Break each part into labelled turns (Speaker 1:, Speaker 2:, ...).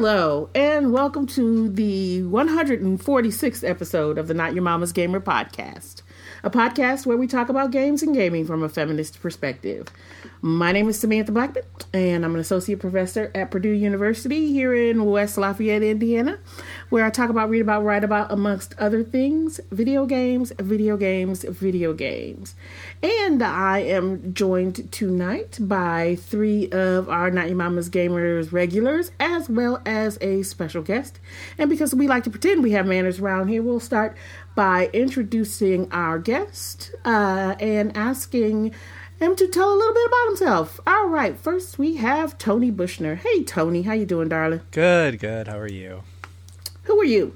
Speaker 1: Hello, and welcome to the 146th episode of the Not Your Mama's Gamer podcast, a podcast where we talk about games and gaming from a feminist perspective. My name is Samantha Blackmon, and I'm an associate professor at Purdue University here in West Lafayette, Indiana, where I talk about, read about, write about, amongst other things, video games, video games, video games. And I am joined tonight by three of our Not Your Mama's Gamers regulars, as well as a special guest. And because we like to pretend we have manners around here, we'll start by introducing our guest uh, and asking him to tell a little bit about himself. All right, first we have Tony Bushner. Hey, Tony, how you doing, darling?
Speaker 2: Good, good. How are you?
Speaker 1: Who are you?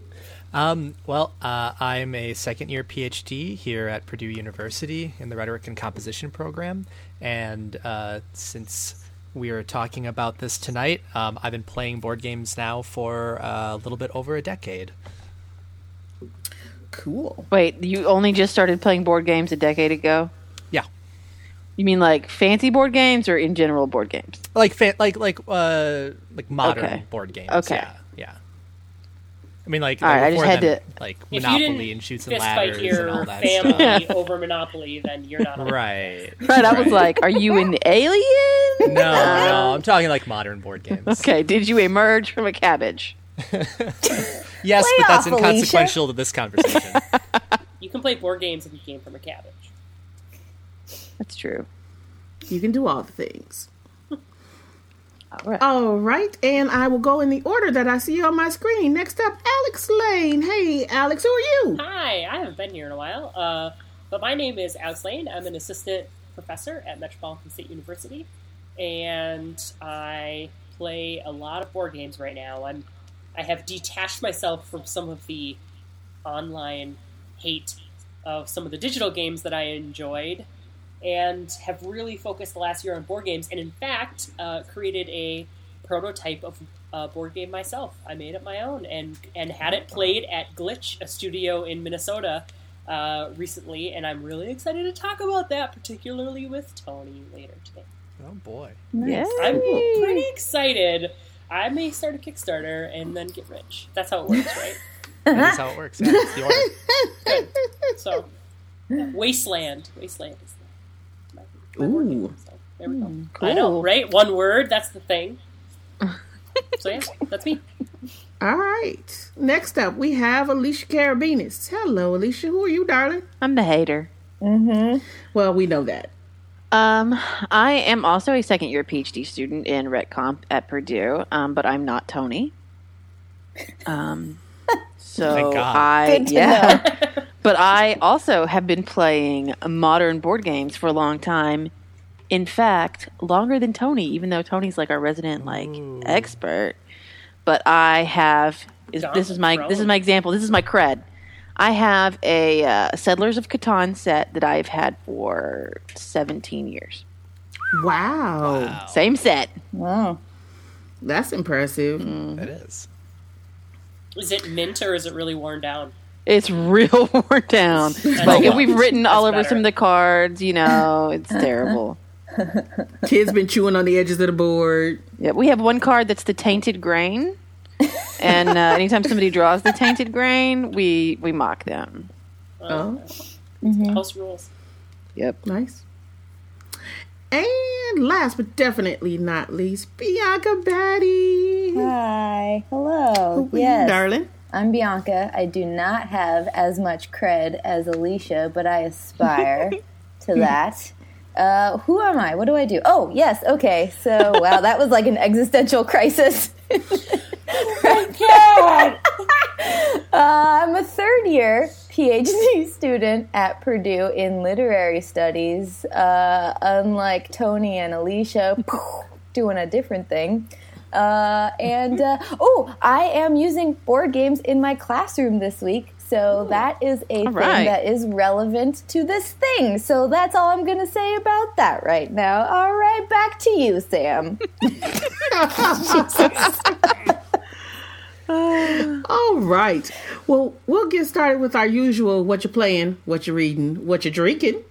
Speaker 2: Um, well, uh, I'm a second year PhD here at Purdue University in the Rhetoric and Composition program. And uh, since we are talking about this tonight, um, I've been playing board games now for uh, a little bit over a decade.
Speaker 1: Cool.
Speaker 3: Wait, you only just started playing board games a decade ago?
Speaker 2: Yeah.
Speaker 3: You mean like fancy board games or in general board games?
Speaker 2: Like fa- like like uh like modern
Speaker 3: Okay.
Speaker 2: board games.
Speaker 3: Okay.
Speaker 2: Yeah. Yeah. I mean like,
Speaker 3: All
Speaker 2: like
Speaker 3: right, I just had
Speaker 2: then,
Speaker 3: to-
Speaker 2: like
Speaker 4: If you
Speaker 2: Monopoly
Speaker 4: didn't
Speaker 2: and Chutes and Ladders
Speaker 4: fight
Speaker 2: and all that
Speaker 4: family
Speaker 2: stuff.
Speaker 4: over Monopoly, then you're not. on
Speaker 2: Right.
Speaker 3: Right, I was like, are you an alien?
Speaker 2: No, no, I'm talking like modern board games.
Speaker 3: Okay, did you emerge from a cabbage?
Speaker 2: Yes, but that's
Speaker 5: off, Alicia.
Speaker 2: inconsequential to this conversation.
Speaker 4: You can play board games if you came from a cabbage.
Speaker 3: That's true.
Speaker 1: You can do all the things.
Speaker 3: All right.
Speaker 1: All right, and I will go in the order that I see on my screen. Next up, Alex Layne. Hey, Alex, who are you?
Speaker 4: Hi, I haven't been here in a while, uh, but my name is Alex Layne. I'm an assistant professor at Metropolitan State University, and I play a lot of board games right now. I'm I have detached myself from some of the online hate of some of the digital games that I enjoyed, and have really focused the last year on board games. And in fact, uh, created a prototype of a board game myself. I made it my own and and had it played at Glitch, a studio in Minnesota, uh, recently. And I'm really excited to talk about that, particularly with Tony later today.
Speaker 2: oh boy.
Speaker 3: Yes.
Speaker 4: I'm pretty excited. I may start a Kickstarter and then get rich. That's how it works, right?
Speaker 2: That is how it works. Yeah, it's the order.
Speaker 4: So, yeah, Wasteland. Wasteland is the, my, my board game.
Speaker 1: Ooh.
Speaker 4: So, there we go.
Speaker 3: cool.
Speaker 4: I know, right? One word. That's the thing. so yeah, that's me.
Speaker 1: All right. Next up, we have Alicia Karabinus. Hello, Alicia. Who are you, darling?
Speaker 3: I'm the hater. Mm-hmm.
Speaker 1: Well, we know that.
Speaker 3: Um, I am also a second year PhD student in RhetComp at Purdue, um, but I'm not Tony. Um, so I
Speaker 5: Good to
Speaker 3: yeah, but I also have been playing modern board games for a long time. In fact, longer than Tony, even though Tony's like our resident like expert. But I have is, this is my this is my example. This is my cred. I have a uh, Settlers of Catan set that I've had for 17 years.
Speaker 1: Wow.
Speaker 3: Same set.
Speaker 5: Wow.
Speaker 1: That's impressive.
Speaker 2: That is.
Speaker 4: Is it mint or is it really worn down?
Speaker 3: It's real worn down. like
Speaker 4: well.
Speaker 3: we've written all
Speaker 4: That's
Speaker 3: over
Speaker 4: better.
Speaker 3: some of the cards. You know, it's terrible.
Speaker 1: Kids been chewing on the edges of the board.
Speaker 3: Yeah, we have one card that's the tainted grain, and uh, anytime somebody draws the tainted grain, we we mock them.
Speaker 1: Oh,
Speaker 4: House rules.
Speaker 3: Yep.
Speaker 1: nice. And last but definitely not least, Bianca Batti.
Speaker 5: Hi. Hello.
Speaker 1: Who are you,
Speaker 5: yes.
Speaker 1: darling?
Speaker 5: I'm Bianca. I do not have as much cred as Alicia, but I aspire to that. Uh, who am I? What do I do? Oh, yes. Okay. So, wow, that was like an existential crisis. Uh, I'm a third year PhD student at Purdue in literary studies. Uh, unlike Tony and Alicia, doing a different thing. Uh, and uh, oh, I am using board games in my classroom this week. So that is a thing
Speaker 3: right.
Speaker 5: that is relevant to this thing. So that's all I'm going to say about that right now. All right, back to you, Sam.
Speaker 1: All right. Well, we'll get started with our usual what you're playing, what you're reading, what you're drinking.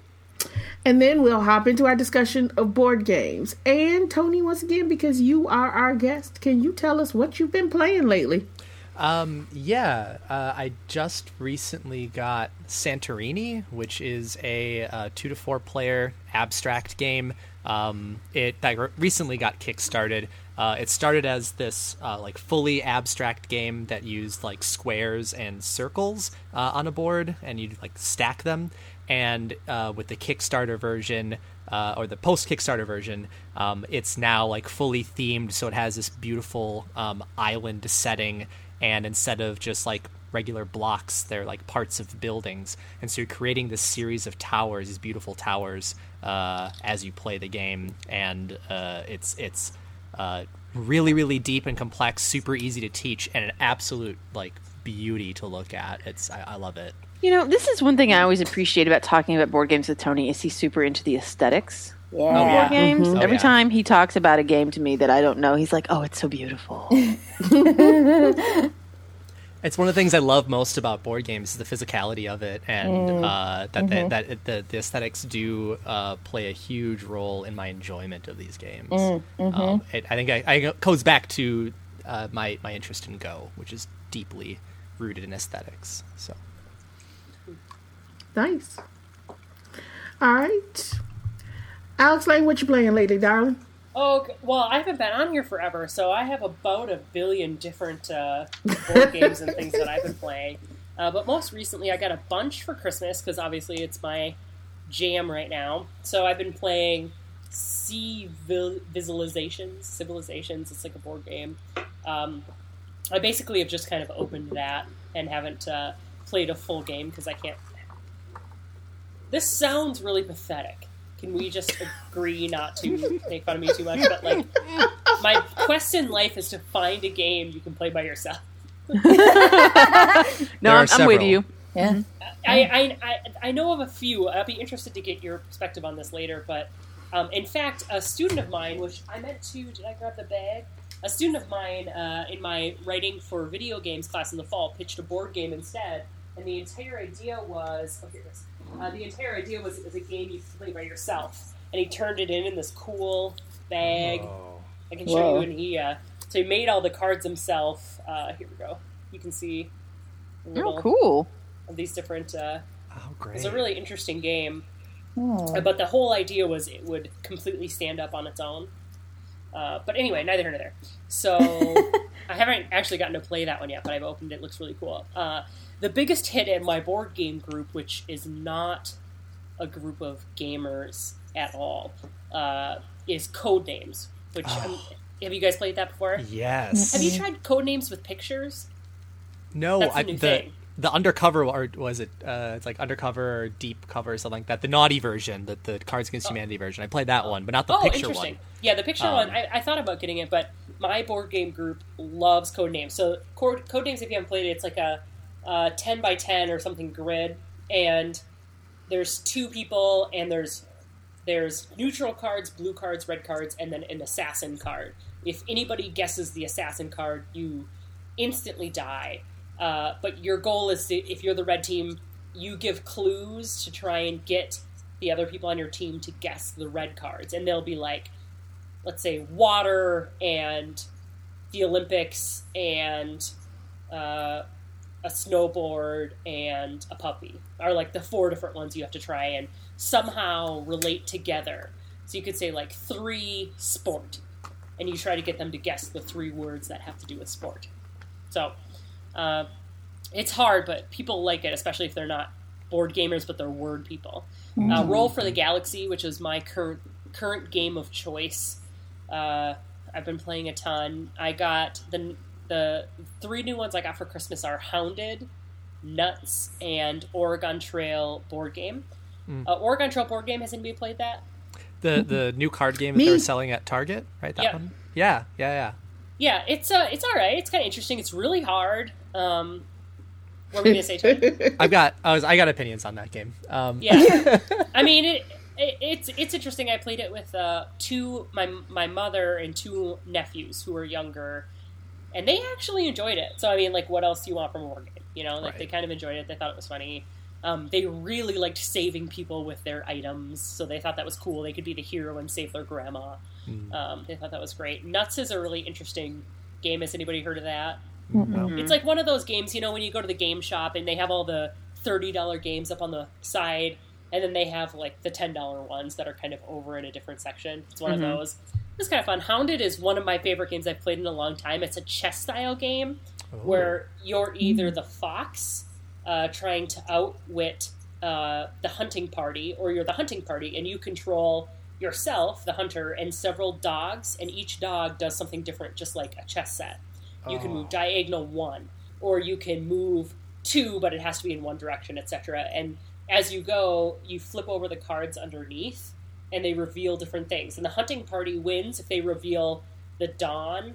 Speaker 1: And then we'll hop into our discussion of board games. And Tony, once again, because you are our guest, can you tell us what you've been playing lately?
Speaker 2: Um, yeah, uh, I just recently got Santorini, which is a uh, two to four player abstract game. Um, it that recently got kickstarted. Uh, it started as this uh, like fully abstract game that used like squares and circles uh, on a board, and you'd like stack them. And uh, with the Kickstarter version, uh, or the post Kickstarter version, um, it's now like fully themed, so it has this beautiful um, island setting. And instead of just like regular blocks they're like parts of buildings. And so you're creating this series of towers these beautiful towers uh, as you play the game. And uh, it's it's uh, really really deep and complex super easy to teach and an absolute like beauty to look at it's I, I love it
Speaker 3: you know this is one thing i always appreciate about talking about board games with tony is he's super into the aesthetics
Speaker 5: Yeah.
Speaker 2: Oh, yeah.
Speaker 3: board games.
Speaker 2: Mhm. Oh,
Speaker 3: Every
Speaker 2: yeah.
Speaker 3: time he talks about a game to me that I don't know, he's like, "Oh, it's so beautiful."
Speaker 2: It's one of the things I love most about board games is the physicality of it, and uh, that they, that it, the, the aesthetics do uh, play a huge role in my enjoyment of these games. Um, it, I think I, I it goes back to uh, my my interest in Go, which is deeply rooted in aesthetics. So
Speaker 1: Nice. All right. Alex Layne, what you playing lately, darling?
Speaker 4: Oh, okay. well, I haven't been on here forever, so I have about a billion different uh, board games and things that I've been playing. Uh, but most recently, I got a bunch for Christmas because obviously it's my jam right now. So I've been playing Sea Visualizations. Civilizations. It's like a board game. Um, I basically have just kind of opened that and haven't uh, played a full game because I can't. This sounds really pathetic. Can we just agree not to make fun of me too much? But like, my quest in life is to find a game you can play by yourself.
Speaker 3: no, I'm, I'm with you.
Speaker 5: Yeah.
Speaker 4: I, I, I, I know of a few. I'll be interested to get your perspective on this later. But um, in fact, a student of mine, which I meant to, did I grab the bag? A student of mine uh, in my writing for video games class in the fall pitched a board game instead. And the entire idea was, oh, here it is. Uh, the entire idea was it was a game you could play by yourself. And he turned it in in this cool bag. I can show
Speaker 5: Whoa.
Speaker 4: you. And he, uh, so he made all the cards himself. Uh, here we go. You can see. a
Speaker 3: Oh, cool.
Speaker 4: Of these different. Uh,
Speaker 2: oh great,
Speaker 4: it's a really interesting game,
Speaker 5: Oh.
Speaker 4: Uh, but the whole idea was it would completely stand up on its own. Uh, but anyway, neither here nor there. So I haven't actually gotten to play that one yet, but I've opened it. it looks really cool. The biggest hit in my board game group, which is not a group of gamers at all, uh, is Codenames. Which um, have you guys played that before?
Speaker 2: yes.
Speaker 4: Have you tried Codenames with pictures?
Speaker 2: No,
Speaker 4: That's the
Speaker 2: I,
Speaker 4: new
Speaker 2: the
Speaker 4: thing.
Speaker 2: the undercover or was it? Uh, it's like undercover or deep cover or something like that. The naughty version, the the Cards Against Humanity version. I played that one, but not the
Speaker 4: oh,
Speaker 2: picture
Speaker 4: interesting.
Speaker 2: one.
Speaker 4: Yeah, the picture
Speaker 2: Um,
Speaker 4: one. I, I thought about getting it, but my board game group loves Codenames. So Code, Codenames, if you haven't played it, it's like a, uh ten by ten or something grid, and there's two people, and there's there's neutral cards, blue cards, red cards, and then an assassin card. If anybody guesses the assassin card, you instantly die. Uh, but your goal is to, if you're the red team, you give clues to try and get the other people on your team to guess the red cards, and they'll be like, let's say, water and the Olympics and uh, a snowboard and a puppy are like the four different ones you have to try and somehow relate together. So you could say like three sport, and you try to get them to guess the three words that have to do with sport. So uh, it's hard, but people like it, especially if they're not board gamers, but they're word people. Uh, Roll for the Galaxy, which is my current current game of choice. Uh, I've been playing a ton. I got the the three new ones I got for Christmas are Hounded, Nuts, and Oregon Trail board game. Uh, Oregon Trail board game has anybody played that?
Speaker 2: The the new card game that they were selling at Target, right? That
Speaker 4: Yeah.
Speaker 2: one. Yeah, yeah, yeah.
Speaker 4: Yeah, it's uh, it's all right. It's kind of interesting. It's really hard. Um, what were we gonna say? Tony?
Speaker 2: I've got I was I got opinions on that game. Um,
Speaker 4: Yeah, I mean it, it. It's it's interesting. I played it with uh, two my my mother and two nephews who are younger, and they actually enjoyed it. So I mean, like, what else do you want from a board game? You know, like
Speaker 2: Right.
Speaker 4: they kind of enjoyed it. They thought it was funny. Um, they really liked saving people with their items, so they thought that was cool. They could be the hero and save their grandma. Um, they thought that was great. Nuts is a really interesting game. Has anybody heard of that? It's like one of those games, you know, when you go to the game shop and they have all the thirty dollar games up on the side, and then they have like the ten dollar ones that are kind of over in a different section. It's one of those. It's kind of fun. Hounded is one of my favorite games I've played in a long time. It's a chess style game where you're either the fox uh, trying to outwit uh, the hunting party, or you're the hunting party and you control yourself, the hunter, and several dogs, and each dog does something different, just like a chess set. You can move diagonal one, or you can move two, but it has to be in one direction, etc. And as you go, you flip over the cards underneath, and they reveal different things. And the hunting party wins if they reveal the dawn,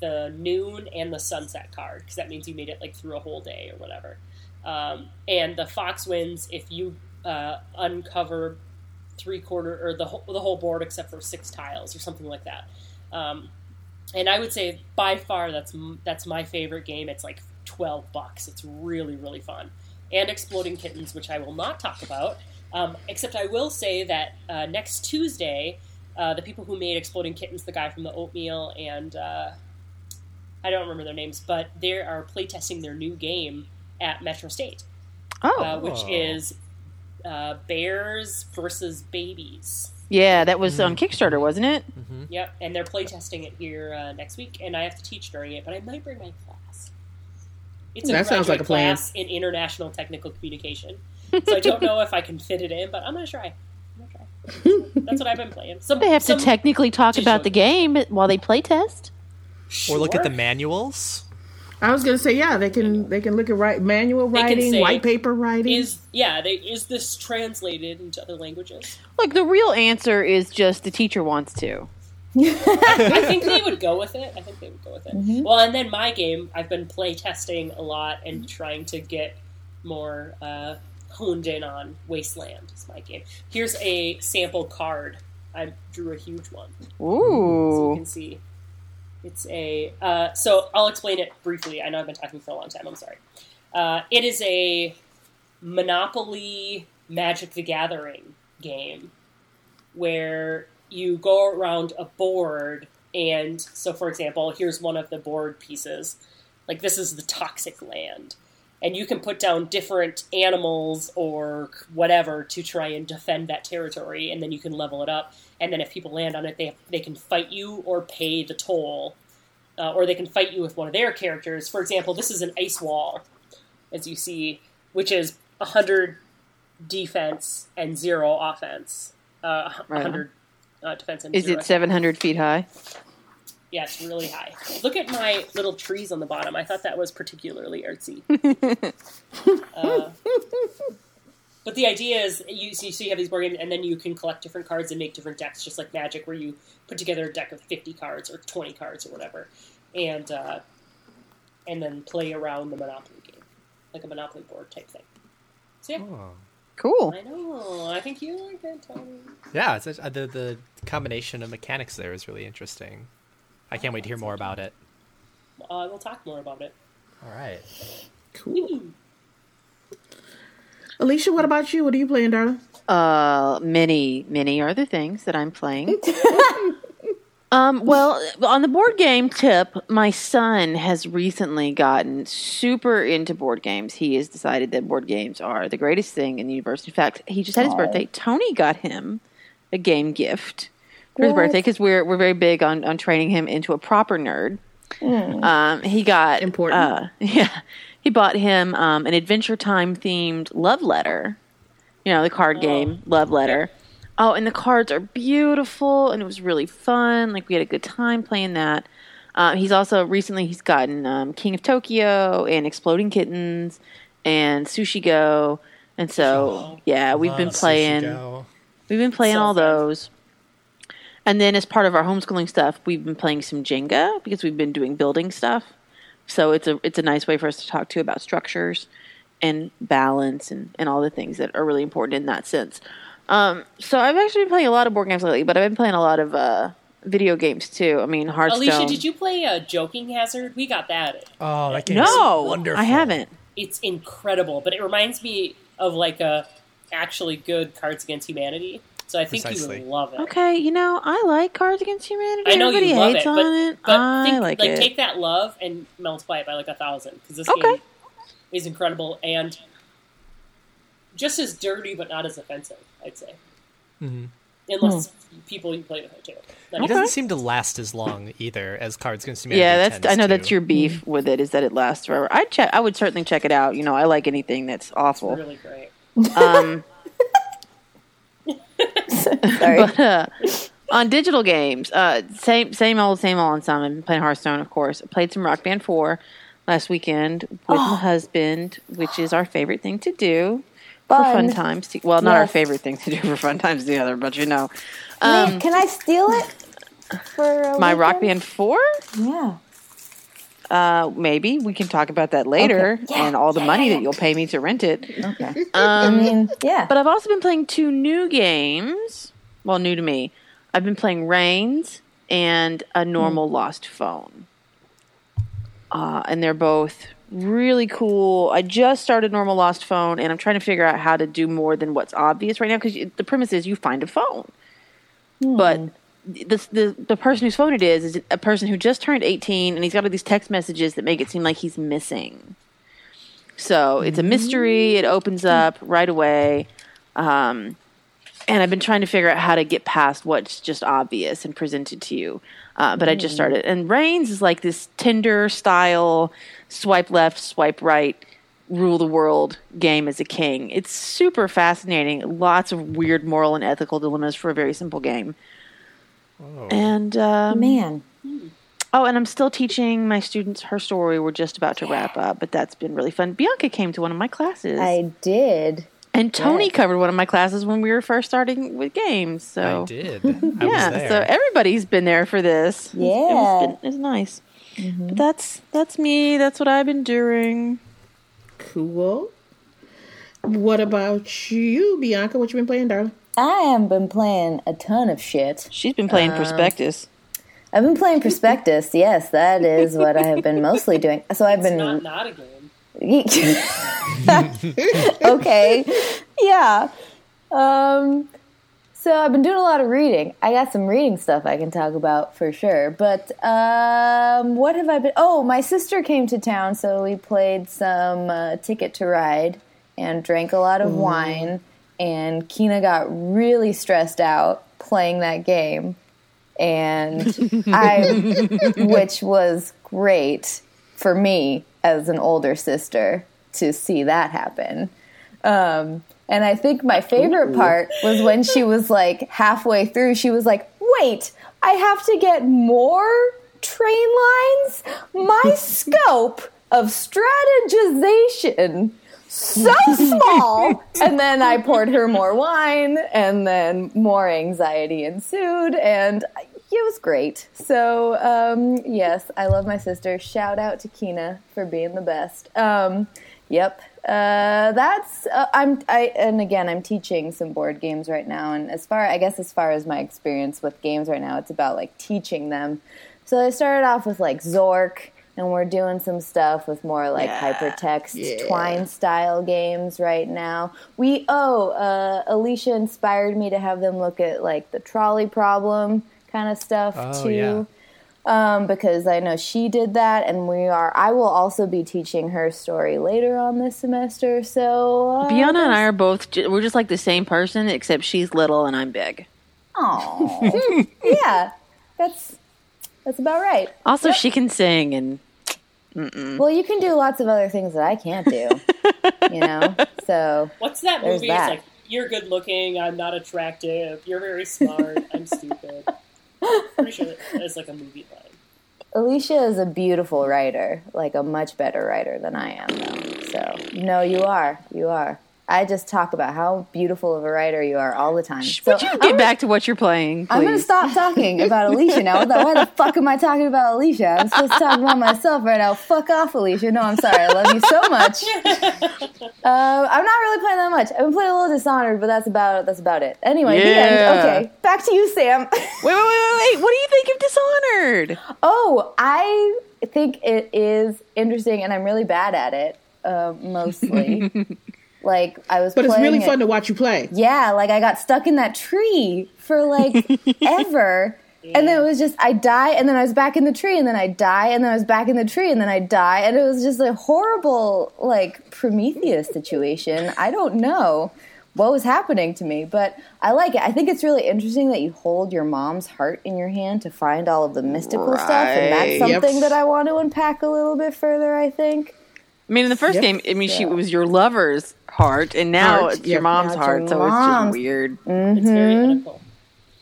Speaker 4: the noon, and the sunset card, because that means you made it like through a whole day or whatever. Um, and the fox wins if you uh, uncover three quarter or the whole, the whole board except for six tiles or something like that. Um, and I would say by far that's that's my favorite game. It's like twelve bucks. It's really really fun. And Exploding Kittens, which I will not talk about, um, except I will say that uh, next Tuesday, uh, the people who made Exploding Kittens, the guy from the Oatmeal, and uh, I don't remember their names, but they are playtesting their new game at Metro State,
Speaker 3: Oh,
Speaker 4: uh, which
Speaker 2: Oh.
Speaker 4: is uh, Bears versus Babies.
Speaker 3: yeah, that was on Kickstarter, wasn't it?
Speaker 4: Yep, and they're playtesting it here uh, next week, and I have to teach during it, but I might bring my class. It's a
Speaker 1: That sounds like a plan.
Speaker 4: class in international technical communication, so I don't know if I can fit it in, but I'm gonna try. I'm gonna try. That's what I've been playing. Some,
Speaker 3: They have
Speaker 4: some,
Speaker 3: to technically talk
Speaker 4: just
Speaker 3: about the game while they play test.
Speaker 2: Or look at the manuals.
Speaker 1: I was gonna say yeah, they can they can look at right manual writing,
Speaker 4: say,
Speaker 1: white paper writing.
Speaker 4: Is yeah, they, is this translated into other languages?
Speaker 3: Like the real answer is just the teacher wants to.
Speaker 4: I think they would go with it. I think they would go with it.
Speaker 1: Mm-hmm.
Speaker 4: Well, and then my game, I've been play testing a lot and trying to get more uh, honed in on Wasteland. Is my game. Here's a sample card. I drew a huge one, so you can see. It's a. Uh, so I'll explain it briefly. I know I've been talking for a long time. I'm sorry. Uh, it is a Monopoly Magic the Gathering game where you go around a board and so for example here's one of the board pieces like this is the toxic land and you can put down different animals or whatever to try and defend that territory and then you can level it up. And then if people land on it they, they can fight you or pay the toll uh, or they can fight you with one of their characters. For example this is an ice wall as you see which is 100 defense and zero offense. Uh,
Speaker 3: Right.
Speaker 4: 100 uh, defense and
Speaker 3: Is
Speaker 4: zero
Speaker 3: it 700 feet high?
Speaker 4: Yeah, it's really high. Look at my little trees on the bottom. I thought that was particularly artsy. uh, but the idea is you so you, so you have these board games, and then you can collect different cards and make different decks, just like Magic, where you put together a deck of fifty cards or twenty cards or whatever, and uh, and then play around the Monopoly game, like a Monopoly board type thing. So yeah,
Speaker 2: Oh.
Speaker 3: Cool.
Speaker 4: I know. I think you like it, Tony.
Speaker 2: Yeah, it's, uh, the the combination of mechanics there is really interesting. I can't wait to hear more about it.
Speaker 4: Uh, we'll talk more about it.
Speaker 2: All right.
Speaker 1: cool. Alicia, what about you? What are you playing, darling?
Speaker 3: Uh, many, many are the things that I'm playing. um, well, on the board game tip, my son has recently gotten super into board games. He has decided that board games are the greatest thing in the universe. In fact, he just had his
Speaker 5: Aw.
Speaker 3: birthday. Tony got him a game gift for his
Speaker 5: What?
Speaker 3: birthday because we're we're very big on on training him into a proper nerd. Um, he got
Speaker 1: Important.
Speaker 3: Uh, yeah, he bought him um, an Adventure Time themed love letter. You know, the card game love letter. Oh, and the cards are beautiful, and it was really fun. Like we had a good time playing that. Uh, he's also recently he's gotten um, King of Tokyo and Exploding Kittens and Sushi Go, and so yeah, we've been playing. We've been playing
Speaker 4: So
Speaker 3: all
Speaker 4: fun.
Speaker 3: those. And then as part of our homeschooling stuff, we've been playing some Jenga because we've been doing building stuff. So it's a it's a nice way for us to talk to about structures and balance and, and all the things that are really important in that sense. Um, so I've actually been playing a lot of board games lately, but I've been playing a lot of uh, video games too. I mean, Hearthstone.
Speaker 4: Alicia, did you play uh, Joking Hazard? We got that
Speaker 2: Oh, that game
Speaker 3: No,
Speaker 2: wonderful.
Speaker 3: I haven't.
Speaker 4: it's incredible, but it reminds me of like a actually good Cards Against Humanity. So I think you would love it.
Speaker 3: Okay, you know, I like Cards Against Humanity.
Speaker 4: I know
Speaker 3: Everybody
Speaker 4: you love
Speaker 3: hates
Speaker 4: it,
Speaker 3: on
Speaker 4: but,
Speaker 3: it.
Speaker 4: but
Speaker 3: I
Speaker 4: think,
Speaker 3: like,
Speaker 4: like
Speaker 3: it.
Speaker 4: take that love and multiply it by like a thousand because this
Speaker 3: Okay.
Speaker 4: game is incredible and just as dirty but not as offensive. I'd say,
Speaker 2: Mm-hmm.
Speaker 4: unless people you play with it too. Then
Speaker 2: It
Speaker 4: it's-
Speaker 2: doesn't seem to last as long either as Cards Against Humanity.
Speaker 3: yeah, that's. I know
Speaker 2: to.
Speaker 3: that's your beef with it is that it lasts forever. I check. I would certainly check it out. You know, I like anything that's awful.
Speaker 4: really great.
Speaker 3: Um,
Speaker 5: Sorry.
Speaker 3: but uh, on digital games, uh, same same old same old. On some, I've been playing Hearthstone, of course. I played some Rock Band Four last weekend with
Speaker 5: Oh.
Speaker 3: my husband, which is our favorite thing to do for fun
Speaker 5: Fun.
Speaker 3: times. To, well, not our favorite thing to do for fun times together, but you know,
Speaker 5: Wait, can I steal it for
Speaker 3: um, my Rock? Band Four.
Speaker 5: Yeah.
Speaker 3: Uh, maybe we can talk about that later,
Speaker 5: Okay. Yeah,
Speaker 3: and all the
Speaker 5: yeah,
Speaker 3: money
Speaker 5: yeah.
Speaker 3: that you'll pay me to rent it.
Speaker 5: Okay. I
Speaker 3: Um,
Speaker 5: mean, yeah.
Speaker 3: But I've also been playing two new games. Well, new to me. I've been playing Reigns and a normal Lost Phone. Uh, and they're both really cool. I just started normal Lost Phone, and I'm trying to figure out how to do more than what's obvious right now because the premise is you find a phone. But the, the the person whose phone it is is a person who just turned 18 and he's got all these text messages that make it seem like he's missing. So it's a mystery. It opens up right away. Um, and I've been trying to figure out how to get past what's just obvious and presented to you. Uh, but I just started. And Reigns is like this Tinder style swipe left, swipe right, rule the world game as a king. It's super fascinating. Lots of weird moral and ethical dilemmas for a very simple game. And um,
Speaker 5: Man.
Speaker 3: Oh, and I'm still teaching my students her story. We're just about to wrap up, but that's been really fun. Bianca came to one of my classes,
Speaker 5: I did.
Speaker 3: and Tony
Speaker 5: yeah.
Speaker 3: covered one of my classes when we were first starting with games. So
Speaker 2: I did. I
Speaker 3: yeah,
Speaker 2: was there.
Speaker 3: so everybody's been there for this.
Speaker 5: Yeah.
Speaker 3: it was been, it's nice. But that's that's me. That's what I've been doing.
Speaker 1: Cool. What about you, Bianca? What you been playing, darling?
Speaker 5: I have been playing a ton of shit.
Speaker 3: She's been playing Prospectus.
Speaker 5: I've been playing Prospectus. Yes, that is what I have been mostly doing. So I've been
Speaker 4: Not not a game.
Speaker 5: okay. Yeah. Um, so I've been doing a lot of reading. I got some reading stuff I can talk about for sure. But um, what have I been? Oh, my sister came to town, so we played some uh, Ticket to Ride and drank a lot of wine. And Kina got really stressed out playing that game, and I, which was great for me as an older sister to see that happen. Um, and I think my favorite part was when she was like halfway through, she was like, wait, I have to get more train lines? My scope of strategization so small. and then I poured her more wine, and then more anxiety ensued, and it was great. So, um, yes, I love my sister. Shout out to Kina for being the best. Um, yep. Uh, that's uh, I'm I and again I'm teaching some board games right now and as far I guess as far as my experience with games right now it's about like teaching them. So I started off with like Zork and we're doing some stuff with more like hypertext
Speaker 1: Yeah.
Speaker 5: twine style games right now. We oh uh, Alicia inspired me to have them look at like the trolley problem kind of stuff
Speaker 2: Oh,
Speaker 5: too
Speaker 2: yeah.
Speaker 5: um, because I know she did that, and we are. I will also be teaching her story later on this semester. So, uh,
Speaker 3: Bianca and I are both. ju- We're just like the same person, except she's little and I'm big.
Speaker 5: Aw. yeah, that's that's about right.
Speaker 3: Also, she can sing and
Speaker 5: Well, you can do lots of other things that I can't do. you know, so
Speaker 4: What's that movie?
Speaker 5: that.
Speaker 4: It's like you're good looking. I'm not attractive. You're very smart. I'm stupid. Pretty sure that's like a movie line.
Speaker 5: Alicia is a beautiful writer, like a much better writer than I am, though. So, no, you are, you are. I just talk about how beautiful of a writer you are all the time. So
Speaker 3: would you
Speaker 5: I'm
Speaker 3: get back to what you're playing,
Speaker 5: I'm gonna stop talking about Alicia now. Why the fuck am I talking about Alicia? I'm supposed to talk about myself right now. Fuck off, Alicia. No, I'm sorry. I love you so much. Uh, I'm not really playing that much. I've been playing a little Dishonored, but that's about that's about it. Anyway, the
Speaker 3: Yeah.
Speaker 5: end. Okay, back to you, Sam.
Speaker 3: Wait, wait, wait, wait, wait! What do you think of Dishonored?
Speaker 5: oh, I think it is interesting, and I'm really bad at it, uh, mostly. Like I was,
Speaker 1: But it's really
Speaker 5: it-
Speaker 1: fun to watch you play.
Speaker 5: yeah, like I got stuck in that tree for like ever. And then it was just I die and then I was back in the tree and then I die and then I was back in the tree and then I die and it was just a horrible like Prometheus situation. I don't know what was happening to me, but I like it. I think it's really interesting that you hold your mom's heart in your hand to find all of the mystical stuff and that's
Speaker 3: Right.
Speaker 1: Yep.
Speaker 5: something that I want to unpack a little bit further, I think.
Speaker 3: I mean, in the first
Speaker 1: Yep.
Speaker 3: game, I mean, she was your lover's heart, and now
Speaker 1: Heart,
Speaker 3: it's
Speaker 1: yeah.
Speaker 3: your mom's
Speaker 5: it's
Speaker 3: heart,
Speaker 5: your
Speaker 3: so it's just weird.
Speaker 4: It's very mm-hmm. ethical.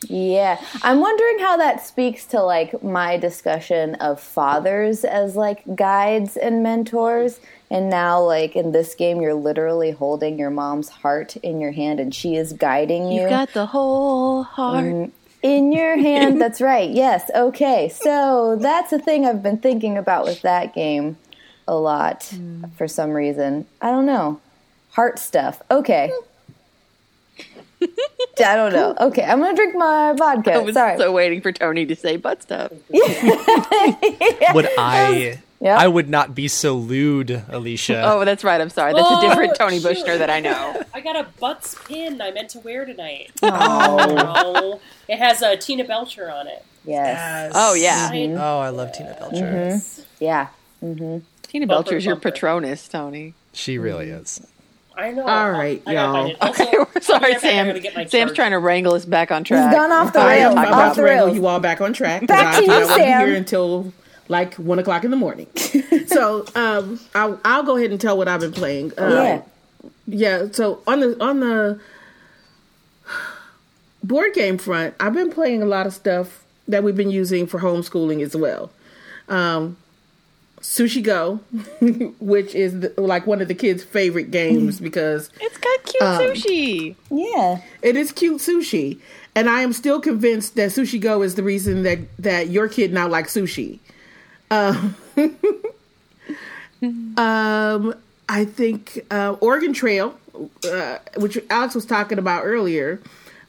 Speaker 5: Yeah. I'm wondering how that speaks to like my discussion of fathers as like guides and mentors. And now, like in this game, you're literally holding your mom's heart in your hand and she is guiding you.
Speaker 3: You've got the whole heart.
Speaker 5: in your hand. That's right. Yes. Okay. So that's a thing I've been thinking about with that game a lot for some reason. I don't know. Heart stuff. Okay. I don't know. Okay, I'm gonna drink my vodka.
Speaker 3: I was
Speaker 5: Sorry.
Speaker 3: so waiting for Tony to say butt stuff.
Speaker 2: Would I?
Speaker 5: Yeah.
Speaker 2: I would not be so lewd, Alicia.
Speaker 3: Oh, that's right. I'm sorry. That's
Speaker 4: Oh,
Speaker 3: a different Tony
Speaker 4: shoot.
Speaker 3: Bushner that I know.
Speaker 4: I got a butts pin I meant to wear tonight.
Speaker 5: Oh,
Speaker 4: Oh, it has a Tina Belcher on it.
Speaker 5: yes.
Speaker 3: Oh yeah,
Speaker 4: I-
Speaker 2: Oh, I love Tina Belcher.
Speaker 5: Mm-hmm. Yeah.
Speaker 3: Tina
Speaker 4: Bumper,
Speaker 3: Belcher's your
Speaker 4: bumper.
Speaker 3: Patronus, Tony.
Speaker 2: She really is.
Speaker 4: I know.
Speaker 1: All right,
Speaker 4: I
Speaker 1: y'all.
Speaker 4: it. Also,
Speaker 3: Okay, we're sorry,
Speaker 4: I'll be right back. I
Speaker 3: Sam.
Speaker 4: gotta get my
Speaker 3: Sam's
Speaker 4: chart.
Speaker 3: trying to wrangle us back on track.
Speaker 5: He's
Speaker 3: track.
Speaker 5: gone off the rails.
Speaker 3: I'm
Speaker 1: about to wrangle you all back on track.
Speaker 5: Back
Speaker 1: I,
Speaker 5: to you,
Speaker 1: I won't be
Speaker 5: Sam.
Speaker 1: here until like one o'clock in the morning. so um, I'll, I'll go ahead and tell what I've been playing. Uh,
Speaker 5: Yeah.
Speaker 1: yeah. So on the on the board game front, I've been playing a lot of stuff that we've been using for homeschooling as well. Um, Sushi Go, which is the, like one of the kids' favorite games because
Speaker 3: It's got cute
Speaker 1: Um,
Speaker 3: sushi.
Speaker 5: Yeah.
Speaker 1: it is cute sushi, and I am still convinced that Sushi Go is the reason that that your kid now likes sushi. Um, um, I think uh, Oregon Trail, uh, which Alex was talking about earlier.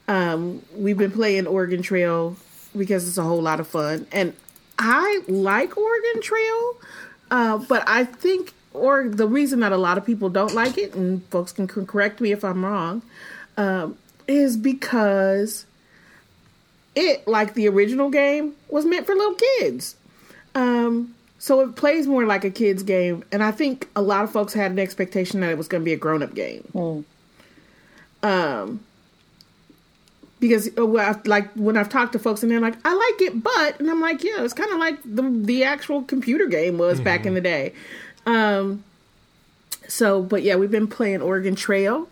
Speaker 1: Um, we've been playing Oregon Trail because it's a whole lot of fun, and I like Oregon Trail, uh, but I think or the reason that a lot of people don't like it, and folks can correct me if I'm wrong, um, is because it, like the original game, was meant for little kids. Um, so it plays more like a kid's game, and I think a lot of folks had an expectation that it was going to be a grown-up game. Um, because uh, well, I've- like when I've talked to folks and they're like, "I like it, but," and I'm like, "Yeah, it's kind of like the the actual computer game was back in the day." Um, so, but yeah, we've been playing Oregon Trail.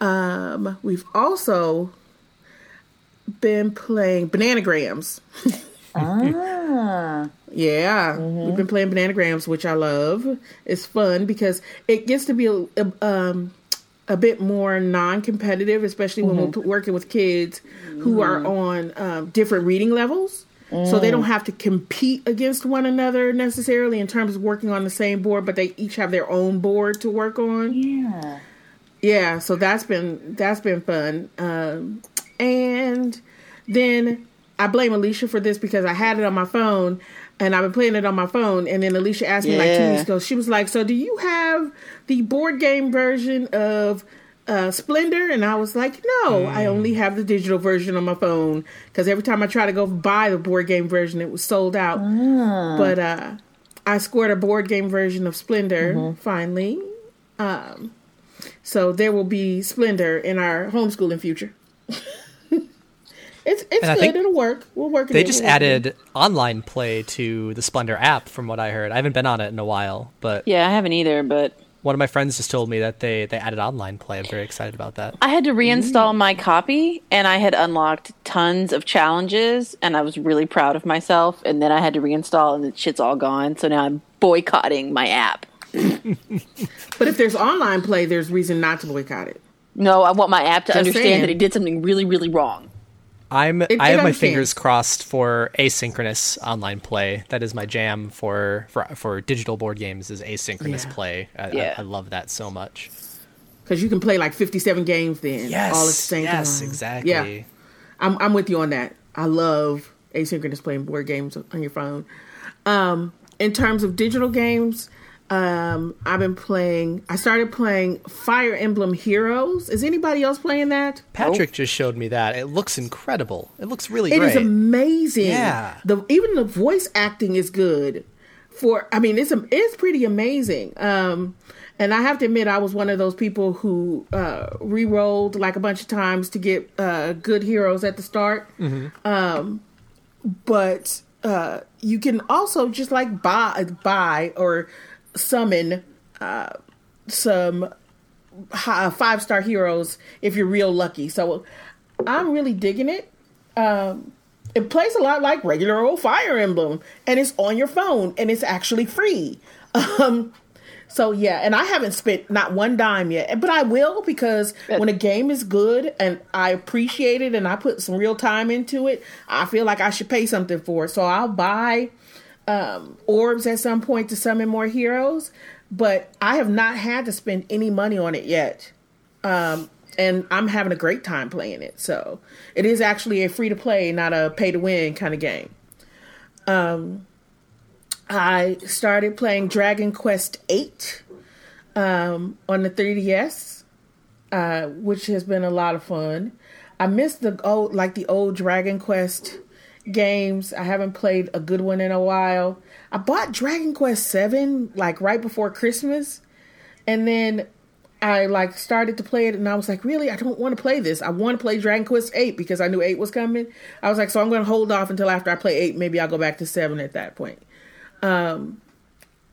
Speaker 1: Um, we've also been playing Bananagrams.
Speaker 5: Ah.
Speaker 1: Yeah, we've been playing Bananagrams, which I love. It's fun because it gets to be a, a, um, a bit more non-competitive, especially when we're working with kids who are on um, different reading levels. So they don't have to compete against one another necessarily in terms of working on the same board, but they each have their own board to work on.
Speaker 5: Yeah.
Speaker 1: Yeah, so that's been that's been fun. Um, and then I blame Alicia for this because I had it on my phone and I've been playing it on my phone. And then Alicia asked me like two weeks ago. She was like, "So do you have the board game version of uh, Splendor?" And I was like, "No, I only have the digital version on my phone because every time I try to go buy the board game version, it was sold out." But uh, I scored a board game version of Splendor finally. Um, so there will be Splendor in our homeschooling future. it's it's
Speaker 2: And I
Speaker 1: good.
Speaker 2: think
Speaker 1: It'll work. We'll work. it
Speaker 2: They
Speaker 1: in.
Speaker 2: just
Speaker 1: We'll work it
Speaker 2: added online play to the Splendor app, from what I heard. I haven't been on it in a while, but
Speaker 3: Yeah, I haven't either, but
Speaker 2: one of my friends just told me that they, they added online play. I'm very excited about that.
Speaker 3: I had to reinstall my copy and I had unlocked tons of challenges and I was really proud of myself and then I had to reinstall and the shit's all gone. So now I'm boycotting my app.
Speaker 1: But if there's online play, there's reason not to boycott it.
Speaker 3: No, I want my app to
Speaker 1: Just
Speaker 3: understand
Speaker 1: saying.
Speaker 3: that it did something really, really wrong.
Speaker 2: I'm
Speaker 1: it
Speaker 2: I have my fingers crossed for asynchronous online play. That is my jam for for, for digital board games is asynchronous
Speaker 1: Yeah.
Speaker 2: play. I,
Speaker 3: Yeah.
Speaker 2: I, I love that so much.
Speaker 1: Because you can play like 57 games then all at the same
Speaker 2: yes,
Speaker 1: time.
Speaker 2: exactly.
Speaker 1: Yeah, I'm I'm with you on that. I love asynchronous playing board games on your phone. Um, in terms of digital games, Um, I've been playing. I started playing Fire Emblem Heroes. Is anybody else playing that?
Speaker 2: Patrick just showed me that. It looks incredible. It looks really
Speaker 1: It
Speaker 2: great.
Speaker 1: is amazing.
Speaker 2: Yeah.
Speaker 1: The even the voice acting is good. For I mean, it's it's pretty amazing. Um, and I have to admit, I was one of those people who uh, re-rolled like a bunch of times to get uh, good heroes at the start. Um, but uh, you can also just like buy buy or summon uh, some five star heroes if you're real lucky. So I'm really digging it. Um, it plays a lot like regular old Fire Emblem, and it's on your phone, and it's actually free. Um, so yeah, and I haven't spent not one dime yet, but I will because when a game is good and I appreciate it and I put some real time into it, I feel like I should pay something for it. So I'll buy um, orbs at some point to summon more heroes, but I have not had to spend any money on it yet. Um, and I'm having a great time playing it. So it is actually a free to play, not a pay to win kind of game. Um, I started playing Dragon Quest VIII um, on the 3DS, uh, which has been a lot of fun. I missed the old, like the old Dragon Quest games. I haven't played a good one in a while. I bought Dragon Quest 7 like right before Christmas, and then I like started to play it, and I was like, really, I don't want to play this. I want to play Dragon Quest 8 because I knew eight was coming. I was like, so I'm going to hold off until after I play eight. Maybe I'll go back to seven at that point. Um,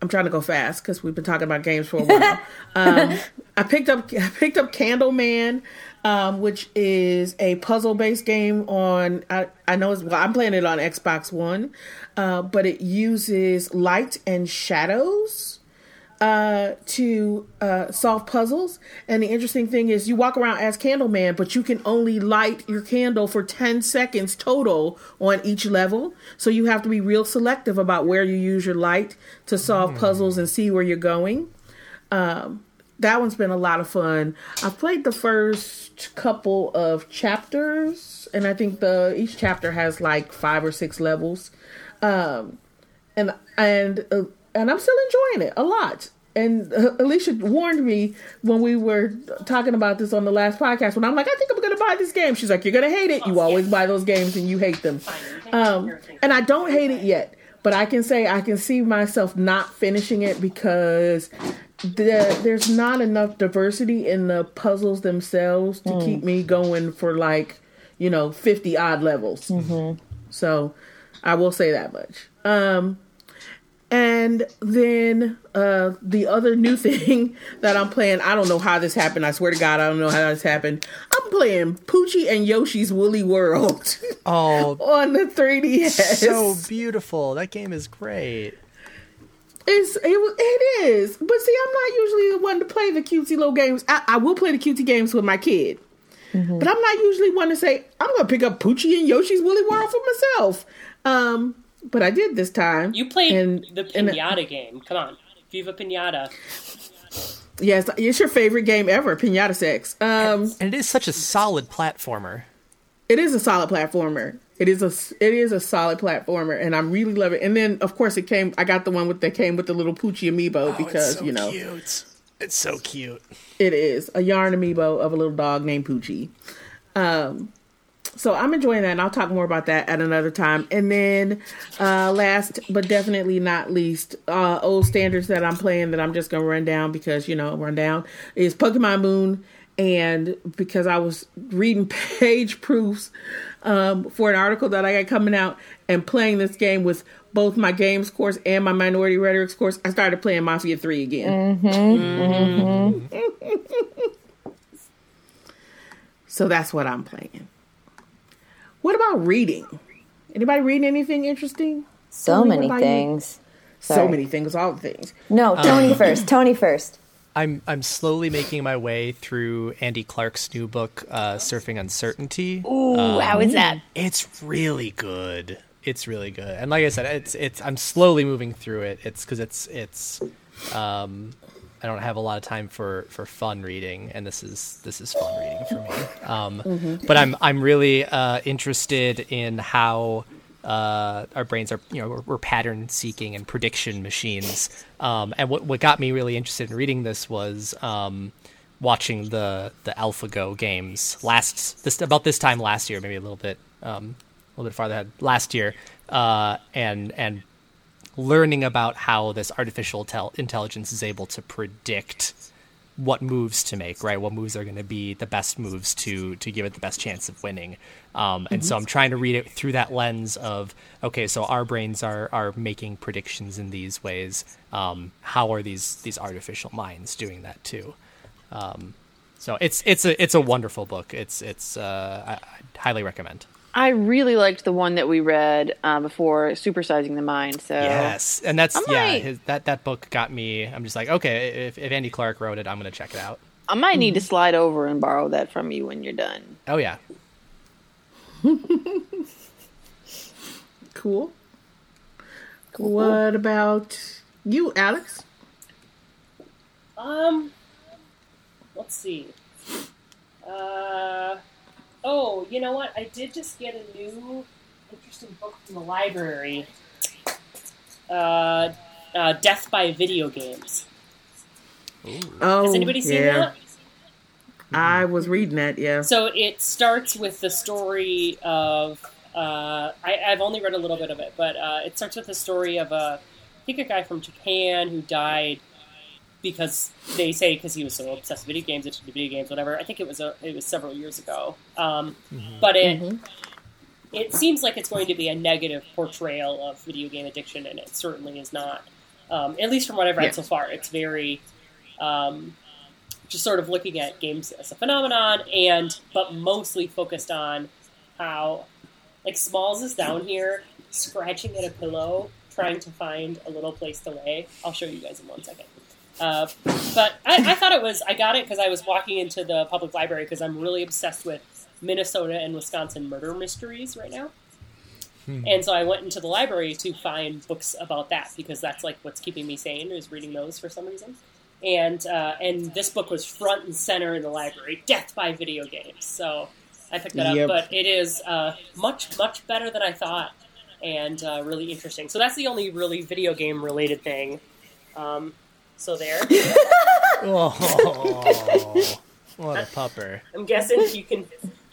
Speaker 1: I'm trying to go fast because we've been talking about games for a while. um, I picked up I picked up Candleman, um, which is a puzzle based game on. I, I know it's well, I'm playing it on Xbox One, uh, but it uses light and shadows uh, to uh, solve puzzles. And the interesting thing is, you walk around as Candleman, but you can only light your candle for 10 seconds total on each level. So you have to be real selective about where you use your light to solve puzzles and see where you're going. Um, that one's been a lot of fun. I've played the first couple of chapters, and I think the each chapter has like five or six levels. Um, and and uh, and I'm still enjoying it a lot. And uh, Alicia warned me when we were talking about this on the last podcast. When I'm like, I think I'm to buy this game. She's like, You're to hate it. You always buy those games and you hate them. Um, and I don't hate it yet, but I can say I can see myself not finishing it because the, there's not enough diversity in the puzzles themselves to keep me going for like you know 50 odd levels. So I will say that much. Um, and then uh, the other new thing that I'm playing, I don't know how this happened. I swear to God, I don't know how this happened. I'm playing Poochy and Yoshi's Woolly World
Speaker 2: oh,
Speaker 1: on the 3DS.
Speaker 2: so beautiful. That game is great.
Speaker 1: It's it, it is, but see, I'm not usually the one to play the cutesy little games. I, I will play the cutesy games with my kid, but I'm not usually one to say I'm going to pick up Poochy and Yoshi's Woolly World for myself. Um, but I did this time.
Speaker 4: You played
Speaker 1: And-
Speaker 4: the
Speaker 1: and-
Speaker 4: Pinata game. Come on. Viva Pinata.
Speaker 1: Yes, it's your favorite game ever, Pinata Sex. Um,
Speaker 2: And it is such a solid platformer.
Speaker 1: it is a solid platformer. It is a it is a solid platformer, and I'm really loving. it. And then, of course, it came. I got the one with that came with the little Poochy amiibo because you know
Speaker 2: Oh, cute. It's so cute.
Speaker 1: it is a yarn amiibo of a little dog named Poochy. Um, so I'm enjoying that, and I'll talk more about that at another time. And then, uh, last but definitely not least, uh, old standards that I'm playing that I'm just gonna run down because you know run down is Pokemon Moon, and because I was reading page proofs um, for an article that I got coming out and playing this game with both my games course and my minority rhetorics course, I started playing Mafia Three again. Mm-hmm. Mm-hmm. So that's what I'm playing. What about reading? Anybody reading anything interesting?
Speaker 5: So many things.
Speaker 1: So many things, all the things.
Speaker 5: No, Tony um, first. Tony first.
Speaker 2: I'm I'm slowly making my way through Andy Clark's new book, uh, Surfing Uncertainty.
Speaker 3: Ooh, how is that?
Speaker 2: It's really good. It's really good. And like I said, it's it's I'm slowly moving through it. It's because it's it's um I don't have a lot of time for for fun reading, and this is this is fun reading for me. Um, But I'm I'm really uh, interested in how uh, our brains are you know we're, we're pattern seeking and prediction machines. Um, and what what got me really interested in reading this was um, watching the the AlphaGo games last this about this time last year, maybe a little bit um, a little bit farther ahead last year, uh, and and learning about how this artificial tel- intelligence is able to predict what moves to make, right? What moves are going to be the best moves to to give it the best chance of winning. Um, and so I'm trying to read it through that lens of okay, so our brains are are making predictions in these ways. Um, how are these these artificial minds doing that too? Um, so it's it's a it's a wonderful book. It's it's uh, I, I highly recommend.
Speaker 3: I really liked the one that we read uh, before Supersizing the Mind. So
Speaker 2: Yes, and that's
Speaker 3: I
Speaker 2: yeah.
Speaker 3: might-
Speaker 2: His, that that book got me. I'm just like, okay, if, if Andy Clark wrote it, I'm gonna check it out.
Speaker 3: I might need to slide over and borrow that from you when you're done.
Speaker 2: Oh yeah,
Speaker 1: Cool. What about you, Alex?
Speaker 4: Um, let's see. Uh, oh, you know what? I did just get a new interesting book from the library. Uh, uh, Death by Video Games.
Speaker 1: Oh,
Speaker 4: Has anybody seen
Speaker 1: yeah.
Speaker 4: that?
Speaker 1: I was reading that. Yeah.
Speaker 4: So it starts with the story of. Uh, I, I've only read a little bit of it, but uh, it starts with the story of a, I think a guy from Japan who died because they say because he was so obsessed with video games, into video games, whatever. I think it was a, it was several years ago, um, but it it seems like it's going to be a negative portrayal of video game addiction, and it certainly is not. Um, at least from what I've read
Speaker 1: Yeah.
Speaker 4: so far, it's very um, just sort of looking at games as a phenomenon, and but mostly focused on how like Smalls is down here scratching at a pillow, trying to find a little place to lay. I'll show you guys in one second. Uh, but I, I thought it was I got it because I was walking into the public library because I'm really obsessed with Minnesota and Wisconsin murder mysteries right now. And so I went into the library to find books about that because that's like what's keeping me sane is reading those for some reason. And uh, and this book was front and center in the library, Death by Video Games. So I picked that
Speaker 1: Yep.
Speaker 4: up, but it is uh, much much better than I thought, and uh, really interesting. So that's the only really video game related thing. Um, so there,
Speaker 2: Oh, what a pupper!
Speaker 4: I'm guessing you can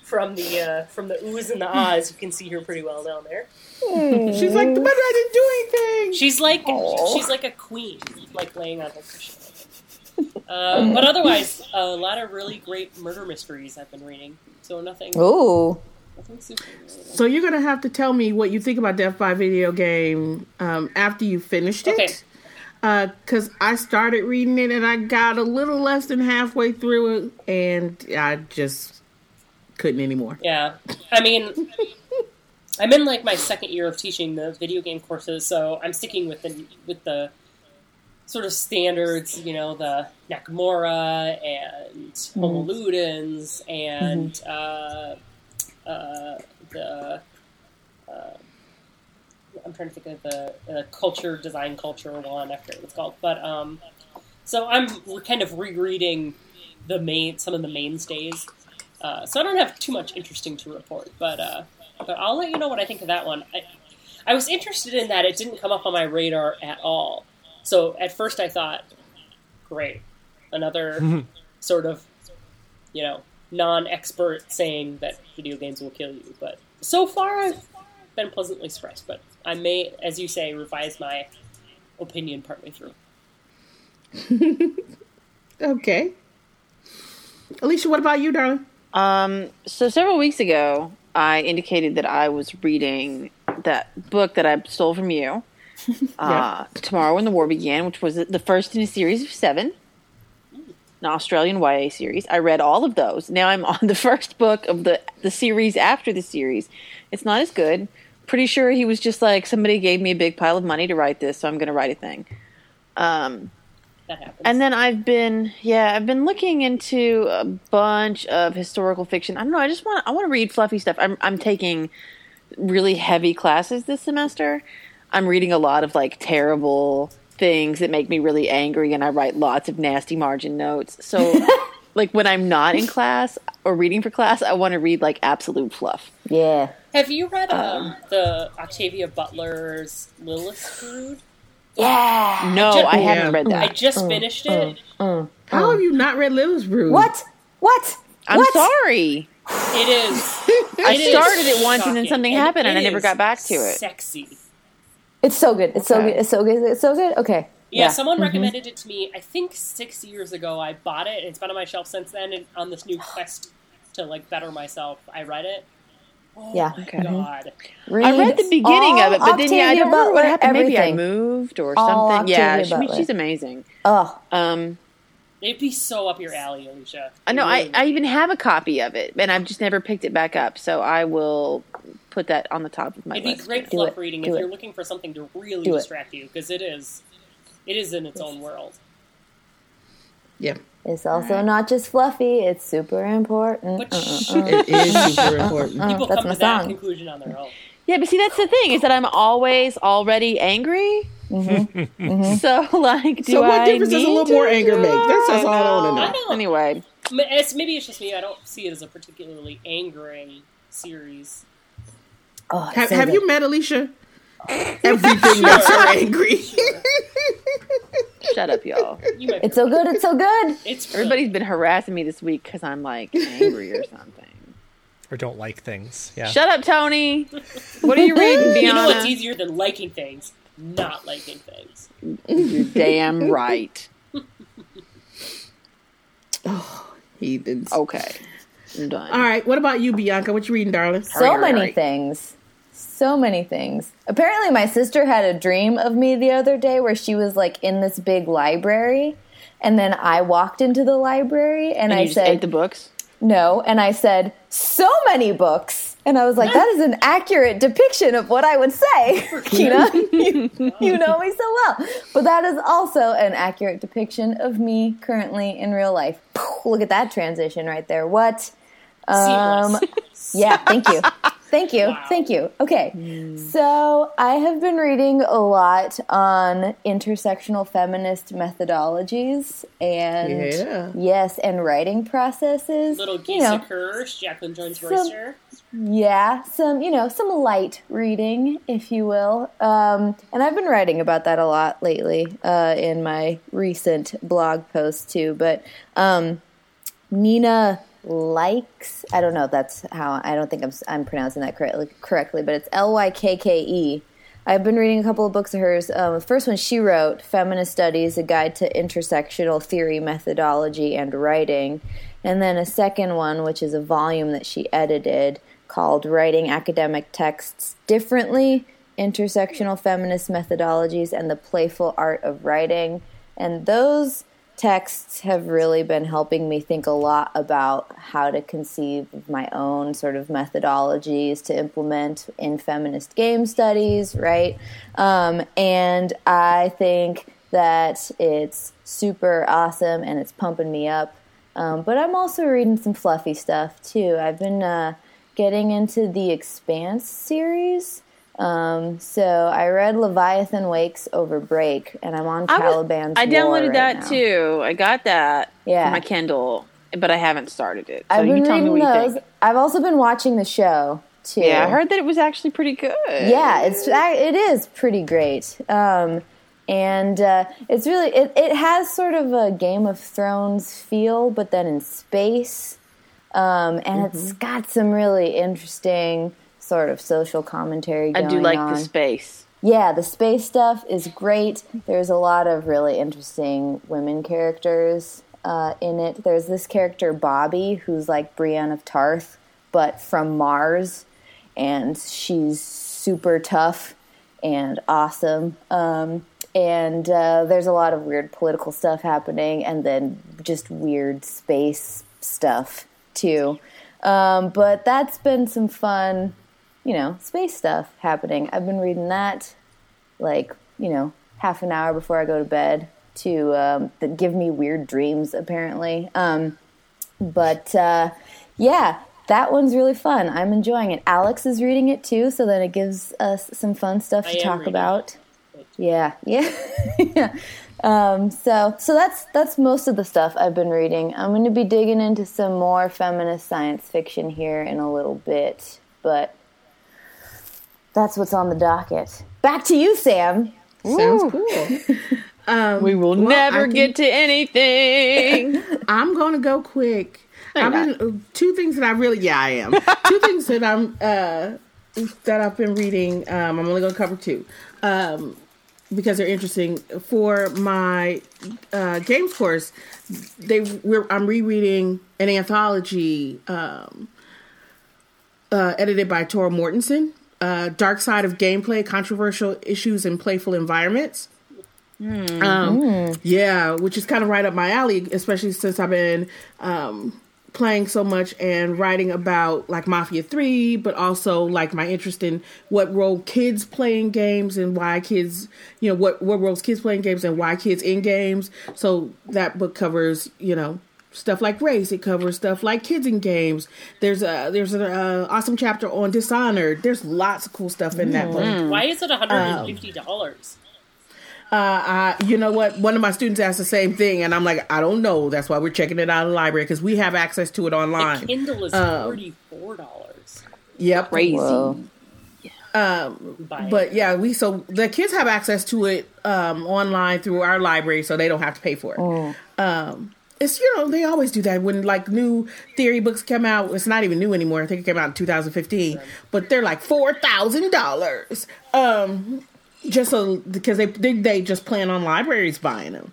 Speaker 4: from the uh, from the oohs and the ahs, you can see her pretty well down there.
Speaker 1: She's like, but I didn't do anything.
Speaker 4: She's like she's like a queen, like laying on her cushion. Uh, but otherwise, a lot of really great murder mysteries I've been reading. So nothing,
Speaker 5: Ooh.
Speaker 4: nothing super. related.
Speaker 1: So you're gonna have to tell me what you think about Death by Video Game um, after you finished it.
Speaker 4: Okay.
Speaker 1: Because I started reading it and I got a little less than halfway through it, and I just couldn't anymore.
Speaker 4: Yeah, I mean, I'm in like my second year of teaching the video game courses, so I'm sticking with the with the sort of standards, you know, the Nakamura and Homo Ludens and uh, uh, the. I'm trying to think of the uh, culture design culture one. I forget what it's called, but um, so I'm kind of rereading the main some of the mainstays. Uh, so I don't have too much interesting to report, but uh, but I'll let you know what I think of that one. I, I was interested in that; it didn't come up on my radar at all. So at first I thought, great, another sort of you know non-expert saying that video games will kill you. But so far I've been pleasantly surprised. But I may, as you say, revise my opinion partway through.
Speaker 1: Okay. Alicia, what about you, darling?
Speaker 3: Um, so several weeks ago, I indicated that I was reading that book that I stole from you. Uh, Tomorrow when the War Began, which was the first in a series of seven, an Australian YA series. I read all of those. Now I'm on the first book of the the series after the series. It's not as good. Pretty sure he was just like somebody gave me a big pile of money to write this, so I'm going to write a thing. Um,
Speaker 4: That happens.
Speaker 3: and then I've been, yeah, I've been looking into a bunch of historical fiction. I don't know. I just want, I want to read fluffy stuff. I'm, I'm taking really heavy classes this semester. I'm reading a lot of like terrible things that make me really angry, and I write lots of nasty margin notes. So, like when I'm not in class, or reading for class, I want to read like absolute fluff.
Speaker 5: Yeah.
Speaker 4: Have you read um, um the Octavia Butler's Lilith Brood?
Speaker 5: Yeah.
Speaker 3: No,
Speaker 4: ju-
Speaker 3: I haven't
Speaker 1: Yeah.
Speaker 3: read that.
Speaker 4: I
Speaker 3: that.
Speaker 4: just mm, finished mm, it.
Speaker 1: Mm, How have you not read Lilith's Brood?
Speaker 5: What? What?
Speaker 3: I'm
Speaker 5: what?
Speaker 3: sorry.
Speaker 4: It is.
Speaker 3: I
Speaker 4: it is
Speaker 3: started it once and then
Speaker 4: shocking.
Speaker 3: something happened and I never got back to it.
Speaker 4: Sexy.
Speaker 5: It's so good. It's so good. It's so good. It's so good. Okay.
Speaker 4: Yeah, someone recommended it to me. I think six years ago. I bought it. and It's been on my shelf since then. And on this new quest to like better myself, I read it. Oh
Speaker 5: Yeah.
Speaker 4: my
Speaker 3: Okay.
Speaker 4: god!
Speaker 3: I read the beginning of it, but then yeah, I
Speaker 5: Octavia
Speaker 3: don't remember what
Speaker 5: Butler,
Speaker 3: happened. Maybe I moved or
Speaker 5: All
Speaker 3: something. Yeah, she, I mean, she's amazing.
Speaker 5: Oh,
Speaker 3: Um,
Speaker 4: It'd be so up your alley, Alicia.
Speaker 3: I know.
Speaker 4: It
Speaker 3: I,
Speaker 4: really
Speaker 3: I even have a copy of it, and I've just never picked it back up. So I will put that on the top of my
Speaker 4: It'd be
Speaker 3: list.
Speaker 4: great
Speaker 5: Do
Speaker 4: fluff
Speaker 5: it.
Speaker 4: reading
Speaker 5: Do
Speaker 4: if
Speaker 5: it.
Speaker 4: you're looking for something to really
Speaker 5: Do it.
Speaker 4: distract you because it is. It is in its own world.
Speaker 1: Yeah,
Speaker 5: it's also not just fluffy. It's super important.
Speaker 4: But
Speaker 1: it is super important.
Speaker 4: people
Speaker 5: that's
Speaker 4: come
Speaker 5: my
Speaker 4: to that
Speaker 5: song.
Speaker 4: conclusion on their own.
Speaker 3: Yeah, but see, that's the thing is that I'm always already angry. Mm-hmm. Mm-hmm. So, like, do
Speaker 1: So what
Speaker 3: I
Speaker 1: difference does a
Speaker 3: need
Speaker 1: little more
Speaker 3: to
Speaker 1: anger
Speaker 3: do
Speaker 1: make? That's
Speaker 3: it?
Speaker 1: just all I wanna know.
Speaker 4: I know.
Speaker 3: Anyway,
Speaker 4: It's, maybe it's just me. I don't see it as a particularly angering series.
Speaker 5: Oh,
Speaker 1: Have,
Speaker 5: so
Speaker 1: have you met Alicia? Everything makes her angry.
Speaker 3: shut up, y'all.
Speaker 5: It's so good. It's so good.
Speaker 4: It's really-
Speaker 3: Everybody's been harassing me this week because I'm like angry or something.
Speaker 2: Or don't like things. Yeah.
Speaker 3: Shut up, Tony. What are you reading,
Speaker 4: You know what's easier than liking things? Not liking things.
Speaker 3: You're damn right.
Speaker 1: Oh, heathens.
Speaker 3: Okay, I'm done.
Speaker 1: All right, what about you, Bianca? What you reading, darling?
Speaker 5: So
Speaker 3: Hurry, hurry,
Speaker 5: many
Speaker 3: hurry.
Speaker 5: things. So many things. Apparently, my sister had a dream of me the other day where she was like in this big library, and then I walked into the library and,
Speaker 3: And
Speaker 5: I said,
Speaker 3: ate the books.
Speaker 5: No, and I said, so many books. And I was like, that is an accurate depiction of what I would say, Kina. you, you know me so well. But that is also an accurate depiction of me currently in real life. Look at that transition right there. What? Um, yeah, thank you. Thank you.
Speaker 4: Wow.
Speaker 5: Thank you. Okay. So I have been reading a lot on intersectional feminist methodologies and
Speaker 1: Yeah.
Speaker 5: yes, and writing processes.
Speaker 4: Little
Speaker 5: you know,
Speaker 4: Kirsch, Jacqueline Jones Royster.
Speaker 5: yeah, some you know some light reading, if you will. Um, and I've been writing about that a lot lately uh, in my recent blog posts too. But um, Nina Lykke I don't know if that's how I don't think I'm I'm pronouncing that correctly correctly, but it's L Y K K E. I've been reading a couple of books of hers. Um, the first one she wrote, Feminist Studies: A Guide to Intersectional Theory, Methodology, and Writing, and then a second one, which is a volume that she edited called Writing Academic Texts Differently Intersectional Feminist Methodologies and the Playful Art of Writing. And those texts have really been helping me think a lot about how to conceive my own sort of methodologies to implement in feminist game studies, right? Um, and I think that it's super awesome and it's pumping me up. Um, but I'm also reading some fluffy stuff too. I've been uh, getting into the Expanse series. Um, so I read Leviathan Wakes over break, and I'm on
Speaker 3: I, was-
Speaker 5: Caliban's.
Speaker 3: I
Speaker 5: War
Speaker 3: downloaded
Speaker 5: right
Speaker 3: that
Speaker 5: now.
Speaker 3: too. I got that
Speaker 5: Yeah.
Speaker 3: for my Kindle, but I haven't started it. So
Speaker 5: I've
Speaker 3: you
Speaker 5: been reading those. I've also been watching the show too.
Speaker 3: Yeah, I heard that it was actually pretty good.
Speaker 5: Yeah, it's it is pretty great. Um, and uh, it's really it, it has sort of a Game of Thrones feel, but then in space. Um, and it's
Speaker 3: Mm-hmm.
Speaker 5: got some really interesting sort of social commentary.
Speaker 3: I do like
Speaker 5: on.
Speaker 3: the space.
Speaker 5: Yeah, the space stuff is great. There's a lot of really interesting women characters uh, in it. There's this character Bobbie, who's like Brienne of Tarth, but from Mars, and she's super tough and awesome. Um, and uh, there's a lot of weird political stuff happening, and then just weird space stuff too. Um, but that's been some fun you know, space stuff happening. I've been reading that like, you know, half an hour before I go to bed to um, that give me weird dreams apparently. Um, but uh, yeah, that one's really fun. I'm enjoying it. Alex is reading it too, so then it gives us some fun stuff
Speaker 4: I
Speaker 5: to talk about. Yeah, yeah, yeah. Um, so so that's that's most of the stuff I've been reading. I'm going to be digging into some more feminist science fiction here in a little bit, but that's what's on the docket. Back to you, Sam.
Speaker 1: Sounds
Speaker 5: Woo.
Speaker 1: cool. Um,
Speaker 3: We will
Speaker 1: well,
Speaker 3: never
Speaker 1: can-
Speaker 3: get to anything.
Speaker 1: I'm going to go quick. I
Speaker 3: You're
Speaker 1: mean, uh, two things that I really, yeah, I am. two things that I'm uh, that I've been reading. Um, I'm only going to cover two um, because they're interesting. For my uh, games course, they we're, I'm rereading an anthology um, uh, edited by Tora Mortensen. Uh, Dark Side of Gameplay: Controversial Issues in Playful Environments. Um, yeah, which is kind of right up my alley, especially since I've been um, playing so much and writing about like Mafia 3, but also like my interest in what role kids play in games and why kids, you know, what, what roles kids play in games and why kids in games. So that book covers, you know, stuff like race. It covers stuff like kids and games. There's a there's an uh, awesome chapter on Dishonored. There's lots of cool stuff in that book.
Speaker 4: Why is it $150?
Speaker 1: Uh, I, you know what? One of my students asked the same thing, and I'm like, I don't know. That's why we're checking it out in the library because we have access to it online.
Speaker 4: The
Speaker 1: online.
Speaker 4: Kindle is
Speaker 1: Um,
Speaker 4: $44.
Speaker 1: Yep.
Speaker 3: Crazy.
Speaker 5: Whoa.
Speaker 4: Buy it.
Speaker 1: But yeah, we so the kids have access to it um, online through our library, so they don't have to pay for it. Um, it's you know they always do that when like new theory books come out. It's not even new anymore. I think it came out in 2015, but they're like four thousand dollars. Um, just so because they, they they just plan on libraries buying them.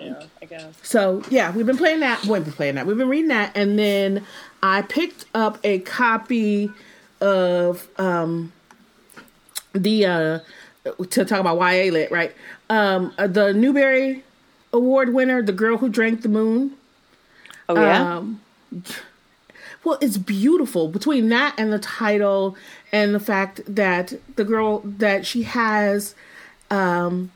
Speaker 4: yeah, I guess.
Speaker 1: So yeah, we've been playing that. We've been playing that. We've been reading that, and then I picked up a copy of um the uh to talk about YA lit, right? Um uh, the Newbery Award winner, The Girl Who Drank the Moon.
Speaker 3: Oh yeah.
Speaker 1: Um well, it's beautiful between that and the title and the fact that the girl that she has um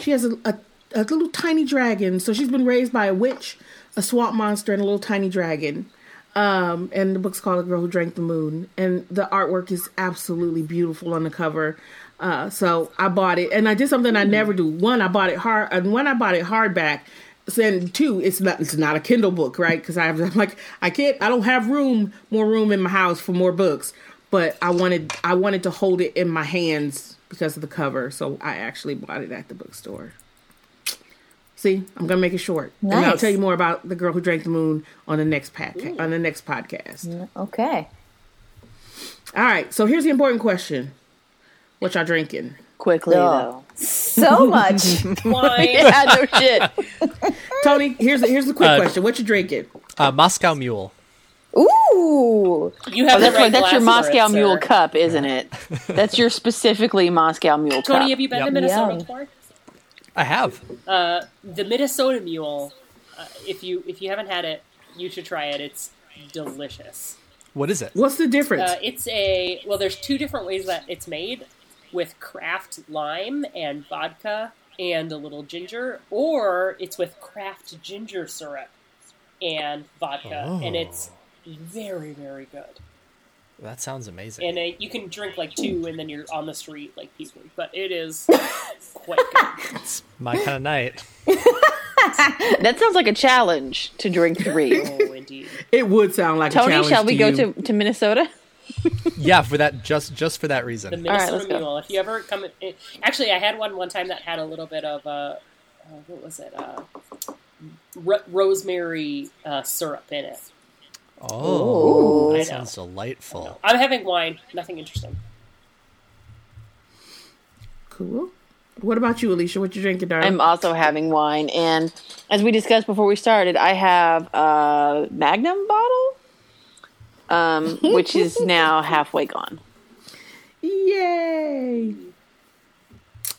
Speaker 1: she has a, a, a little tiny dragon. So she's been raised by a witch, a swamp monster, and a little tiny dragon. Um, and the book's called "The Girl Who Drank the Moon," and the artwork is absolutely beautiful on the cover. Uh, so I bought it, and I did something I never do. One, I bought it hard, and one, I bought it hardback. And two, it's not it's not a Kindle book, right? Because I'm like I can't, I don't have room, more room in my house for more books. But I wanted I wanted to hold it in my hands because of the cover, so I actually bought it at the bookstore. See, I'm gonna make it short, and I'll
Speaker 5: Nice.
Speaker 1: tell you more about the girl who drank the moon on the next podca- on the next podcast.
Speaker 5: Okay.
Speaker 1: All right, so here's the important question: What y'all drinking?
Speaker 3: Quickly though.
Speaker 5: So much.
Speaker 4: Why?
Speaker 3: yeah, no shit.
Speaker 1: Tony, here's here's the quick
Speaker 2: Uh,
Speaker 1: question: What you drinking?
Speaker 2: Uh, Moscow Mule.
Speaker 5: Ooh.
Speaker 4: You have
Speaker 3: Oh, that's
Speaker 4: right
Speaker 3: right. That's your Moscow
Speaker 4: it,
Speaker 3: Mule
Speaker 4: sir.
Speaker 3: cup, isn't it? That's your specifically Moscow Mule
Speaker 4: Tony,
Speaker 3: cup.
Speaker 4: have you been
Speaker 2: Yep.
Speaker 4: to Minnesota
Speaker 5: Yum.
Speaker 4: before?
Speaker 2: I have.
Speaker 4: Uh, the Minnesota Mule. Uh, if you if you haven't had it, you should try it. It's delicious.
Speaker 2: What is it?
Speaker 1: What's the difference?
Speaker 4: Uh, it's a well. There's two different ways that it's made, with craft lime and vodka and a little ginger, or it's with craft ginger syrup and vodka, and it's very very good.
Speaker 2: That sounds amazing.
Speaker 4: And uh, you can drink like two, and then you're on the street like people. But it is quite good.
Speaker 2: My kind of night.
Speaker 3: That sounds like a challenge to drink three.
Speaker 4: Oh, indeed.
Speaker 1: it would sound like a
Speaker 3: Tony, shall we
Speaker 1: to
Speaker 3: go to, to Minnesota?
Speaker 2: Yeah, for that just just for that reason.
Speaker 3: right,
Speaker 4: Minnesota
Speaker 3: let's.
Speaker 4: Mule. If you ever come, it, actually, I had one one time that had a little bit of a uh what was it? Uh, ro- rosemary uh, syrup in it.
Speaker 2: Oh,
Speaker 5: Ooh.
Speaker 2: that sounds delightful.
Speaker 4: I'm having wine. Nothing interesting.
Speaker 1: Cool. What about you, Alicia? What you drinking, darling?
Speaker 3: I'm also having wine, and as we discussed before we started, I have a Magnum bottle, um, which is now halfway gone.
Speaker 1: Yay!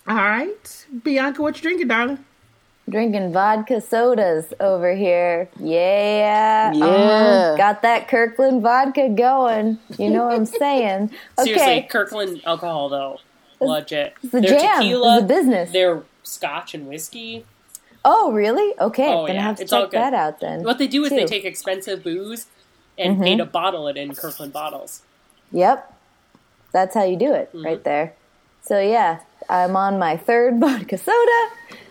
Speaker 1: All right, Bianca, what you drinking, darling?
Speaker 5: Drinking vodka sodas over here. Yeah.
Speaker 3: Yeah.
Speaker 5: uh-huh. Got that Kirkland vodka going. You know what I'm saying? Okay.
Speaker 4: Seriously, Kirkland alcohol though, legit.
Speaker 5: it's the
Speaker 4: Their
Speaker 5: jam.
Speaker 4: tequila,
Speaker 5: It's the business.
Speaker 4: Their scotch and whiskey.
Speaker 5: Oh, really? Okay.
Speaker 4: Oh,
Speaker 5: then I
Speaker 4: yeah,
Speaker 5: have to
Speaker 4: it's
Speaker 5: check that out then.
Speaker 4: What they do is they
Speaker 5: too. Mm-hmm.
Speaker 4: take expensive booze and pay to bottle it in Kirkland bottles.
Speaker 5: Yep. That's how you do it
Speaker 4: Mm-hmm.
Speaker 5: right there. So yeah, I'm on my third vodka soda.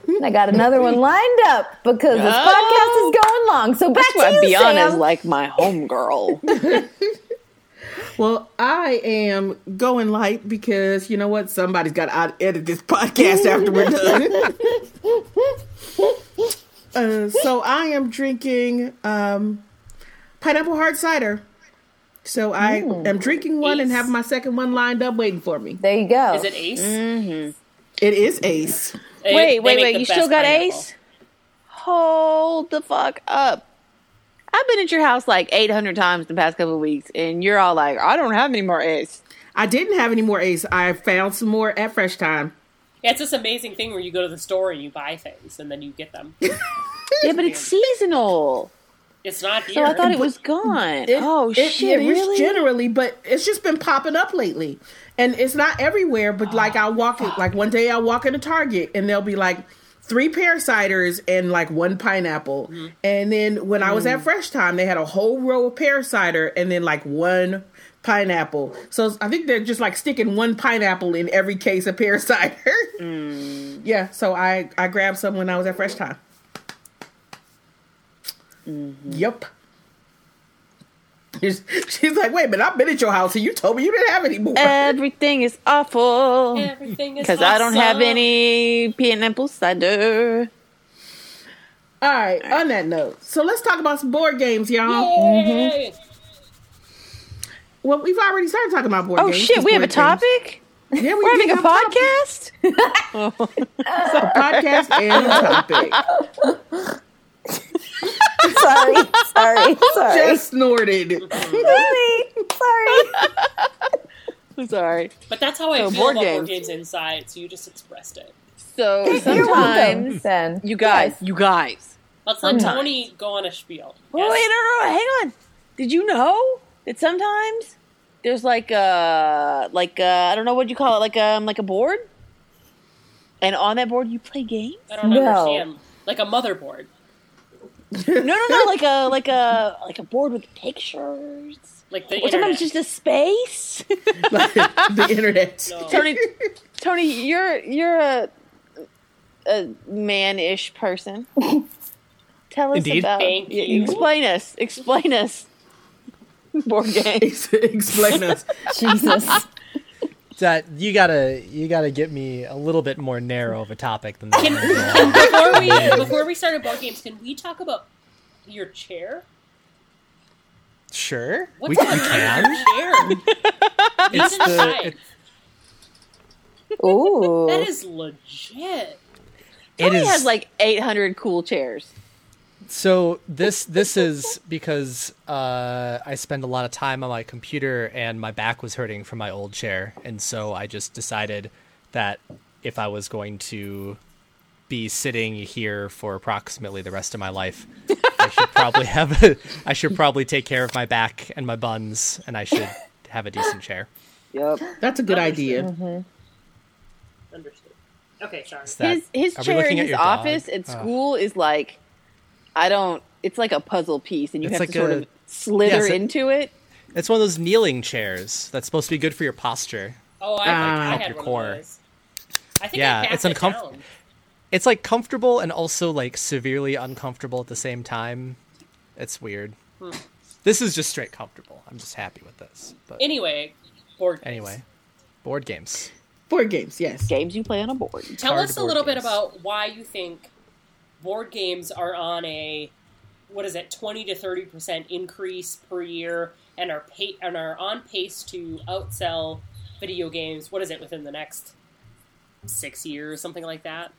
Speaker 5: And I got another one lined up because this podcast is going long. So back
Speaker 3: That's
Speaker 5: to
Speaker 3: why
Speaker 5: you,
Speaker 3: Beyond is
Speaker 5: Sam.
Speaker 3: like my homegirl.
Speaker 1: Well, I am going light because you know what? Somebody's got to edit this podcast after we're done. uh, so I am drinking um, pineapple hard cider. So I mm. am drinking one and have my second one lined up waiting for me.
Speaker 5: there you go.
Speaker 4: Is it Ace? Mm-hmm.
Speaker 1: It is Ace.
Speaker 4: They-
Speaker 3: wait, wait, wait. You still got
Speaker 4: pineapple.
Speaker 3: Ace? Hold the fuck up. I've been at your house like 800 times in the past couple of weeks, and you're all like, I don't have any more Ace.
Speaker 1: I didn't have any more Ace. I found some more at Fresh Thyme.
Speaker 4: Yeah, it's this amazing thing where you go to the store and you buy things and then you get them.
Speaker 3: Yeah, but it's seasonal.
Speaker 4: It's not
Speaker 3: So
Speaker 4: here.
Speaker 3: I thought it was gone.
Speaker 1: It-
Speaker 3: oh,
Speaker 1: it-
Speaker 3: shit,
Speaker 1: it is
Speaker 3: really?
Speaker 1: generally, but it's just been popping up lately, and it's not everywhere. But like I'll walk it, like one day I'll walk into Target and there'll be like three pear ciders and like one pineapple, mm-hmm. and then when I was at mm. Fresh Thyme, they had a whole row of pear cider and then like one pineapple. So I think they're just like sticking one pineapple in every case of pear cider. Mm. Yeah, so I I grabbed some when I was at Fresh Thyme. Mm-hmm. Yep. She's, she's like, wait a minute, I've been at your house and you told me you didn't have any more.
Speaker 3: Everything is awful.
Speaker 4: Everything is
Speaker 3: Because I don't have
Speaker 4: awesome.
Speaker 3: any pineapple cider.
Speaker 1: All right, on that note, so let's talk about some board games, y'all.
Speaker 4: Yay! Mm-hmm.
Speaker 1: Well, we've already started talking about board
Speaker 3: Oh
Speaker 1: games.
Speaker 3: Oh, shit, we have a
Speaker 1: Board games.
Speaker 3: topic?
Speaker 1: Yeah, we
Speaker 3: We're having a
Speaker 1: have topic.
Speaker 3: podcast?
Speaker 1: A podcast and a topic.
Speaker 5: sorry, sorry, sorry.
Speaker 1: Just snorted.
Speaker 5: Me. Sorry.
Speaker 3: I'm sorry.
Speaker 4: But that's how I
Speaker 3: So,
Speaker 4: feel
Speaker 3: board
Speaker 4: about
Speaker 3: games.
Speaker 4: board games inside, so you just expressed it.
Speaker 3: So
Speaker 5: You're
Speaker 3: sometimes,
Speaker 5: then.
Speaker 3: you guys,
Speaker 5: Yes.
Speaker 3: you guys.
Speaker 4: Let's let
Speaker 5: Sometimes.
Speaker 4: Tony go on a spiel.
Speaker 3: Oh,
Speaker 4: Yes?
Speaker 3: wait, no, no, no, hang on. Did you know that sometimes there's like a, like a, I don't know what you call it, like um, like a board, and on that board you play games.
Speaker 4: I don't
Speaker 5: No.
Speaker 4: understand. Like a motherboard.
Speaker 3: No, no, no, like a, like a, like a board with pictures.
Speaker 4: Like the
Speaker 3: Or sometimes just a space.
Speaker 1: the internet.
Speaker 4: No.
Speaker 3: Tony, Tony, you're you're a a man-ish person. Tell us
Speaker 2: Indeed.
Speaker 3: about.
Speaker 4: Thank
Speaker 3: y-
Speaker 4: you.
Speaker 3: Explain us. Explain us. Board games.
Speaker 1: Explain us.
Speaker 5: Jesus.
Speaker 2: That you gotta you gotta get me a little bit more narrow of a topic than that.
Speaker 4: can before we before we started board games, can we talk about your chair?
Speaker 2: sure, we,
Speaker 4: What's
Speaker 2: we
Speaker 4: going on
Speaker 2: can.
Speaker 4: with your chair?
Speaker 2: It's
Speaker 4: It's
Speaker 2: the
Speaker 4: inside.
Speaker 2: it,
Speaker 5: Ooh.
Speaker 4: That is legit.
Speaker 2: it
Speaker 3: Tony
Speaker 2: is
Speaker 3: has like 800 cool chairs.
Speaker 2: So this this is because uh, I spend a lot of time on my computer and my back was hurting from my old chair, and so I just decided that if I was going to be sitting here for approximately the rest of my life, I should probably have a, I should probably take care of my back and my buns, and I should have a decent chair.
Speaker 3: Yep.
Speaker 1: That's a good idea.
Speaker 4: Understood. Okay, sorry.
Speaker 2: That-
Speaker 3: His his chair in his
Speaker 2: your dog?
Speaker 3: office at
Speaker 2: Oh.
Speaker 3: school is like, I don't. It's like a puzzle piece, and you
Speaker 2: It's
Speaker 3: have
Speaker 2: like
Speaker 3: to sort
Speaker 2: a-
Speaker 3: of slither
Speaker 2: Yes, it-
Speaker 3: into it.
Speaker 2: It's one of those kneeling chairs that's supposed to be good for your posture.
Speaker 4: Oh, I,
Speaker 1: Ah.
Speaker 4: I
Speaker 2: Help
Speaker 4: had
Speaker 2: your
Speaker 4: one
Speaker 2: core.
Speaker 4: of those. I think
Speaker 2: Yeah,
Speaker 4: I
Speaker 2: it's
Speaker 4: uncomfortable. it.
Speaker 2: It's like comfortable and also like severely uncomfortable at the same time. It's weird.
Speaker 4: Hmm.
Speaker 2: This is just straight comfortable. I'm just happy with this. But
Speaker 4: Anyway, board games.
Speaker 2: anyway, board games.
Speaker 1: Board games, yes.
Speaker 3: Games you play on a board.
Speaker 4: Tell
Speaker 2: Card
Speaker 4: us a
Speaker 2: board
Speaker 4: little bit about why you think board games are on a what is it, twenty to thirty percent increase per year, and are pa- and are on pace to outsell video games. What is it within the next six years, something like that?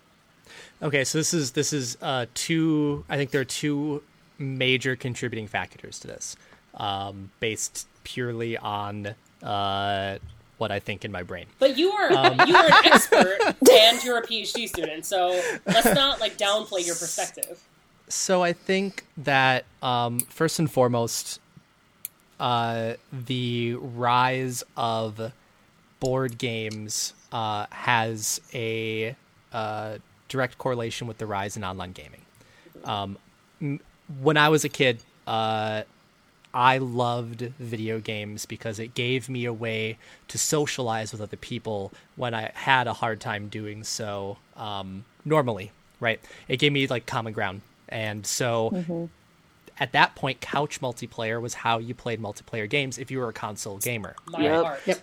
Speaker 2: Okay, so this is this is uh, two. I think there are two major contributing factors to this, um, based purely on uh, what I think in my brain.
Speaker 4: But you are
Speaker 2: Um,
Speaker 4: you are an expert and you're a PhD student, so let's not like downplay your perspective.
Speaker 2: So I think that um, first and foremost, uh, the rise of board games uh, has a uh, direct correlation with the rise in online gaming. Um, m- when I was a kid, uh, I loved video games because it gave me a way to socialize with other people when I had a hard time doing so um, normally, right? It gave me like common ground. And so
Speaker 3: Mm-hmm.
Speaker 2: at that point, couch multiplayer was how you played multiplayer games if you were a console gamer.
Speaker 4: My
Speaker 3: Yep.
Speaker 4: heart.
Speaker 1: Yep.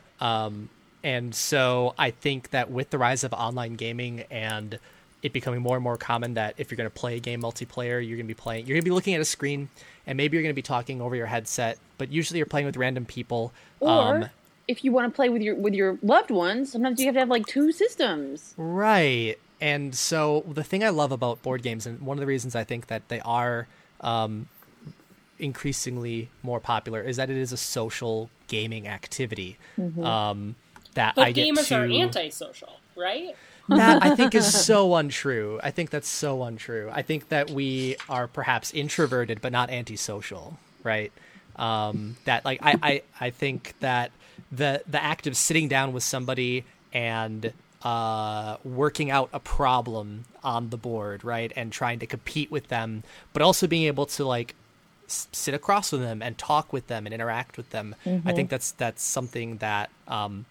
Speaker 2: And so I think that with the rise of online gaming and it becoming more and more common that if you're going to play a game multiplayer, you're going to be playing, you're going to be looking at a screen and maybe you're going to be talking over your headset, but usually you're playing with random people.
Speaker 3: Or
Speaker 2: Um,
Speaker 3: if you want to play with your with your loved ones, sometimes you have to have like two systems.
Speaker 2: Right. And so the thing I love about board games, and one of the reasons I think that they are um, increasingly more popular, is that it is a social gaming activity. Um, that
Speaker 4: But
Speaker 2: I get
Speaker 4: gamers
Speaker 2: to...
Speaker 4: are antisocial, right?
Speaker 2: That I think is so untrue. I think that's so untrue. I think that we are perhaps introverted but not antisocial, right? Um, that like I, I, I think that the the act of sitting down with somebody and uh, working out a problem on the board, right, and trying to compete with them, but also being able to like s- sit across from them and talk with them and interact with them. I think that's that's something that um,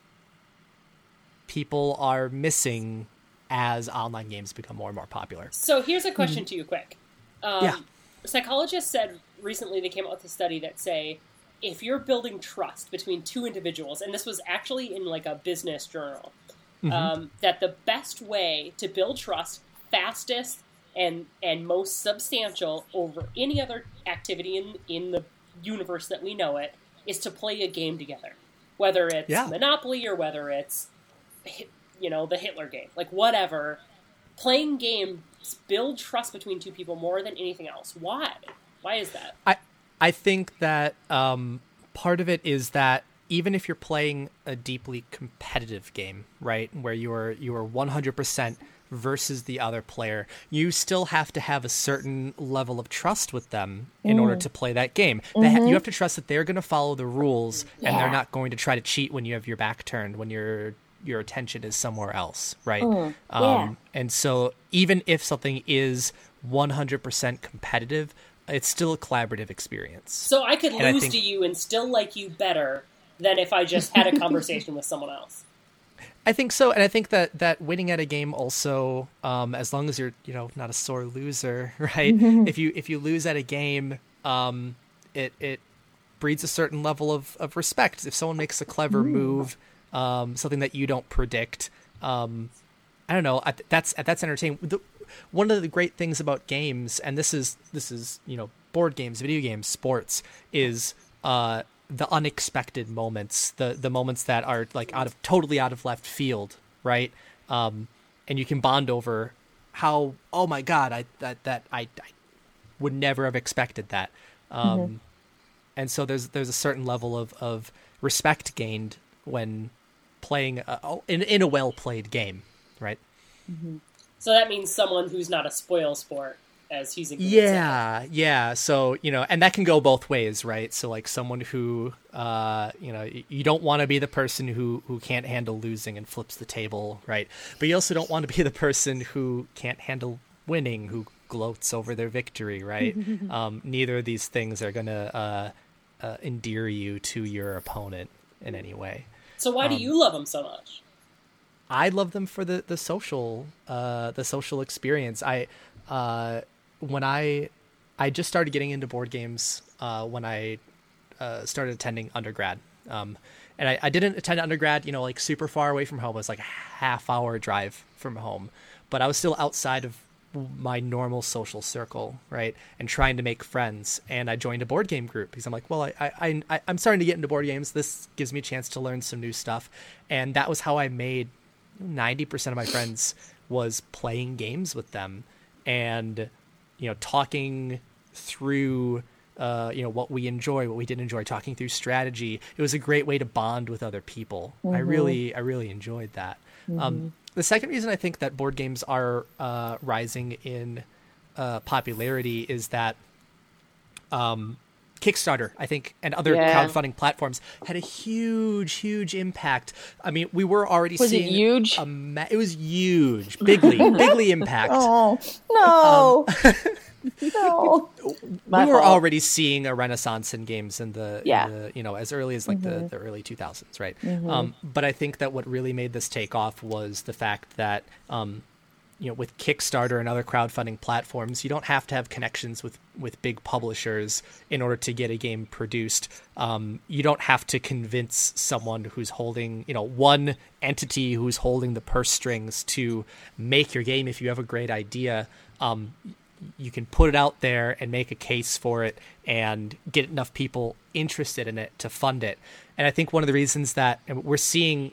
Speaker 2: people are missing as online games become more and more popular.
Speaker 4: So here's a question to you, quick. Um,
Speaker 2: Yeah.
Speaker 4: Psychologists said recently they came out with a study that say if you're building trust between two individuals, and this was actually in like a business journal, um, that the best way to build trust fastest and and most substantial over any other activity in in the universe that we know it is to play a game together, whether it's
Speaker 2: Yeah.
Speaker 4: Monopoly or whether it's you know the Hitler game, like whatever. Playing games build trust between two people more than anything else. Why? Why is that?
Speaker 2: I I think that um, part of it is that even if you're playing a deeply competitive game, right, where you're you're 100% versus the other player, you still have to have a certain level of trust with them in order to play that game. They ha- you have to trust that they're going to follow the rules and they're not going to try to cheat when you have your back turned when your your attention is somewhere else, right?
Speaker 5: yeah.
Speaker 2: Um, and so even if something is 100% competitive, it's still a collaborative experience.
Speaker 4: So I could
Speaker 2: And I
Speaker 4: lose
Speaker 2: think-
Speaker 4: to you and still like you better than if I just had a conversation with someone else.
Speaker 2: I think so, and I think that that winning at a game also, um, as long as you're you know not a sore loser, right? if you if you lose at a game, um, it it breeds a certain level of, of respect. If someone makes a clever move, um, something that you don't predict, um, I don't know. I, that's that's entertaining. The, one of the great things about games, and this is this is you know board games, video games, sports, is uh, the unexpected moments, the the moments that are like out of totally out of left field, right? Um, and you can bond over how oh my god, I that that I, I would never have expected that. Um, And so there's there's a certain level of, of respect gained when playing a, in in a well played game, right?
Speaker 4: So that means someone who's not a spoil sport, as he's.
Speaker 2: Yeah, yeah. So you know, and that can go both ways, right? So like someone who, uh, you know, you don't want to be the person who who can't handle losing and flips the table, right? But you also don't want to be the person who can't handle winning, who gloats over their victory, right? um, neither of these things are gonna uh, uh, endear you to your opponent in any way.
Speaker 4: So why
Speaker 2: Um,
Speaker 4: do you love them so much?
Speaker 2: I love them for the the social uh the social experience. I uh when I I just started getting into board games uh when I uh started attending undergrad. Um and I, I didn't attend undergrad, you know, like super far away from home. It was like a half hour drive from home. But I was still outside of my normal social circle, right? And trying to make friends. And I joined a board game group because I'm like, well, I, I, I, I'm starting to get into board games. This gives me a chance to learn some new stuff. And that was how I made 90% of my friends was playing games with them and, you know, talking through uh, you know what we enjoy, what we didn't enjoy, talking through strategy. It was a great way to bond with other people. I really, I really enjoyed that. Um, the second reason I think that board games are uh, rising in uh, popularity is that um, Kickstarter, I think, and other
Speaker 3: Yeah.
Speaker 2: crowdfunding platforms had a huge, huge impact. I mean, we were already
Speaker 3: Was it
Speaker 2: seeing
Speaker 3: huge?
Speaker 2: A ma- it was huge, bigly, bigly impact.
Speaker 5: Oh no! No.
Speaker 3: My
Speaker 2: we were
Speaker 3: fault.
Speaker 2: already seeing a renaissance in games in the, in the, you know as early as like
Speaker 5: Mm-hmm.
Speaker 2: the, the early 2000s right um, but i think that what really made this take off was the fact that um, you know with kickstarter and other crowdfunding platforms you don't have to have connections with with big publishers in order to get a game produced um, you don't have to convince someone who's holding you know one entity who's holding the purse strings to make your game if you have a great idea um, you can put it out there and make a case for it and get enough people interested in it to fund it. And I think one of the reasons that we're seeing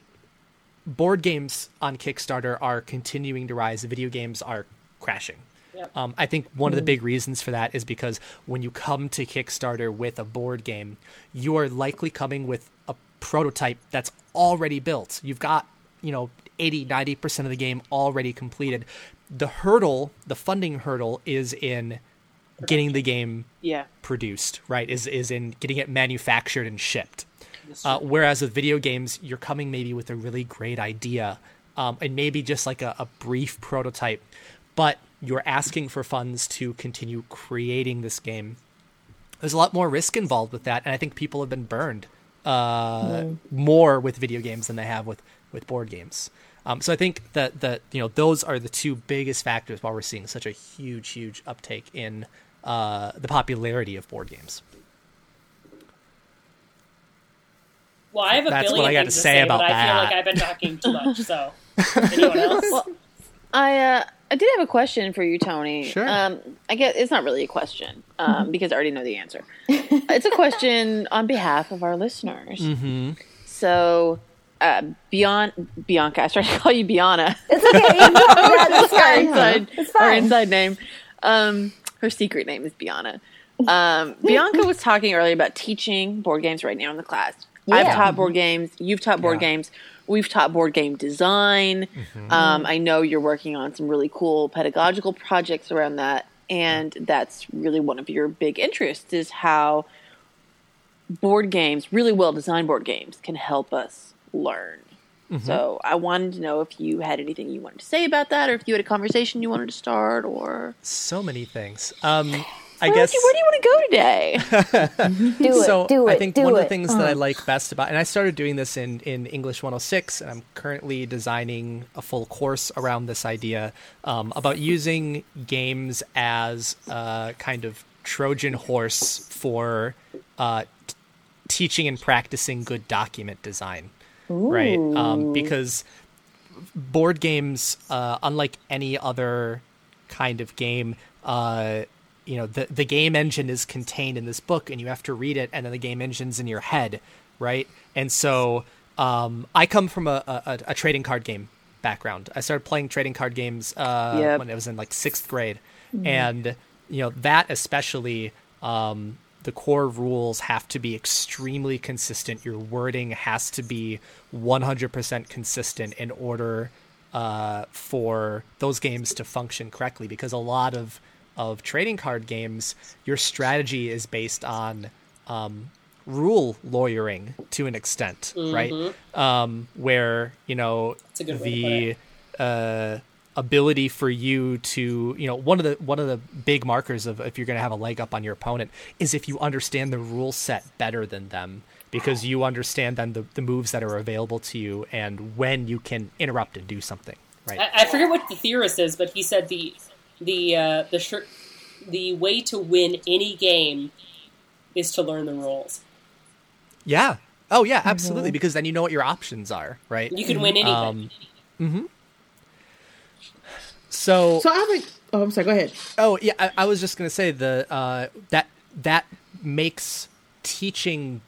Speaker 2: board games on Kickstarter are continuing to rise, video games are crashing.
Speaker 4: Yep.
Speaker 2: Um, I think one of the big reasons for that is because when you come to Kickstarter with a board game, you are likely coming with a prototype that's already built. You've got, you know, 80, 90% of the game already completed. The hurdle, the funding hurdle, is in getting the game
Speaker 3: Yeah.
Speaker 2: produced, right? Is is in getting it manufactured and shipped. Uh, whereas with video games, you're coming maybe with a really great idea, um, and maybe just like a, a brief prototype, but you're asking for funds to continue creating this game. There's a lot more risk involved with that, and I think people have been burned uh, more with video games than they have with with board games. Um, so I think that that you know those are the two biggest factors why we're seeing such a huge, huge uptake in uh, the popularity of board games.
Speaker 4: Well, I have a
Speaker 2: That's
Speaker 4: billion
Speaker 2: what I got
Speaker 4: things
Speaker 2: to
Speaker 4: to
Speaker 2: say
Speaker 4: say,
Speaker 2: about
Speaker 4: but I feel like I've been talking too much. So, anyone else?
Speaker 3: I uh, I did have a question for you, Tony.
Speaker 2: Sure.
Speaker 3: Um, I guess it's not really a question um, because I already know the answer. it's a question on behalf of our listeners.
Speaker 2: Mm-hmm.
Speaker 3: So, uh, Bian- Bianca, I started to call you Biana.
Speaker 5: It's okay. You can call me that. It's
Speaker 3: our
Speaker 5: fine.
Speaker 3: inside,
Speaker 5: It's
Speaker 3: our inside name. Um, her secret name is Biana. Um, Bianca was talking earlier about teaching board games right now in the class. I've taught board games. You've taught board
Speaker 2: Yeah.
Speaker 3: games. We've taught board game design. Um, I know you're working on some really cool pedagogical projects around that, and that's really one of your big interests is how board games, really well designed board games, can help us learn. So I wanted to know if you had anything you wanted to say about that, or if you had a conversation you wanted to start, or
Speaker 2: So many things. Um, I
Speaker 3: where,
Speaker 2: guess.
Speaker 3: do you, where do you want to go today?
Speaker 5: Do it.
Speaker 2: so
Speaker 5: do it.
Speaker 2: I think one
Speaker 5: it.
Speaker 2: of the things that I
Speaker 5: Uh.
Speaker 2: like best about, and I started doing this in in English 106, and I'm currently designing a full course around this idea um, about using games as a kind of Trojan horse for uh, t- teaching and practicing good document design, right? Um, because board games, uh, unlike any other kind of game, uh, you know, the the game engine is contained in this book, and you have to read it, and then the game engine's in your head, right? And so, um, I come from a, a, a trading card game background. I started playing trading card games uh,
Speaker 3: Yep.
Speaker 2: when I was in like sixth grade, and you know that especially. Um, the core rules have to be extremely consistent. Your wording has to be 100% consistent in order uh, for those games to function correctly. Because a lot of of trading card games, your strategy is based on um, rule lawyering to an extent, right? Um, where you know
Speaker 4: a good way to
Speaker 2: the uh, ability for you to you know one of the one of the big markers of if you're going to have a leg up on your opponent is if you understand the rule set better than them because you understand then the, the moves that are available to you and when you can interrupt and do something right?
Speaker 4: I, I forget what the theorist is, but he said the the uh, the shir- the way to win any game is to learn the rules.
Speaker 2: yeah oh yeah absolutely because then you know what your options are right
Speaker 4: You can win anything.
Speaker 2: um, so
Speaker 1: So I have a. Oh, I'm sorry. Go ahead.
Speaker 2: Oh yeah, I, I was just gonna say the uh, that that makes teaching,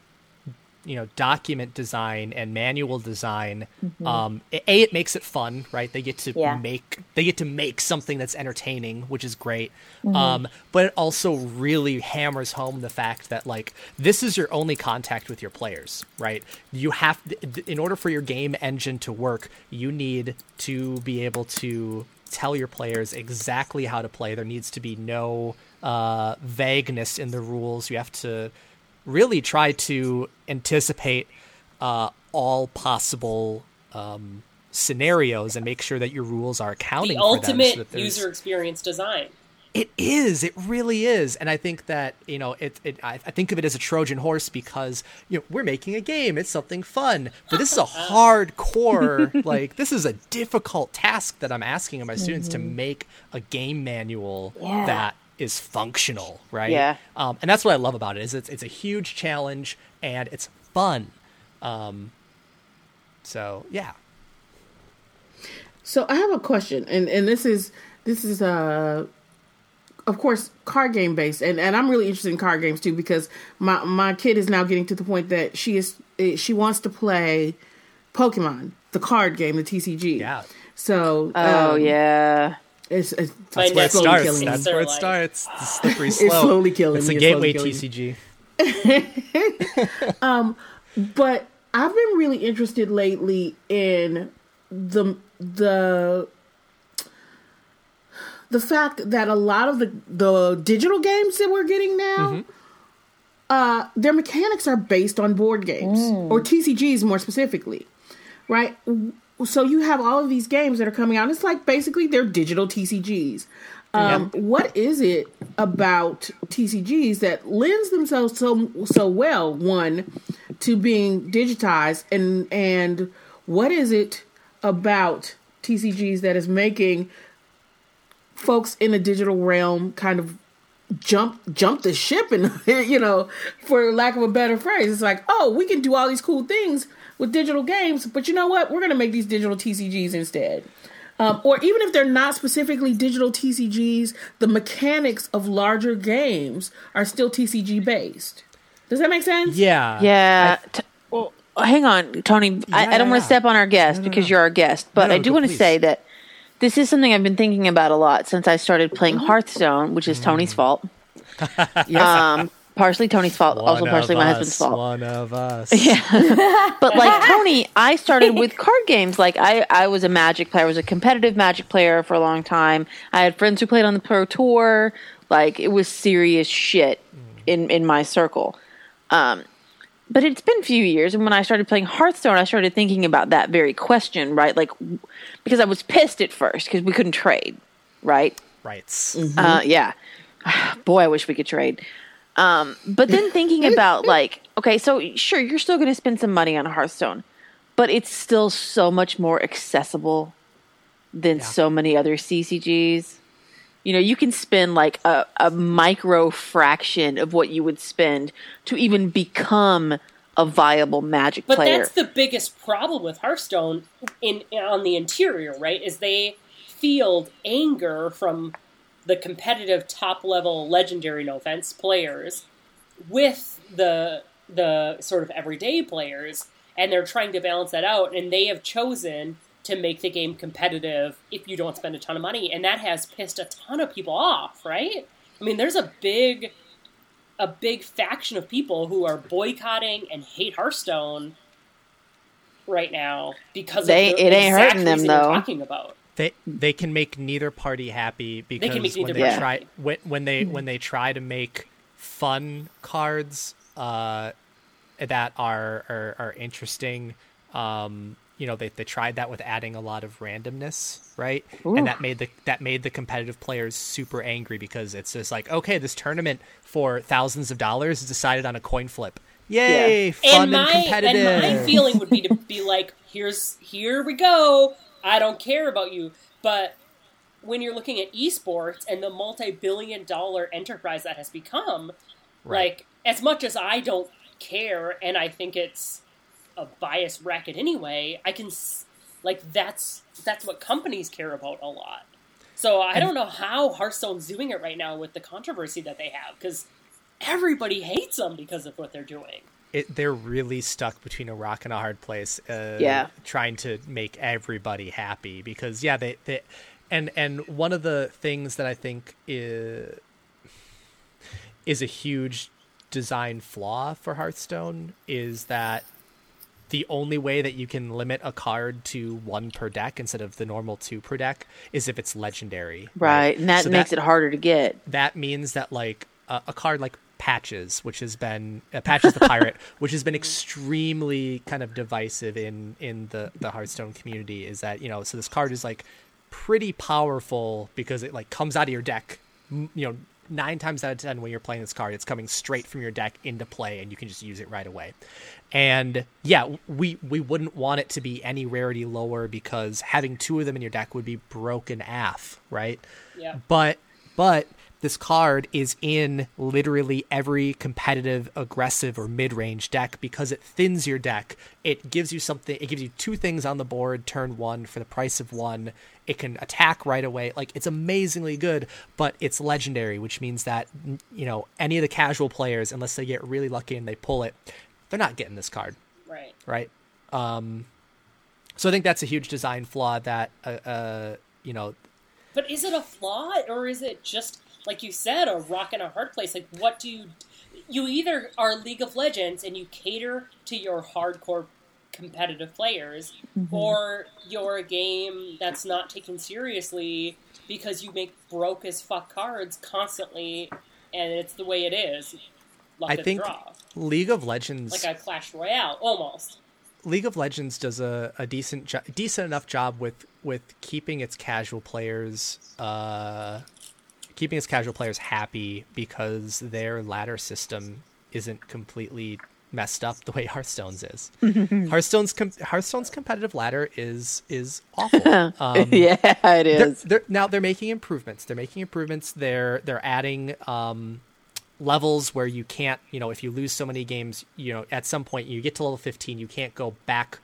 Speaker 2: you know, document design and manual design. Um, a it makes it fun, right? They get to
Speaker 5: Yeah.
Speaker 2: make they get to make something that's entertaining, which is great. Um, but it also really hammers home the fact that like this is your only contact with your players, right? You have in order for your game engine to work, you need to be able to tell your players exactly how to play. There needs to be no uh, vagueness in the rules. You have to really try to anticipate uh, all possible um, scenarios and make sure that your rules are accounting
Speaker 4: the
Speaker 2: for them.
Speaker 4: ultimate
Speaker 2: so that
Speaker 4: user experience design.
Speaker 2: It is. It really is. And I think that you know, it. it I, I think of it as a Trojan horse because you know we're making a game. It's something fun, but this is a hardcore. like this is a difficult task that I'm asking of my students to make a game manual
Speaker 5: Yeah.
Speaker 2: that is functional, right?
Speaker 3: Yeah.
Speaker 2: Um, and that's what I love about it is it's it's a huge challenge and it's fun. Um, so yeah.
Speaker 1: So I have a question, and and this is this is uh of course card game based, and and I'm really interested in card games too because my my kid is now getting to the point that she is eh, she wants to play Pokemon, the card game, the TCG.
Speaker 2: Yeah.
Speaker 1: So
Speaker 3: Oh
Speaker 1: um,
Speaker 3: yeah.
Speaker 1: It's, it's,
Speaker 4: My
Speaker 1: it's
Speaker 2: Where it
Speaker 1: slowly
Speaker 2: starts.
Speaker 1: killing.
Speaker 2: That's where it
Speaker 4: like-
Speaker 2: starts. The slippery
Speaker 1: It's slowly killing
Speaker 2: It's
Speaker 1: me.
Speaker 2: a
Speaker 1: It's slowly
Speaker 2: gateway
Speaker 1: killing
Speaker 2: TCG.
Speaker 1: Um, but I've been really interested lately in the the the fact that a lot of the the digital games that we're getting now mm-hmm. uh their mechanics are based on board games mm. or TCGs more specifically. Right? So you have all of these games that are coming out. It's like basically they're digital TCGs. Um, What is it about TCGs that lends themselves so so well? One to being digitized, and and what is it about TCGs that is making folks in the digital realm kind of jump jump the ship and you know for lack of a better phrase it's like oh we can do all these cool things with digital games but you know what we're going to make these digital tcgs instead um, or even if they're not specifically digital tcgs the mechanics of larger games are still tcg based does that make sense
Speaker 2: Yeah.
Speaker 3: Yeah. T- well, hang on, Tony. I, I don't want
Speaker 2: yeah.
Speaker 3: to step on our guest because you're our guest, but
Speaker 2: No,
Speaker 3: I do want to say that this is something I've been thinking about a lot since I started playing Hearthstone, which is
Speaker 2: Mm.
Speaker 3: Tony's fault.
Speaker 1: yes
Speaker 3: Um, partially Tony's fault, also partially my
Speaker 2: us,
Speaker 3: husband's fault.
Speaker 2: One of us. Yeah.
Speaker 3: But like Tony, I started with card games. Like I, I was a Magic player. I was a competitive Magic player for a long time. I had friends who played on the Pro Tour. Like it was serious shit in in my circle. Um, but it's been a few years, and when I started playing Hearthstone, I started thinking about that very question, right? Like because I was pissed at first because we couldn't trade, right?
Speaker 2: Rights.
Speaker 3: Uh, yeah. Boy, I wish we could trade. Um, but then thinking about like, okay, so sure, you're still going to spend some money on Hearthstone, but it's still so much more accessible than so many other CCGs. You know, you can spend like a, a micro fraction of what you would spend to even become a viable Magic
Speaker 4: But
Speaker 3: player.
Speaker 4: that's the biggest problem with Hearthstone in on the interior, right? Is they field anger from the competitive top level legendary no offense players with the the sort of everyday players and they're trying to balance that out and they have chosen to make the game competitive if you don't spend a ton of money and that has pissed a ton of people off, right? I mean, there's a big a big faction of people who are boycotting and hate Hearthstone right now because
Speaker 3: They-
Speaker 4: of the
Speaker 3: it ain't hurting them, though.
Speaker 4: talking about.
Speaker 2: They they can make neither party happy because
Speaker 4: can make
Speaker 2: when they
Speaker 3: party
Speaker 2: try
Speaker 4: happy.
Speaker 2: when, when they when they try to make fun cards uh, that are are, are interesting. Um, you know, they, they tried that with adding a lot of randomness, right? And that made the that made the competitive players super angry because it's just like, okay, this tournament for thousands of dollars is decided on a coin flip. Yay,
Speaker 3: Yeah.
Speaker 2: fun
Speaker 4: and my
Speaker 2: competitive.
Speaker 4: and my feeling would be to be like, here's here we go. I don't care about you, but when you're looking at esports and the multi-billion dollar enterprise that has become,
Speaker 2: Right.
Speaker 4: like as much as I don't care and I think it's a biased racket anyway, I can s- like that's that's what companies care about a lot. So I don't know how Hearthstone's doing it right now with the controversy that they have because everybody hates them because of what they're doing.
Speaker 2: It, they're really stuck between a rock and a hard place. Uh,
Speaker 3: Yeah.
Speaker 2: trying to make everybody happy because yeah, they, they and and one of the things that I think is is a huge design flaw for Hearthstone is that the only way that you can limit a card to one per deck instead of the normal two per deck is if it's legendary.
Speaker 3: right. And that
Speaker 2: So
Speaker 3: makes it harder to get.
Speaker 2: that means that like a, a card like patches which has been uh, patches the pirate which has been extremely kind of divisive in in the the hearthstone community is that you know so this card is like pretty powerful because it like comes out of your deck you know nine times out of ten when you're playing this card, it's coming straight from your deck into play, and you can just use it right away. And yeah, we we wouldn't want it to be any rarity lower because having two of them in your deck would be broken af, right?
Speaker 4: Yeah.
Speaker 2: But but this card is in literally every competitive, aggressive, or mid-range deck because it thins your deck. It gives you something. It gives you two things on the board turn one for the price of one. It can attack right away. Like it's amazingly good, but it's legendary, which means that you know any of the casual players, unless they get really lucky and they pull it, they're not getting this card
Speaker 4: Right.
Speaker 2: right? Um, so I think that's a huge design flaw that uh, uh, you know
Speaker 4: But is it a flaw or is it just like you said, a rock and a hard place? Like, what do you? You either are League of Legends and you cater to your hardcore competitive players, or you're a game that's not taken seriously because you make broke as fuck cards constantly, and it's the way it is. Luck
Speaker 2: I think
Speaker 4: draw.
Speaker 2: League of Legends
Speaker 4: like a Clash Royale, almost.
Speaker 2: League of Legends does a, a decent jo- decent enough job with with keeping its casual players uh keeping its casual players happy because their ladder system isn't completely messed up the way Hearthstone's is. Hearthstone's com- Hearthstone's competitive ladder is is awful. Um,
Speaker 3: yeah, it
Speaker 2: they're, they're, now they're making improvements. They're making improvements. They're they're adding um, levels where you can't, you know, if you lose so many games, you know, at some point you get to level 15, you can't go back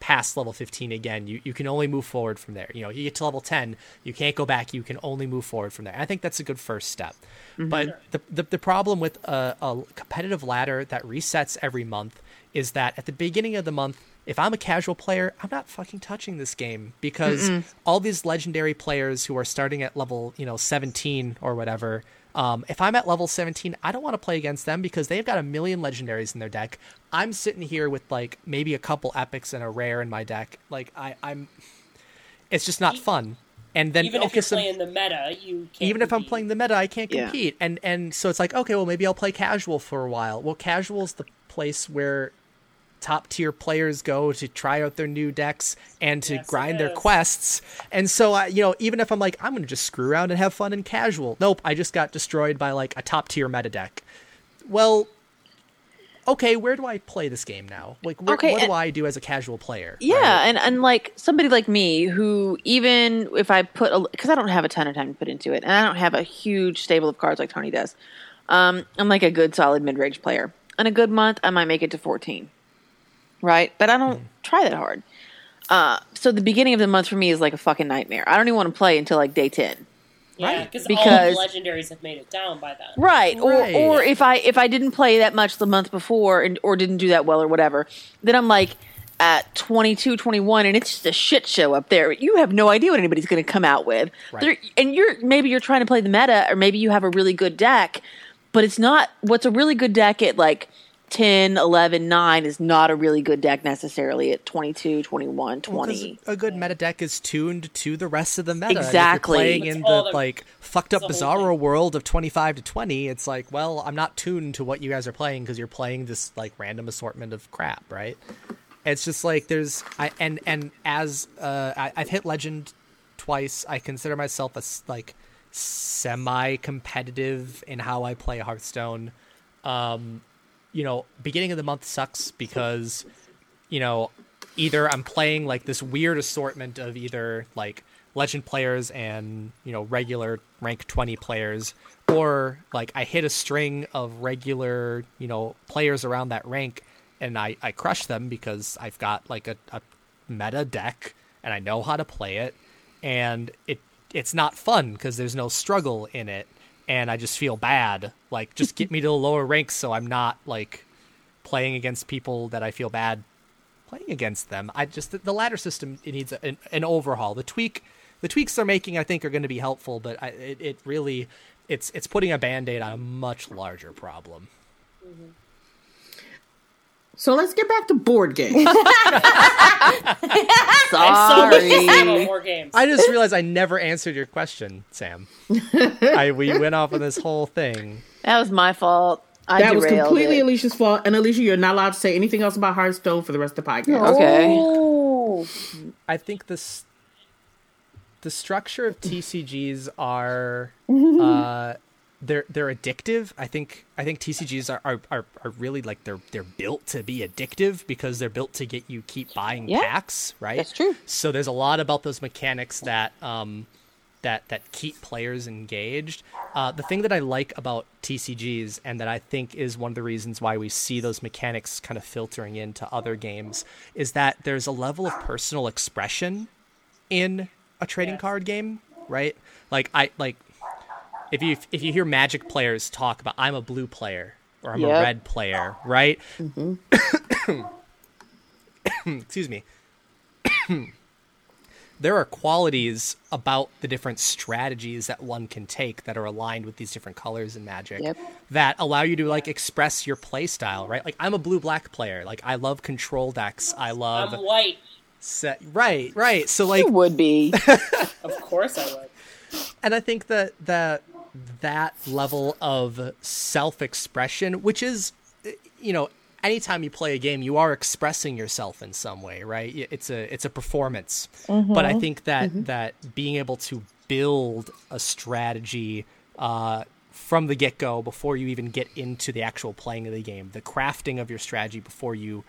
Speaker 2: past level 15 again. You you can only move forward from there. You know, you get to level 10, you can't go back. You can only move forward from there. I think that's a good first step. Mm-hmm. But the, the the problem with a, a competitive ladder that resets every month is that at the beginning of the month, if I'm a casual player, I'm not fucking touching this game because all these legendary players who are starting at level, you know, 17 or whatever, um, if I'm at level 17, I don't want to play against them because they've got a million legendaries in their deck. I'm sitting here with like maybe a couple epics and a rare in my deck. Like I, I'm, it's just not fun. And then
Speaker 4: Even if
Speaker 2: okay,
Speaker 4: you're
Speaker 2: so-
Speaker 4: playing the meta, you can't
Speaker 2: even if I'm playing the meta, I can't
Speaker 3: Yeah.
Speaker 2: compete. And and so it's like, okay, well maybe I'll play casual for a while. Well, casual's the place where top tier players go to try out their new decks and to
Speaker 4: Yes,
Speaker 2: grind their quests. And so I, you know, even if I'm like I'm going to just screw around and have fun in casual. Nope, I just got destroyed by like a top tier meta deck. Well, okay, where do I play this game now? Like where,
Speaker 3: Okay,
Speaker 2: what do I do as a casual player?
Speaker 3: Yeah,
Speaker 2: right?
Speaker 3: and, and like somebody like me who even if I put a because I don't have a ton of time to put into it, and I don't have a huge stable of cards like Tony does. Um, I'm like a good solid mid range player. In a good month, I might make it to 14, right? But I don't try that hard. Uh, so the beginning of the month for me is like a fucking nightmare. I don't even want to play until like day 10.
Speaker 4: Yeah,
Speaker 2: Right.
Speaker 4: because all
Speaker 3: Because-
Speaker 4: the legendaries have made it down by then.
Speaker 3: Right. Or
Speaker 2: Right.
Speaker 3: or if I if I didn't play that much the month before and or didn't do that well or whatever, then I'm like at 22, 21 and it's just a shit show up there. You have no idea what anybody's going to come out with.
Speaker 2: Right.
Speaker 3: And you're maybe you're trying to play the meta or maybe you have a really good deck, but it's not what's a really good deck at like 10, 11, 9 is not a really good deck necessarily at 22, 21, 20.
Speaker 2: Well, 'cause a good meta deck is tuned to the rest of the meta.
Speaker 3: Exactly.
Speaker 2: If you're playing
Speaker 4: It's
Speaker 2: in the,
Speaker 4: the-
Speaker 2: like fucked up
Speaker 4: it's
Speaker 2: Bizarro world of 25 to 20, it's like, well, I'm not tuned to what you guys are playing because you're playing this like random assortment of crap, right? It's just like there's I and and as uh, I, I've hit legend twice. I consider myself a s- like semi-competitive in how I play Hearthstone. Um, you know, beginning of the month sucks because you know, either I'm playing like this weird assortment of either like legend players and, you know, regular rank 20 players, or like I hit a string of regular, you know, players around that rank and I, I crush them because I've got like a, a meta deck and I know how to play it. And it it's not fun because there's no struggle in it. And I just feel bad. Like, just get me to the lower ranks so I'm not like playing against people that I feel bad playing against them. I just the, the ladder system it needs an, an overhaul. The tweak the tweaks they're making I think are going to be helpful, but I, it it really it's it's putting a band-aid on a much larger problem. Mm-hmm.
Speaker 1: So let's get back to board games.
Speaker 4: I'm so much to say about
Speaker 3: Sorry.
Speaker 4: war games.
Speaker 2: I just realized I never answered your question, Sam. I we went off on this whole thing.
Speaker 3: that was my fault. I
Speaker 1: that was completely
Speaker 3: it.
Speaker 1: Alicia's fault. And Alicia, you're not allowed to say anything else about Hearthstone for the rest of the podcast.
Speaker 3: Okay.
Speaker 5: Oh.
Speaker 2: I think this the structure of TCGs are uh, they're they're addictive. I think I think TCGs are, are, are, are really like they're they're built to be addictive because they're built to get you keep buying
Speaker 3: Yeah,
Speaker 2: packs, right?
Speaker 3: that's true.
Speaker 2: So there's a lot about those mechanics that um, that that keep players engaged. Uh, the thing that I like about TCGs and that I think is one of the reasons why we see those mechanics kind of filtering into other games is that there's a level of personal expression in a trading
Speaker 4: Yes.
Speaker 2: card game, right? Like I like if you if you hear Magic players talk about I'm a blue player or I'm a red player, right? Mm-hmm. Excuse me. there are qualities about the different strategies that one can take that are aligned with these different colors in Magic
Speaker 3: Yep.
Speaker 2: that allow you to like express your play style, right? Like I'm a blue black player. Like I love control decks. I love
Speaker 4: I'm white.
Speaker 2: set right, right. So like
Speaker 3: It would be.
Speaker 4: Of course I would.
Speaker 2: and I think that that that level of self-expression, which is, you know, anytime you play a game, you are expressing yourself in some way, right? It's a it's a performance. But I think that that being able to build a strategy uh, from the get go before you even get into the actual playing of the game, the crafting of your strategy before you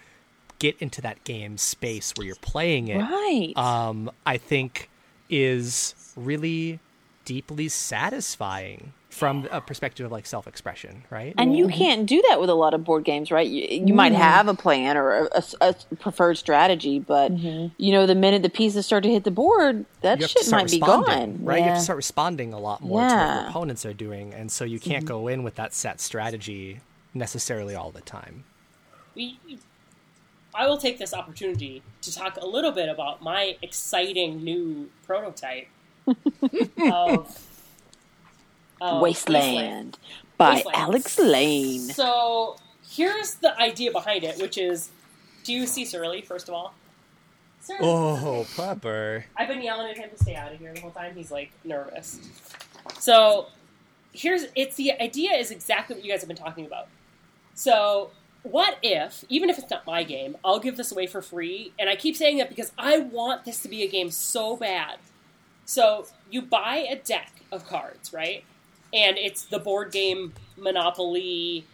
Speaker 2: get into that game space where you're playing it
Speaker 3: right.
Speaker 2: um, I think is really deeply satisfying from a perspective of like self-expression, right?
Speaker 3: and you mm-hmm. can't do that with a lot of board games, right? You, you might mm-hmm. have a plan or a, a- a preferred strategy, but mm-hmm. you know, the minute the pieces start to hit the board, that
Speaker 2: you have to
Speaker 3: shit might be gone.
Speaker 2: right? You have to start responding a lot more to what your opponents are doing, and so you can't go in with that set strategy necessarily all the time.
Speaker 4: we, I will take this opportunity to talk a little bit about my exciting new prototype of, of
Speaker 3: Wasteland by
Speaker 4: Wasteland.
Speaker 3: Alex Layne.
Speaker 4: So here's the idea behind it, which is, do you see Surly first of all? Surly.
Speaker 2: Oh, Pepper.
Speaker 4: I've been yelling at him to stay out of here the whole time. He's like nervous. So here's it's the idea is exactly what you guys have been talking about. So what if, even if it's not my game, I'll give this away for free? And I keep saying that because I want this to be a game so bad. So you buy a deck of cards, right? And it's the board game Monopoly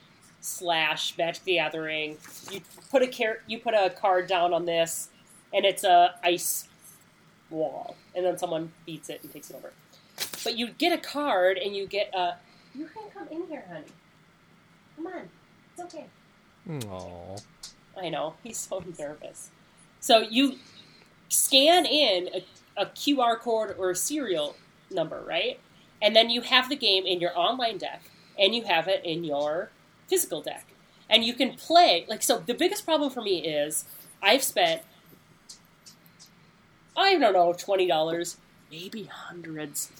Speaker 4: slash Magic the Gathering. You put a car- you put a card down on this, and it's a ice wall, and then someone beats it and takes it over. But you get a card, and you get a. You can come in here, honey. Come on, it's okay.
Speaker 2: Oh,
Speaker 4: I know he's so nervous. So you scan in a, a QR code or a serial number, right? And then you have the game in your online deck, and you have it in your physical deck, and you can play. Like so, the biggest problem for me is I've spent I don't know twenty dollars, maybe hundreds,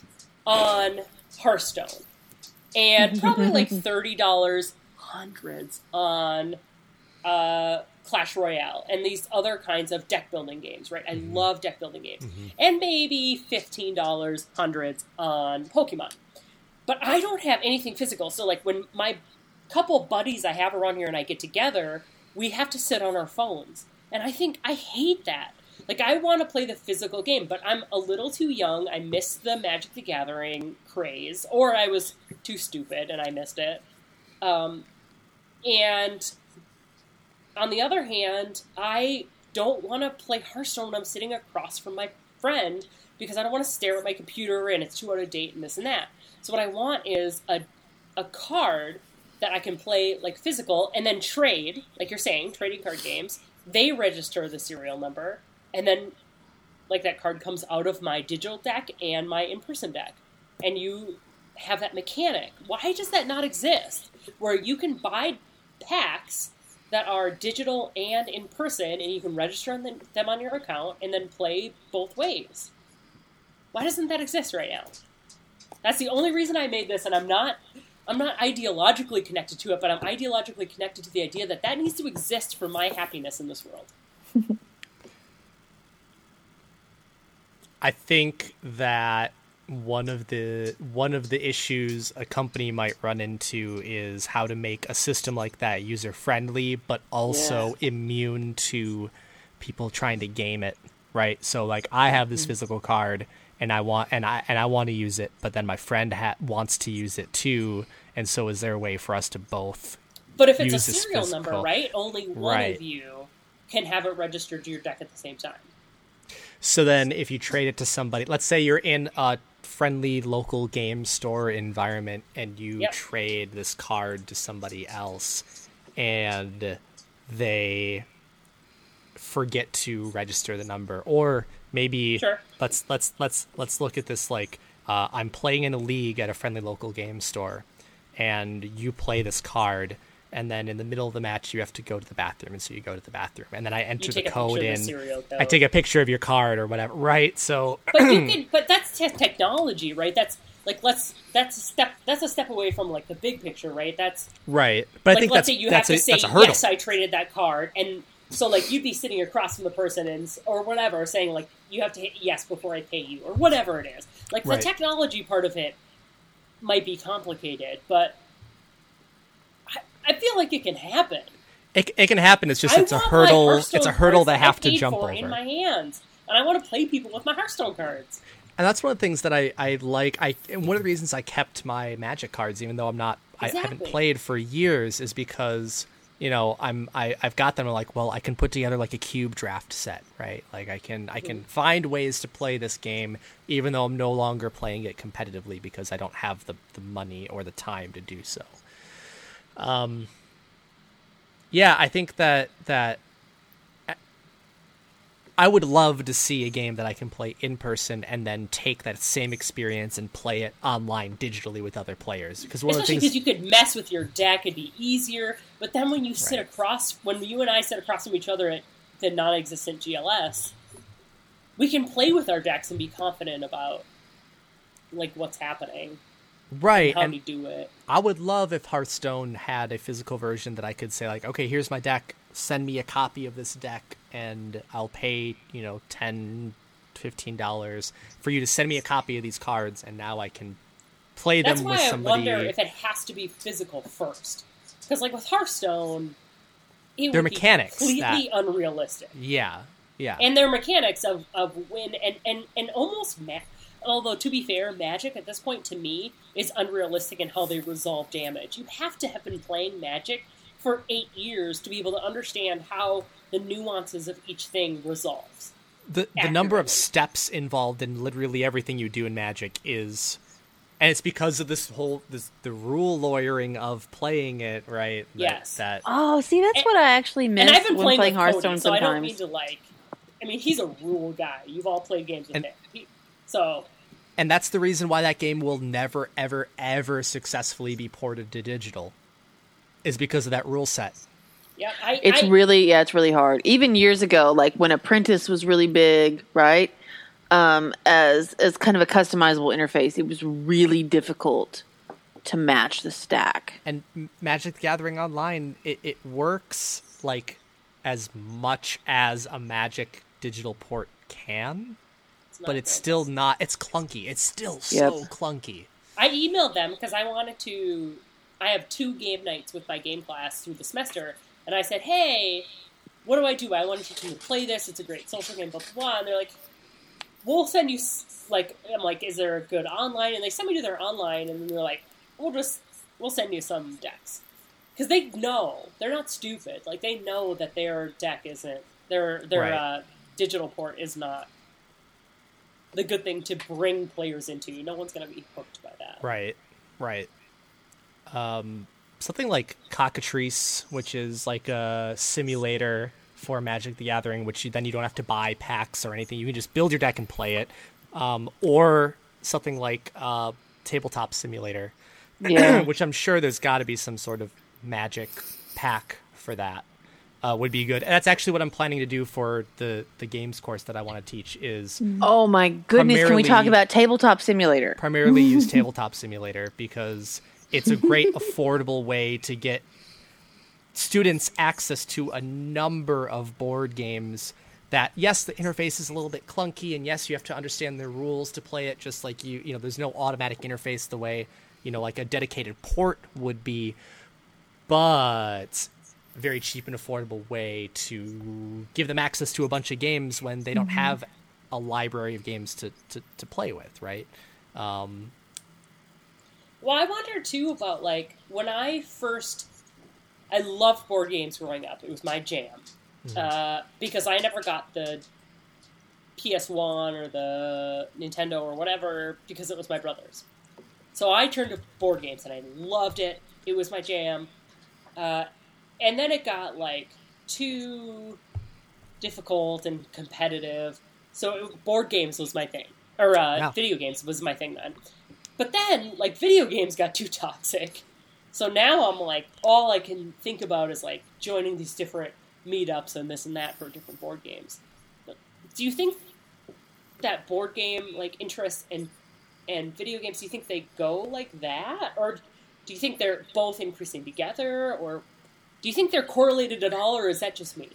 Speaker 4: on Hearthstone, and probably like thirty dollars, hundreds on uh, Clash Royale and these other kinds of deck building games, right? I love deck building games. And maybe $15, hundreds on Pokemon. But I don't have anything physical. So, like, when my couple buddies I have around here and I get together, we have to sit on our phones. And I think I hate that. Like, I want to play the physical game, but I'm a little too young. I missed the Magic the Gathering craze, or I was too stupid and I missed it. Um, and on the other hand, I don't want to play Hearthstone when I'm sitting across from my friend because I don't want to stare at my computer and it's too out of date and this and that. So what I want is a a card that I can play like physical and then trade, like you're saying, trading card games. They register the serial number and then like that card comes out of my digital deck and my in-person deck. And you have that mechanic. Why does that not exist? Where you can buy packs that are digital and in person, and you can register them on your account and then play both ways. Why doesn't that exist right now? That's the only reason I made this, and I'm not. I'm not ideologically connected to it, but I'm ideologically connected to the idea that that needs to exist for my happiness in this world.
Speaker 2: I think that one of the one of the issues a company might run into is how to make a system like that user friendly but also immune to people trying to game it right? So like I have this mm-hmm. physical card and I want and I and I want to use it, but then my friend ha- wants to use it too, and so is there a way for us to both?
Speaker 4: But if it's a serial number, right? Only one
Speaker 2: Right.
Speaker 4: of you can have it registered to your deck at the same time.
Speaker 2: So then if you trade it to somebody, let's say you're in a friendly local game store environment and you
Speaker 4: Yep.
Speaker 2: trade this card to somebody else and they forget to register the number or maybe
Speaker 4: Sure.
Speaker 2: let's let's let's let's look at this like uh, I'm playing in a league at a friendly local game store and you play this card and then in the middle of the match you have to go to the bathroom and so you go to the bathroom and then I enter the code in
Speaker 4: the code.
Speaker 2: I take a picture of your card or whatever right so
Speaker 4: But you can, but that's te- technology, right? That's like let's that's a step that's a step away from like the big picture, right? That's
Speaker 2: right but I think
Speaker 4: let's
Speaker 2: that's
Speaker 4: say you
Speaker 2: that's
Speaker 4: have
Speaker 2: a,
Speaker 4: to say
Speaker 2: a hurdle
Speaker 4: yes, I traded that card, and so like you'd be sitting across from the person and or whatever, saying like you have to hit yes before I pay you or whatever it is. Like
Speaker 2: Right.
Speaker 4: the technology part of it might be complicated, but I, feel like it can happen.
Speaker 2: it, it can happen it's just
Speaker 4: I
Speaker 2: it's a hurdle it's a hurdle they have to jump over
Speaker 4: in my hands, and I want to play people with my Hearthstone cards.
Speaker 2: and that's one of the things that I, I like. I and one of the reasons I kept my Magic cards, even though I'm not, I haven't played for years, is because you know I'm I, I've got them. I'm like, well, I can put together like a cube draft set, right? Like I can I
Speaker 4: Mm-hmm.
Speaker 2: can find ways to play this game, even though I'm no longer playing it competitively because I don't have the the money or the time to do so. Um. Yeah, I think that that I would love to see a game that I can play in person and then take that same experience and play it online digitally with other players. Because one
Speaker 4: Especially
Speaker 2: of the
Speaker 4: because
Speaker 2: things,
Speaker 4: you could mess with your deck, it'd be easier. But then when you sit
Speaker 2: Right.
Speaker 4: across, when you and I sit across from each other at the non-existent GLS, we can play with our decks and be confident about like what's happening,
Speaker 2: right?
Speaker 4: how
Speaker 2: And
Speaker 4: to do it.
Speaker 2: I would love if Hearthstone had a physical version that I could say like, okay, here's my deck. Send me a copy of this deck, and I'll pay you know 10 15 dollars for you to send me a copy of these cards, and now I can play
Speaker 4: That's
Speaker 2: them
Speaker 4: why
Speaker 2: with
Speaker 4: I
Speaker 2: somebody.
Speaker 4: wonder if it has to be physical first, because like with Hearthstone, it
Speaker 2: Their
Speaker 4: would
Speaker 2: mechanics
Speaker 4: be completely unrealistic.
Speaker 2: yeah, yeah,
Speaker 4: and their mechanics of, of win and, and, and almost ma- although to be fair magic at this point to me is unrealistic in how they resolve damage. You have to have been playing magic for eight years to be able to understand how the nuances of each thing resolves.
Speaker 2: The the number of steps involved in literally everything you do in magic is and it's because of this whole this the rule lawyering of playing it right? That,
Speaker 4: Yes.
Speaker 2: that
Speaker 3: Oh, see, that's
Speaker 4: And-
Speaker 3: what I actually miss
Speaker 4: and i've been playing,
Speaker 3: playing
Speaker 4: with
Speaker 3: Hearthstone
Speaker 4: Cody, so i don't mean to like i mean he's a rule guy. You've all played games with
Speaker 2: And-
Speaker 4: him. He- so
Speaker 2: and that's the reason why that game will never ever ever successfully be ported to digital is because of that rule set
Speaker 4: yeah I,
Speaker 3: It's
Speaker 4: I,
Speaker 3: really yeah, it's really hard. Even years ago, like when Apprentice was really big, right? Um, as as kind of a customizable interface, it was really difficult to match the stack.
Speaker 2: and magic the gathering online it, it works like as much as a magic digital port can
Speaker 4: not
Speaker 2: but it's
Speaker 4: great.
Speaker 2: still not it's clunky it's still so
Speaker 3: Yep.
Speaker 2: clunky
Speaker 4: I emailed them because I wanted to. I have two game nights with my game class through the semester, and I said, "Hey, what do I do? I want to teach them to play this. It's a great social game, blah blah." blah. And they're like, "We'll send you like." I'm like, "Is there a good online?" And they send me to their online, and then they're like, "We'll just we'll send you some decks." Because they know they're not stupid. Like they know that their deck isn't their their
Speaker 2: Right.
Speaker 4: uh, digital port is not the good thing to bring players into. No one's going to be hooked by that.
Speaker 2: Right, right. Um, something like Cockatrice, which is like a simulator for Magic the Gathering, which you, then you don't have to buy packs or anything. You can just build your deck and play it. Um, or something like uh, Tabletop Simulator,
Speaker 3: Yeah.
Speaker 2: which I'm sure there's got to be some sort of Magic pack for that. Uh, would be good. And that's actually what I'm planning to do for the the games course that I want to teach is
Speaker 3: Oh my goodness! Can we talk about Tabletop Simulator?
Speaker 2: primarily use tabletop simulator because it's a great affordable way to get students access to a number of board games that yes the interface is a little bit clunky and yes you have to understand the rules to play it just like you you know there's no automatic interface the way you know like a dedicated port would be but very cheap and affordable way to give them access to a bunch of games when they don't have a library of games to, to, to play with, right? Um,
Speaker 4: Well, I wonder too about like when I first, I loved board games growing up. It was my jam uh, because I never got the PS One or the Nintendo or whatever because it was my brother's. So I turned to board games and I loved it. It was my jam, uh, and then it got like too difficult and competitive. So it, board games was my thing, or uh,
Speaker 2: Yeah.
Speaker 4: video games was my thing then. But then, like, video games got too toxic. So now I'm like, all I can think about is like joining these different meetups and this and that for different board games. Do you think that board game like interest and and video games? Do you think they go like that, or do you think they're both increasing together, or do you think they're correlated at all, or is that just me?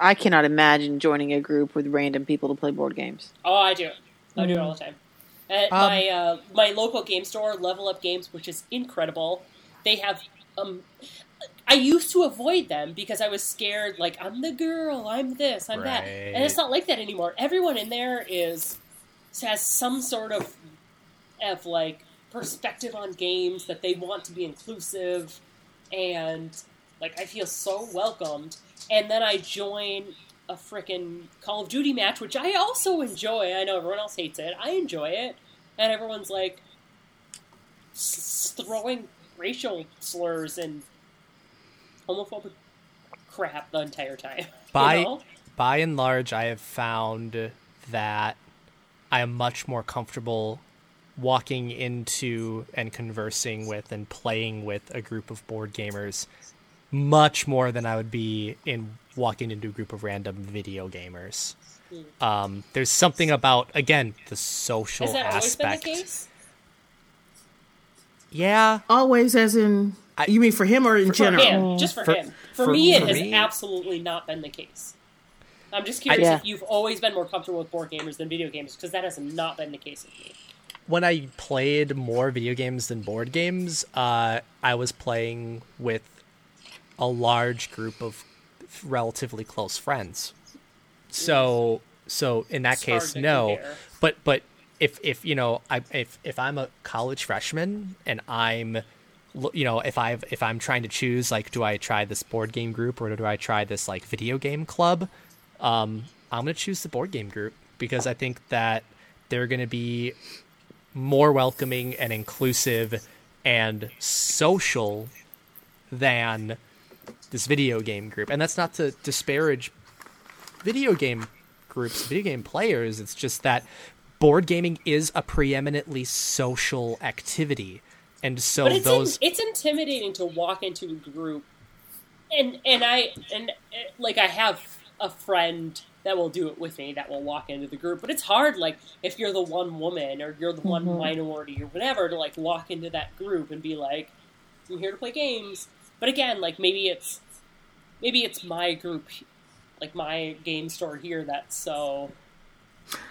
Speaker 3: I cannot imagine joining a group with random people to play board games.
Speaker 4: Oh, I do. I do it all the time. At
Speaker 2: Um,
Speaker 4: my uh, my local game store, Level Up Games, which is incredible. They have. Um, I used to avoid them because I was scared. Like I'm the girl, I'm this, I'm that, and it's not like that anymore. Everyone in there is has some sort of of like perspective on games that they want to be inclusive, and like I feel so welcomed. And then I join a frickin' Call of Duty match, which I also enjoy. I know everyone else hates it. I enjoy it, and everyone's like s- throwing racial slurs and homophobic crap the entire time. you
Speaker 2: by
Speaker 4: know?
Speaker 2: by and large, I have found that I am much more comfortable walking into and conversing with and playing with a group of board gamers much more than I would be in walking into a group of random video gamers. Um, there's something about again the social
Speaker 4: Has that always been the
Speaker 2: aspect.
Speaker 4: case?
Speaker 2: Yeah,
Speaker 1: Always, as in,
Speaker 2: I-
Speaker 1: you mean for him or in
Speaker 4: For
Speaker 1: general?
Speaker 4: him, just for,
Speaker 2: For-
Speaker 4: him. For,
Speaker 2: for-
Speaker 4: me, it
Speaker 2: for
Speaker 4: has
Speaker 2: me-
Speaker 4: absolutely not been the case. I'm just curious
Speaker 3: Yeah.
Speaker 4: if you've always been more comfortable with board gamers than video games, because that has not been the case with me.
Speaker 2: When I played more video games than board games, uh, I was playing with a large group of relatively close friends. So, so in that
Speaker 4: It's
Speaker 2: case, no.
Speaker 4: compare.
Speaker 2: But but if if you know, I if if I'm a college freshman and I'm you know if i if i'm trying to choose like do i try this board game group or do i try this like video game club um i'm going to choose the board game group because i think that they're going to be more welcoming and inclusive and social than this video game group. And that's not to disparage video game groups video game players. It's just that board gaming is a preeminently social activity. And so
Speaker 4: it's
Speaker 2: those
Speaker 4: in, it's intimidating to walk into a group, and and I and uh, like I have a friend that will do it with me that will walk into the group, but it's hard. Like if you're the one woman or you're the one minority or whatever to like walk into that group and be like, "I'm here to play games." But again, like maybe it's maybe it's my group, like my game store here that's so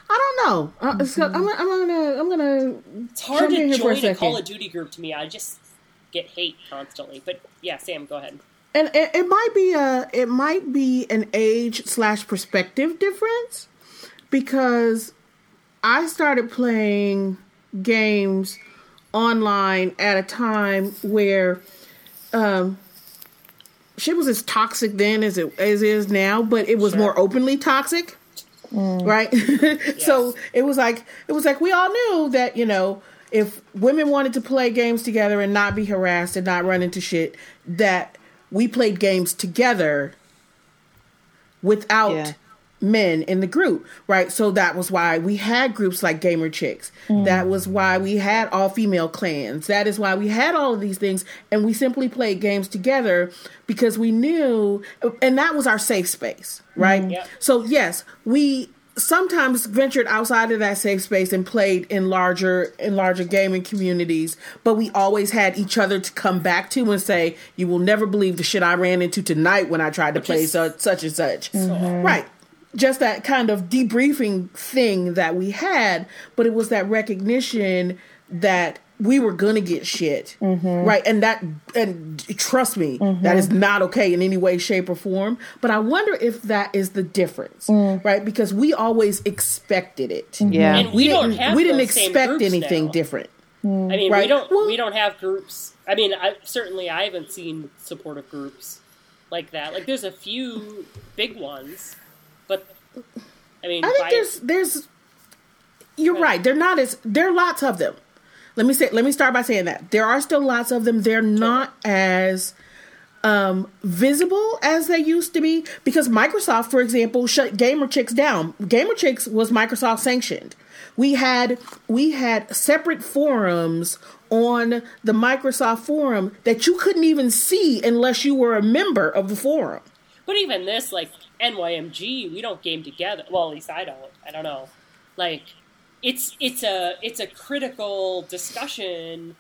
Speaker 1: I don't know. Uh, so I'm, I'm gonna, I'm gonna.
Speaker 4: it's hard to
Speaker 1: for a
Speaker 4: join a Call of Duty group to me. I just get hate constantly. But yeah, Sam, go ahead.
Speaker 1: And it, it might be a it might be an age slash perspective difference because I started playing games online at a time where um shit was as toxic then as it as it is now, but it was
Speaker 4: Sure.
Speaker 1: more openly toxic. Right? so it was like it was like we all knew that, you know, if women wanted to play games together and not be harassed and not run into shit, that we played games together without
Speaker 3: Yeah.
Speaker 1: men in the group, right? So that was why we had groups like Gamer Chicks. That was why we had all female clans. That is why we had all of these things, and we simply played games together because we knew, and that was our safe space, right?
Speaker 4: Yep.
Speaker 1: So yes, we sometimes ventured outside of that safe space and played in larger in larger gaming communities but we always had each other to come back to and say you will never believe the shit i ran into tonight when i tried to play
Speaker 4: is-
Speaker 1: such, such and such. Mm-hmm. Right. Just that kind of debriefing thing that we had but it was that recognition that we were gonna get shit, mm-hmm. right? And that, and trust me, that is mm-hmm. not okay in any way, shape, or form. But I wonder if that is the difference, mm. right? Because we always expected it. Mm-hmm.
Speaker 3: Yeah.
Speaker 4: And we, don't
Speaker 1: didn't.
Speaker 4: have
Speaker 1: we didn't expect anything
Speaker 4: now.
Speaker 1: different. Mm.
Speaker 4: I mean, we
Speaker 1: Right.
Speaker 4: don't
Speaker 1: Well-
Speaker 4: we don't have groups. I mean, I certainly I haven't seen supportive groups like that. Like, there's a few big ones, but I mean,
Speaker 1: I think
Speaker 4: by-
Speaker 1: there's there's you're right. They're not as there are lots of them. Let me say let me start by saying that. There are still lots of them. They're not as um visible as they used to be because Microsoft, for example, shut Gamer Chicks down. Gamer Chicks was Microsoft sanctioned. We had we had separate forums on the Microsoft forum that you couldn't even see unless you were a member of the forum.
Speaker 4: But even this, like NYMG, we don't game together. Well, at least I don't. I don't know. Like, it's it's a it's a critical discussion,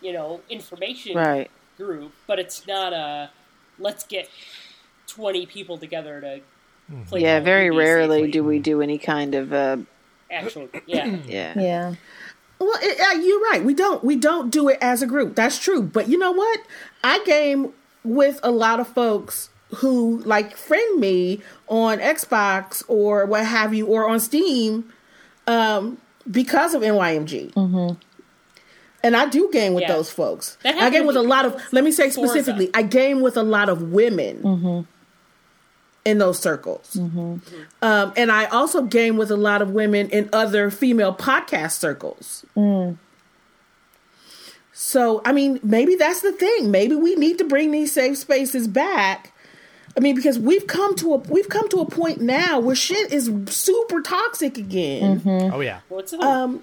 Speaker 4: you know, information
Speaker 3: Right.
Speaker 4: group, but it's not a let's get twenty people together to play.
Speaker 3: Yeah, very
Speaker 4: Duty
Speaker 3: rarely
Speaker 4: safely.
Speaker 3: do we do any kind of uh
Speaker 4: actual. Yeah,
Speaker 3: yeah.
Speaker 5: Yeah.
Speaker 1: Well, it, uh, you're right. We don't we don't do it as a group. That's true. But you know what? I game with a lot of folks who like friend me on Xbox or what have you, or on Steam, um, because of NYMG. Mm-hmm. And I do game with
Speaker 4: Yeah.
Speaker 1: those folks. I game with a lot of. Let me say
Speaker 4: Forza.
Speaker 1: specifically, I game with a lot of women in those circles. Um, and I also game with a lot of women in other female podcast circles. So, I mean, maybe that's the thing. Maybe we need to bring these safe spaces back. I mean, because we've come to a we've come to a point now where shit is super toxic again.
Speaker 2: Oh yeah.
Speaker 4: what's up?
Speaker 1: Um,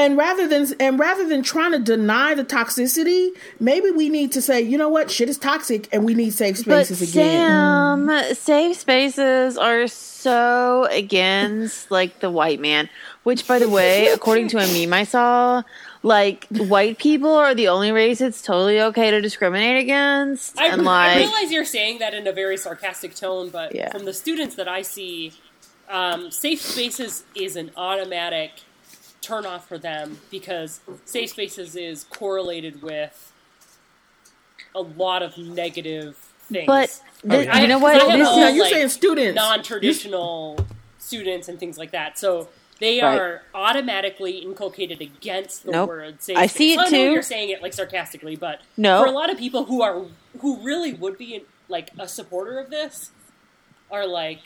Speaker 1: and rather than and rather than trying to deny the toxicity, maybe we need to say, you know what, shit is toxic, and we need safe
Speaker 3: But
Speaker 1: spaces again.
Speaker 3: Sam, safe spaces are so against like the white man. Which, by the way, according to a meme I saw, like white people are the only race it's totally okay to discriminate against,
Speaker 4: I,
Speaker 3: and
Speaker 4: I realize you're saying that in a very sarcastic tone, but
Speaker 3: Yeah.
Speaker 4: from the students that I see, um, safe spaces is an automatic turnoff for them because safe spaces is correlated with a lot of negative things.
Speaker 3: But the,
Speaker 2: yeah.
Speaker 3: you know
Speaker 4: I-
Speaker 3: what?
Speaker 4: 'cause I have
Speaker 3: This
Speaker 4: all,
Speaker 1: Now you're
Speaker 4: like,
Speaker 1: saying students.
Speaker 4: non-traditional students and things like that. So they
Speaker 3: Right.
Speaker 4: are automatically inculcated against the
Speaker 3: Nope.
Speaker 4: word safe
Speaker 3: I
Speaker 4: space.
Speaker 3: see it
Speaker 4: So I know
Speaker 3: too.
Speaker 4: you're saying it like sarcastically, but
Speaker 3: No.
Speaker 4: for a lot of people who are who really would be like a supporter of this are like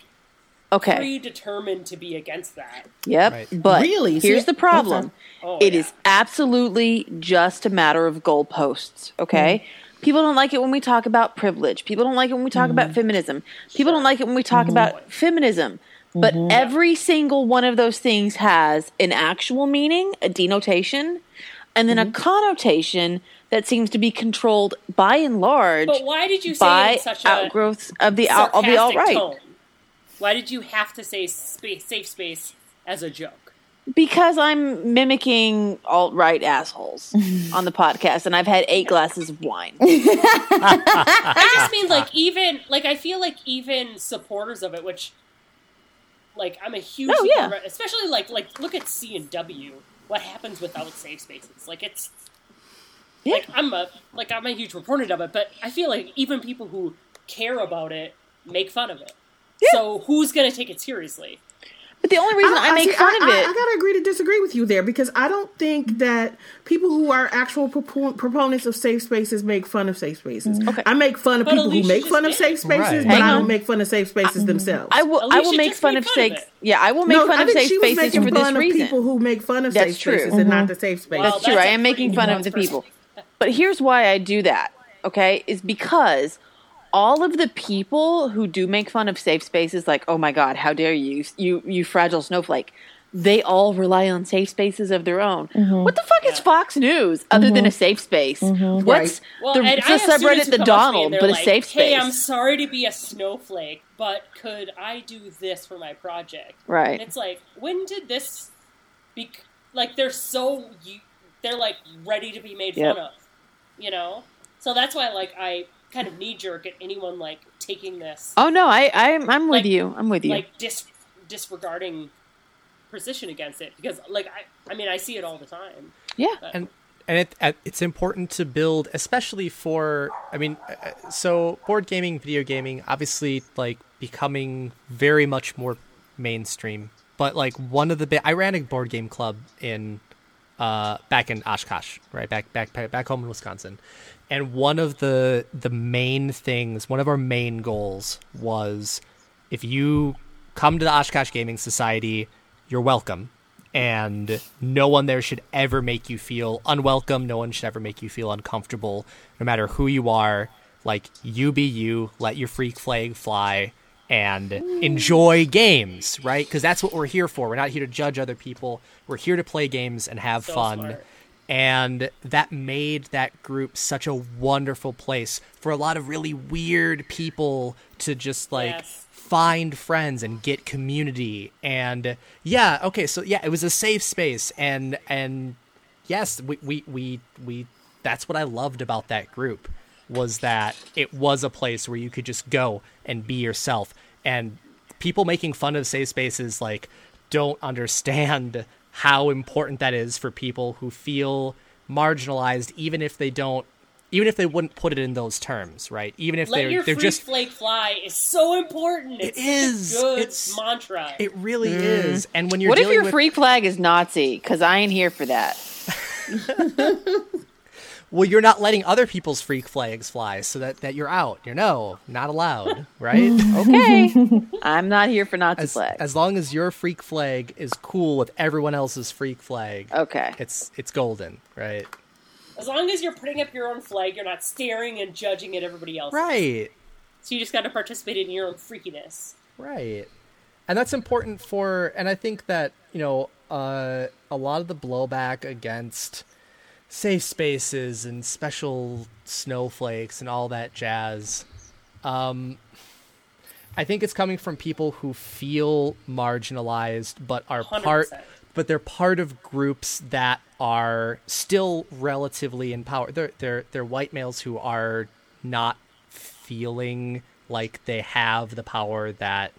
Speaker 3: okay.
Speaker 4: predetermined to be against that.
Speaker 3: Yep.
Speaker 2: Right.
Speaker 3: But
Speaker 1: Really?
Speaker 3: Here's the problem.
Speaker 4: Oh,
Speaker 3: It
Speaker 4: yeah.
Speaker 3: is absolutely just a matter of goalposts. Okay. Hmm. People don't like it when we talk about privilege. People don't like it when we talk about hmm. feminism. People don't like it when we talk hmm. about feminism. But mm-hmm. every single one of those things has an actual meaning, a denotation, and then a mm-hmm. connotation that seems to be controlled by and large
Speaker 4: But why did you say it
Speaker 3: by
Speaker 4: such a
Speaker 3: outgrowths of the out, of the alt
Speaker 4: sarcastic
Speaker 3: right.
Speaker 4: tone? Why did you have to say space, safe space as a joke?
Speaker 3: Because I'm mimicking alt right assholes on the podcast, and I've had eight glasses of wine.
Speaker 4: I just mean like even like I feel like even supporters of it, which like I'm a huge,
Speaker 3: Oh, yeah.
Speaker 4: especially like like look at C and W. What happens without safe spaces? Like it's
Speaker 3: Yeah.
Speaker 4: like I'm a like I'm a huge proponent of it, but I feel like even people who care about it make fun of it. So who's gonna take it seriously?
Speaker 3: But the only reason I, make
Speaker 1: see,
Speaker 3: fun
Speaker 1: I,
Speaker 3: of it,
Speaker 1: I, gotta agree to disagree with you there because I don't think that people who are actual propo- proponents of safe spaces make fun of safe spaces.
Speaker 3: Okay.
Speaker 1: I make fun of
Speaker 4: But
Speaker 1: people who make
Speaker 4: just
Speaker 1: fun of safe spaces,
Speaker 2: Right.
Speaker 1: but
Speaker 3: Hang
Speaker 1: I
Speaker 3: on.
Speaker 1: don't make fun of safe spaces themselves.
Speaker 3: I will, I will make
Speaker 4: just
Speaker 3: fun of safe. Yeah, I will make
Speaker 1: no,
Speaker 3: fun
Speaker 1: I
Speaker 3: of safe spaces for
Speaker 1: fun
Speaker 3: this
Speaker 1: of
Speaker 3: reason.
Speaker 1: people who make fun of
Speaker 3: That's
Speaker 1: safe
Speaker 3: true.
Speaker 1: spaces and not mm-hmm. the safe spaces.
Speaker 4: Well,
Speaker 3: That's true.
Speaker 4: that's
Speaker 3: I
Speaker 4: a
Speaker 3: am making fun of
Speaker 4: nuanced
Speaker 3: the people. But here's why I do that, okay? Is because all of the people who do make fun of safe spaces, like, oh my God, how dare you, you, you fragile snowflake, they all rely on safe spaces of their own. Mm-hmm. What the fuck is Fox News other than a mm-hmm. safe space? Mm-hmm. What's
Speaker 1: Right.
Speaker 4: Well,
Speaker 3: the,
Speaker 4: and
Speaker 3: it's
Speaker 4: I
Speaker 3: a
Speaker 4: have students
Speaker 3: subreddit, the
Speaker 4: come up to me
Speaker 3: Donald,
Speaker 4: and they're
Speaker 3: but a
Speaker 4: like,
Speaker 3: safe
Speaker 4: Hey. I'm sorry to be a snowflake, but could I do this for my project?
Speaker 3: Right.
Speaker 4: And it's like, when did this? Be like they're so they're like ready to be made
Speaker 3: Yep.
Speaker 4: fun of, you know. So that's why, like, I kind of knee jerk at anyone like taking this,
Speaker 3: Oh no, I, I'm, I'm with you. I'm with you.
Speaker 4: like dis disregarding position against it because, like, I, I mean, I see it all the time.
Speaker 3: yeah.
Speaker 4: But-
Speaker 2: And and it, uh, it's important to build, especially for. I mean, uh, so board gaming, video gaming, obviously like becoming very much more mainstream. But like one of the big, I ran a board game club in uh, back in Oshkosh, right back back back home in Wisconsin, and one of the the main things, one of our main goals was if you come to the Oshkosh Gaming Society, you're welcome. And no one there should ever make you feel unwelcome. No one should ever make you feel uncomfortable, no matter who you are. Like, you be you, let your freak flag fly, and enjoy games, right? Because that's what we're here for. We're not here to judge other people. We're here to play games and have
Speaker 4: So
Speaker 2: fun
Speaker 4: smart.
Speaker 2: And that made that group such a wonderful place for a lot of really weird people to just like
Speaker 4: Yes.
Speaker 2: find friends and get community. And yeah okay so yeah it was a safe space. And and yes we we we, we that's what i loved about that group was that it was a place where you could just go and be yourself. And people making fun of safe spaces like don't understand how important that is for people who feel marginalized even if they don't even if they wouldn't put it in those terms right even if
Speaker 4: Let
Speaker 2: they're
Speaker 4: your
Speaker 2: they're
Speaker 4: freak
Speaker 2: just
Speaker 4: flake fly is so important. It's
Speaker 2: is.
Speaker 4: such a good
Speaker 2: It's-
Speaker 4: mantra.
Speaker 2: it really mm. is and when you're
Speaker 3: What if your
Speaker 2: with
Speaker 3: freak flag is Nazi? Because I ain't here for that.
Speaker 2: well you're not letting other people's freak flags fly so that that you're out you're no not allowed right
Speaker 3: Okay, I'm not here for Nazi
Speaker 2: as,
Speaker 3: flags.
Speaker 2: as long as your freak flag is cool with everyone else's freak flag
Speaker 3: okay,
Speaker 2: it's it's golden right
Speaker 4: As long as you're putting up your own flag, you're not staring and judging at everybody else.
Speaker 2: right
Speaker 4: So you just got to participate in your own freakiness.
Speaker 2: Right. And that's important for, and I think that, you know, uh, a lot of the blowback against safe spaces and special snowflakes and all that jazz, um, I think it's coming from people who feel marginalized but are part,
Speaker 4: 100%.
Speaker 2: but they're part of groups that are still relatively in power. They're they're they're white males who are not feeling like they have the power that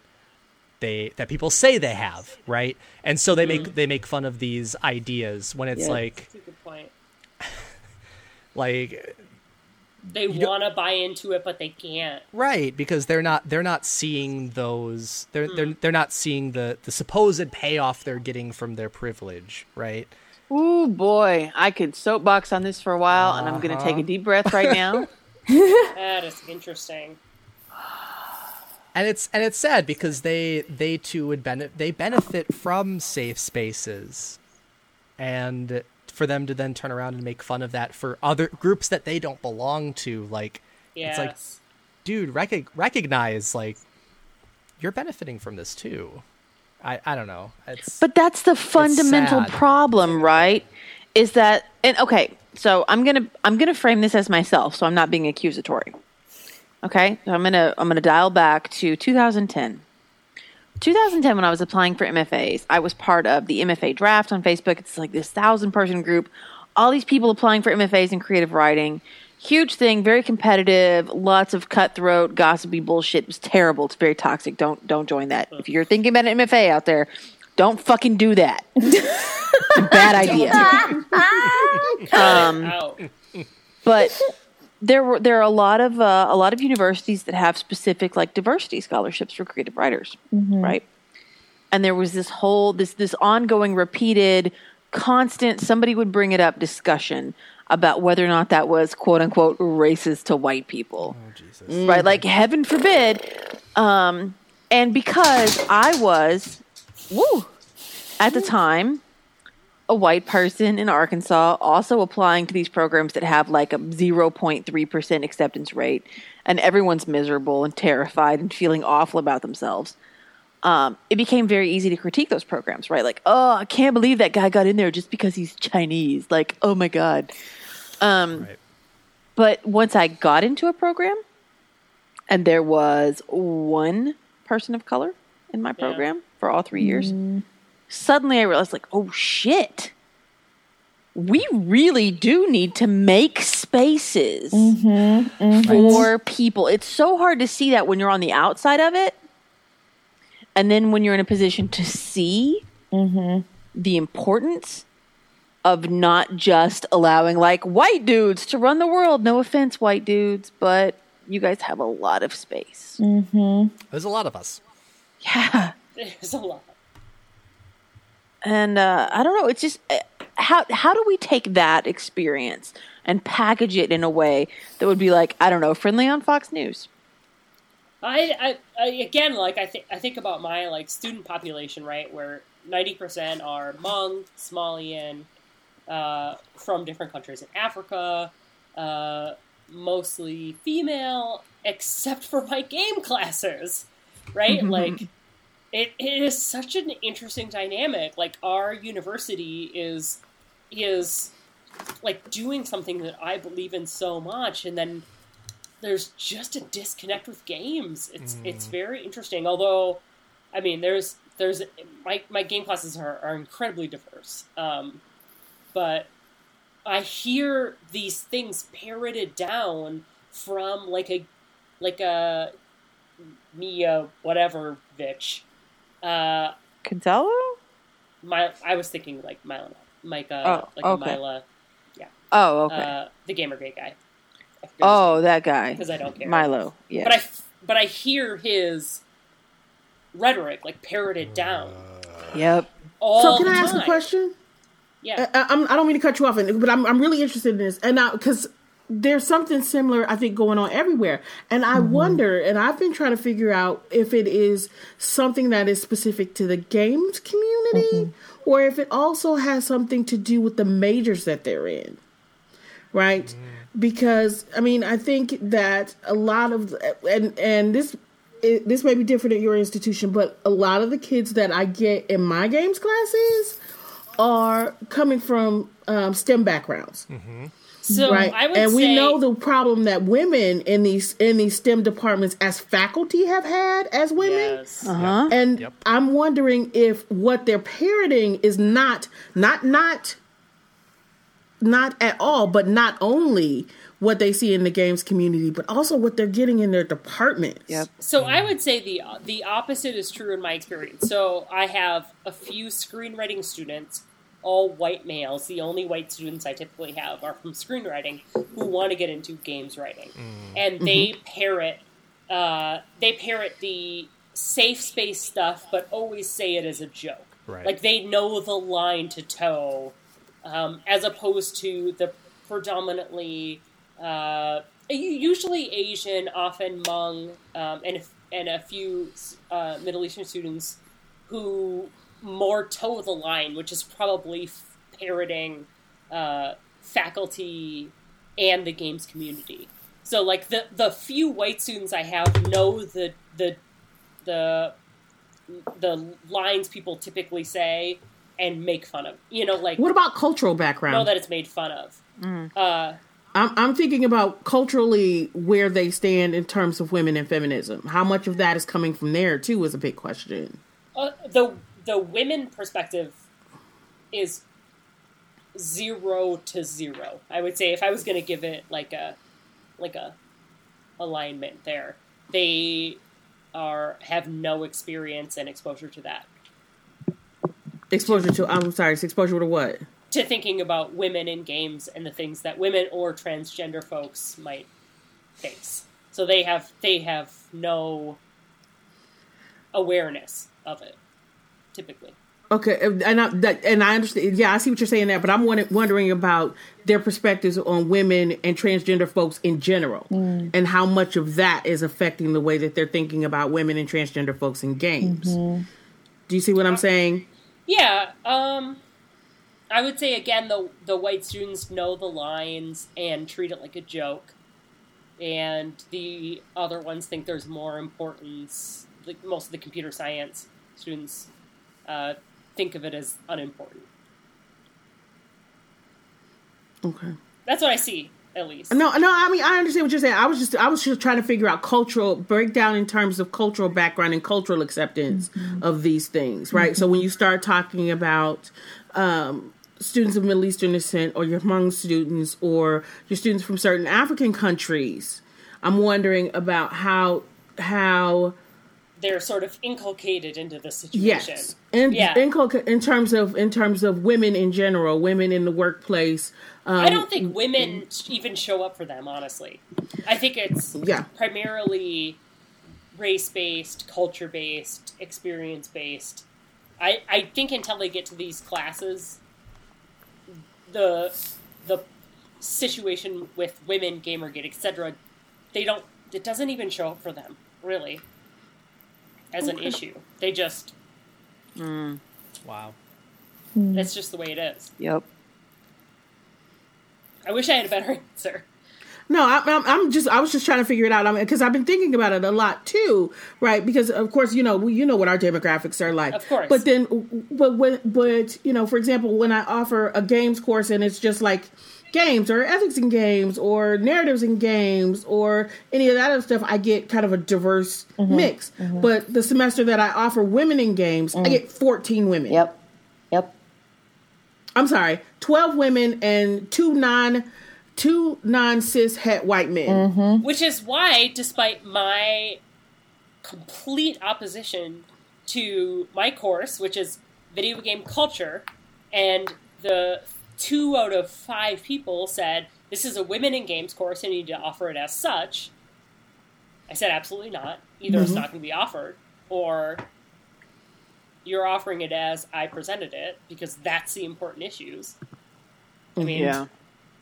Speaker 2: they that people say they have, right? And so they make they make fun of these ideas when it's
Speaker 3: Yeah.
Speaker 2: like
Speaker 4: That's a good point.
Speaker 2: like
Speaker 4: They want to buy into it, but they can't.
Speaker 2: right because they're not they're not seeing those they're they're mm. they're not seeing the the supposed payoff they're getting from their privilege, right?
Speaker 3: Ooh boy, I could soapbox on this for a while, and I'm gonna take a uh-huh. deep breath right now.
Speaker 4: That is interesting.
Speaker 2: and it's and it's sad because they they too would benefit they benefit from safe spaces and for them to then turn around and make fun of that for other groups that they don't belong to like
Speaker 4: Yes.
Speaker 2: it's like dude rec- recognize like you're benefiting from this too i i don't know it's
Speaker 3: But that's the fundamental problem, right? Is that and okay, so I'm gonna I'm gonna frame this as myself, so I'm not being accusatory. Okay, so I'm gonna I'm gonna dial back to 2010. 2010, when I was applying for MFAs, I was part of the MFA draft on Facebook. It's like this thousand person group, all these people applying for MFAs in creative writing. Huge thing, very competitive, lots of cutthroat, gossipy bullshit. It was terrible. It's very toxic. Don't don't join that. If you're thinking about an MFA out there, don't fucking do that. it's a bad idea. Um, but there were there are a lot of uh, a lot of universities that have specific like diversity scholarships for creative writers, right? And there was this whole this this ongoing, repeated, constant. Somebody would bring it up discussion about whether or not that was quote unquote racist to white people, right? Like heaven forbid. Um, and because I was, woo, at the time a white person in Arkansas also applying to these programs that have like a 0.3% acceptance rate and everyone's miserable and terrified and feeling awful about themselves. Um, it became very easy to critique those programs, right? Like, oh, I can't believe that guy got in there just because he's Chinese. Like, oh my God. Um,
Speaker 2: Right.
Speaker 3: But once I got into a program and there was one person of color in my program for all three years, suddenly I realized, like, oh shit, we really do need to make spaces mm-hmm, mm-hmm. for people. It's so hard to see that when you're on the outside of it. And then when you're in a position to see mm-hmm. the importance, of not just allowing like white dudes to run the world. No offense, white dudes, but you guys have a lot of space.
Speaker 2: There's a lot of us.
Speaker 3: Yeah.
Speaker 4: There's a lot.
Speaker 3: And uh, I don't know. It's just uh, how how do we take that experience and package it in a way that would be like I don't know, friendly on Fox News.
Speaker 4: I, I, I again, like I think I think about my like student population, right, where ninety percent are Hmong, Somalian, uh, from different countries in Africa, uh, mostly female, except for my game classes, right? like, it, it is such an interesting dynamic. Like, our university is is like doing something that I believe in so much, and then there's just a disconnect with games. It's it's very interesting. Although, I mean, there's there's my my game classes are, are incredibly diverse. Um, but I hear these things parroted down from like a like a Mia whatever bitch. Uh,
Speaker 3: Gonzalo?
Speaker 4: my I was thinking like Mila, Micah,
Speaker 3: Oh,
Speaker 4: like
Speaker 3: okay.
Speaker 4: a Mila,
Speaker 3: Oh, okay.
Speaker 4: uh, the Gamergate guy.
Speaker 3: oh, that guy.
Speaker 4: because I don't care.
Speaker 3: Milo. Yeah.
Speaker 4: But I, but I hear his rhetoric like parroted down
Speaker 3: yep.
Speaker 4: all
Speaker 1: So can
Speaker 4: the
Speaker 1: I ask
Speaker 4: time.
Speaker 1: a question?
Speaker 4: Yeah.
Speaker 1: I, I'm, I don't mean to cut you off, but I'm, I'm really interested in this, and now because there's something similar, I think, going on everywhere, and I mm-hmm. wonder, and I've been trying to figure out if it is something that is specific to the games community, mm-hmm. or if it also has something to do with the majors that they're in, right? Mm-hmm. Because I mean, I think that a lot of and and this it, this may be different at your institution, but a lot of the kids that I get in my games classes are coming from um, STEM backgrounds,
Speaker 4: so
Speaker 1: right?
Speaker 4: I would
Speaker 1: and we
Speaker 4: say,
Speaker 1: know the problem that women in these in these STEM departments as faculty have had as women.
Speaker 4: yes.
Speaker 3: Uh huh.
Speaker 1: And
Speaker 2: Yep.
Speaker 1: I'm wondering if what they're parroting is not not not not at all, but not only what they see in the games community, but also what they're getting in their departments.
Speaker 3: Yep.
Speaker 4: So I would say the the opposite is true in my experience. So I have a few screenwriting students, all white males. The only white students I typically have are from screenwriting who want to get into games writing, and they parrot uh, they parrot the safe space stuff, but always say it as a joke.
Speaker 2: Right.
Speaker 4: Like they know the line to toe, um, as opposed to the predominantly uh, usually Asian, often Hmong, um, and and a few uh, Middle Eastern students who more toe the line, which is probably f- parroting uh, faculty and the games community. So, like the the few white students I have know the the the the lines people typically say and make fun of. You know, like
Speaker 1: What about cultural background?
Speaker 4: know that it's made fun of. Uh,
Speaker 1: I'm, I'm thinking about culturally where they stand in terms of women and feminism. How much of that is coming from there too is a big question.
Speaker 4: uh, the the women perspective is zero to zero. I would say if I was going to give it like a like a alignment there, they are have no experience and exposure to that.
Speaker 1: Exposure to I'm sorry, it's exposure to what?
Speaker 4: To thinking about women in games and the things that women or transgender folks might face. So they have they have no awareness of it typically.
Speaker 1: Okay, and I, that, and I understand. Yeah, I see what you're saying there, but I'm wondering about their perspectives on women and transgender folks in general, mm. and how much of that is affecting the way that they're thinking about women and transgender folks in games. Mm-hmm. Do you see what I'm uh, saying?
Speaker 4: Yeah, um, I would say again the the white students know the lines and treat it like a joke, and the other ones think there's more importance. Like most of the computer science students uh, think of it as unimportant.
Speaker 1: Okay.
Speaker 4: That's what I see, at least.
Speaker 1: No, no. I mean, I understand what you're saying. I was just, I was just trying to figure out cultural breakdown in terms of cultural background and cultural acceptance of these things, right? So when you start talking about um, students of Middle Eastern descent, or your Hmong students, or your students from certain African countries, I'm wondering about how how
Speaker 4: they're sort of inculcated into the situation.
Speaker 1: Yes, in
Speaker 4: Yeah.
Speaker 1: inculca- in terms of in terms of women in general, women in the workplace. Um,
Speaker 4: I don't think women even show up for them, honestly. I think it's
Speaker 1: Yeah.
Speaker 4: primarily race based, culture based, experience based. I, I think until they get to these classes, the the situation with women, Gamergate, etc., they don't. It doesn't even show up for them, really, as an issue. They just.
Speaker 2: Wow. Hmm.
Speaker 4: That's just the way it is.
Speaker 3: Yep.
Speaker 4: I wish I had a better answer.
Speaker 1: No, I, I'm, I'm just. I was just trying to figure it out. I mean, because I've been thinking about it a lot too, right? Because of course, you know, we, you know what our demographics are like.
Speaker 4: Of course.
Speaker 1: But then, but when, but you know, for example, when I offer a games course and it's just like games or ethics in games or narratives in games or any of that other stuff, I get kind of a diverse
Speaker 5: Mm-hmm.
Speaker 1: mix. But the semester that I offer women in games, I get 14 women.
Speaker 5: Mm. Yep. Yep.
Speaker 1: I'm sorry, 12 women and two non, two non cis het white men.
Speaker 5: Mm-hmm.
Speaker 4: Which is why, despite my complete opposition to my course, which is video game culture, and the two out of five people said, This is a women in games course and you need to offer it as such. I said, Absolutely not. Either it's mm-hmm. not going to be offered, or you're offering it as I presented it, because that's the important issues. I mean,
Speaker 3: Yeah.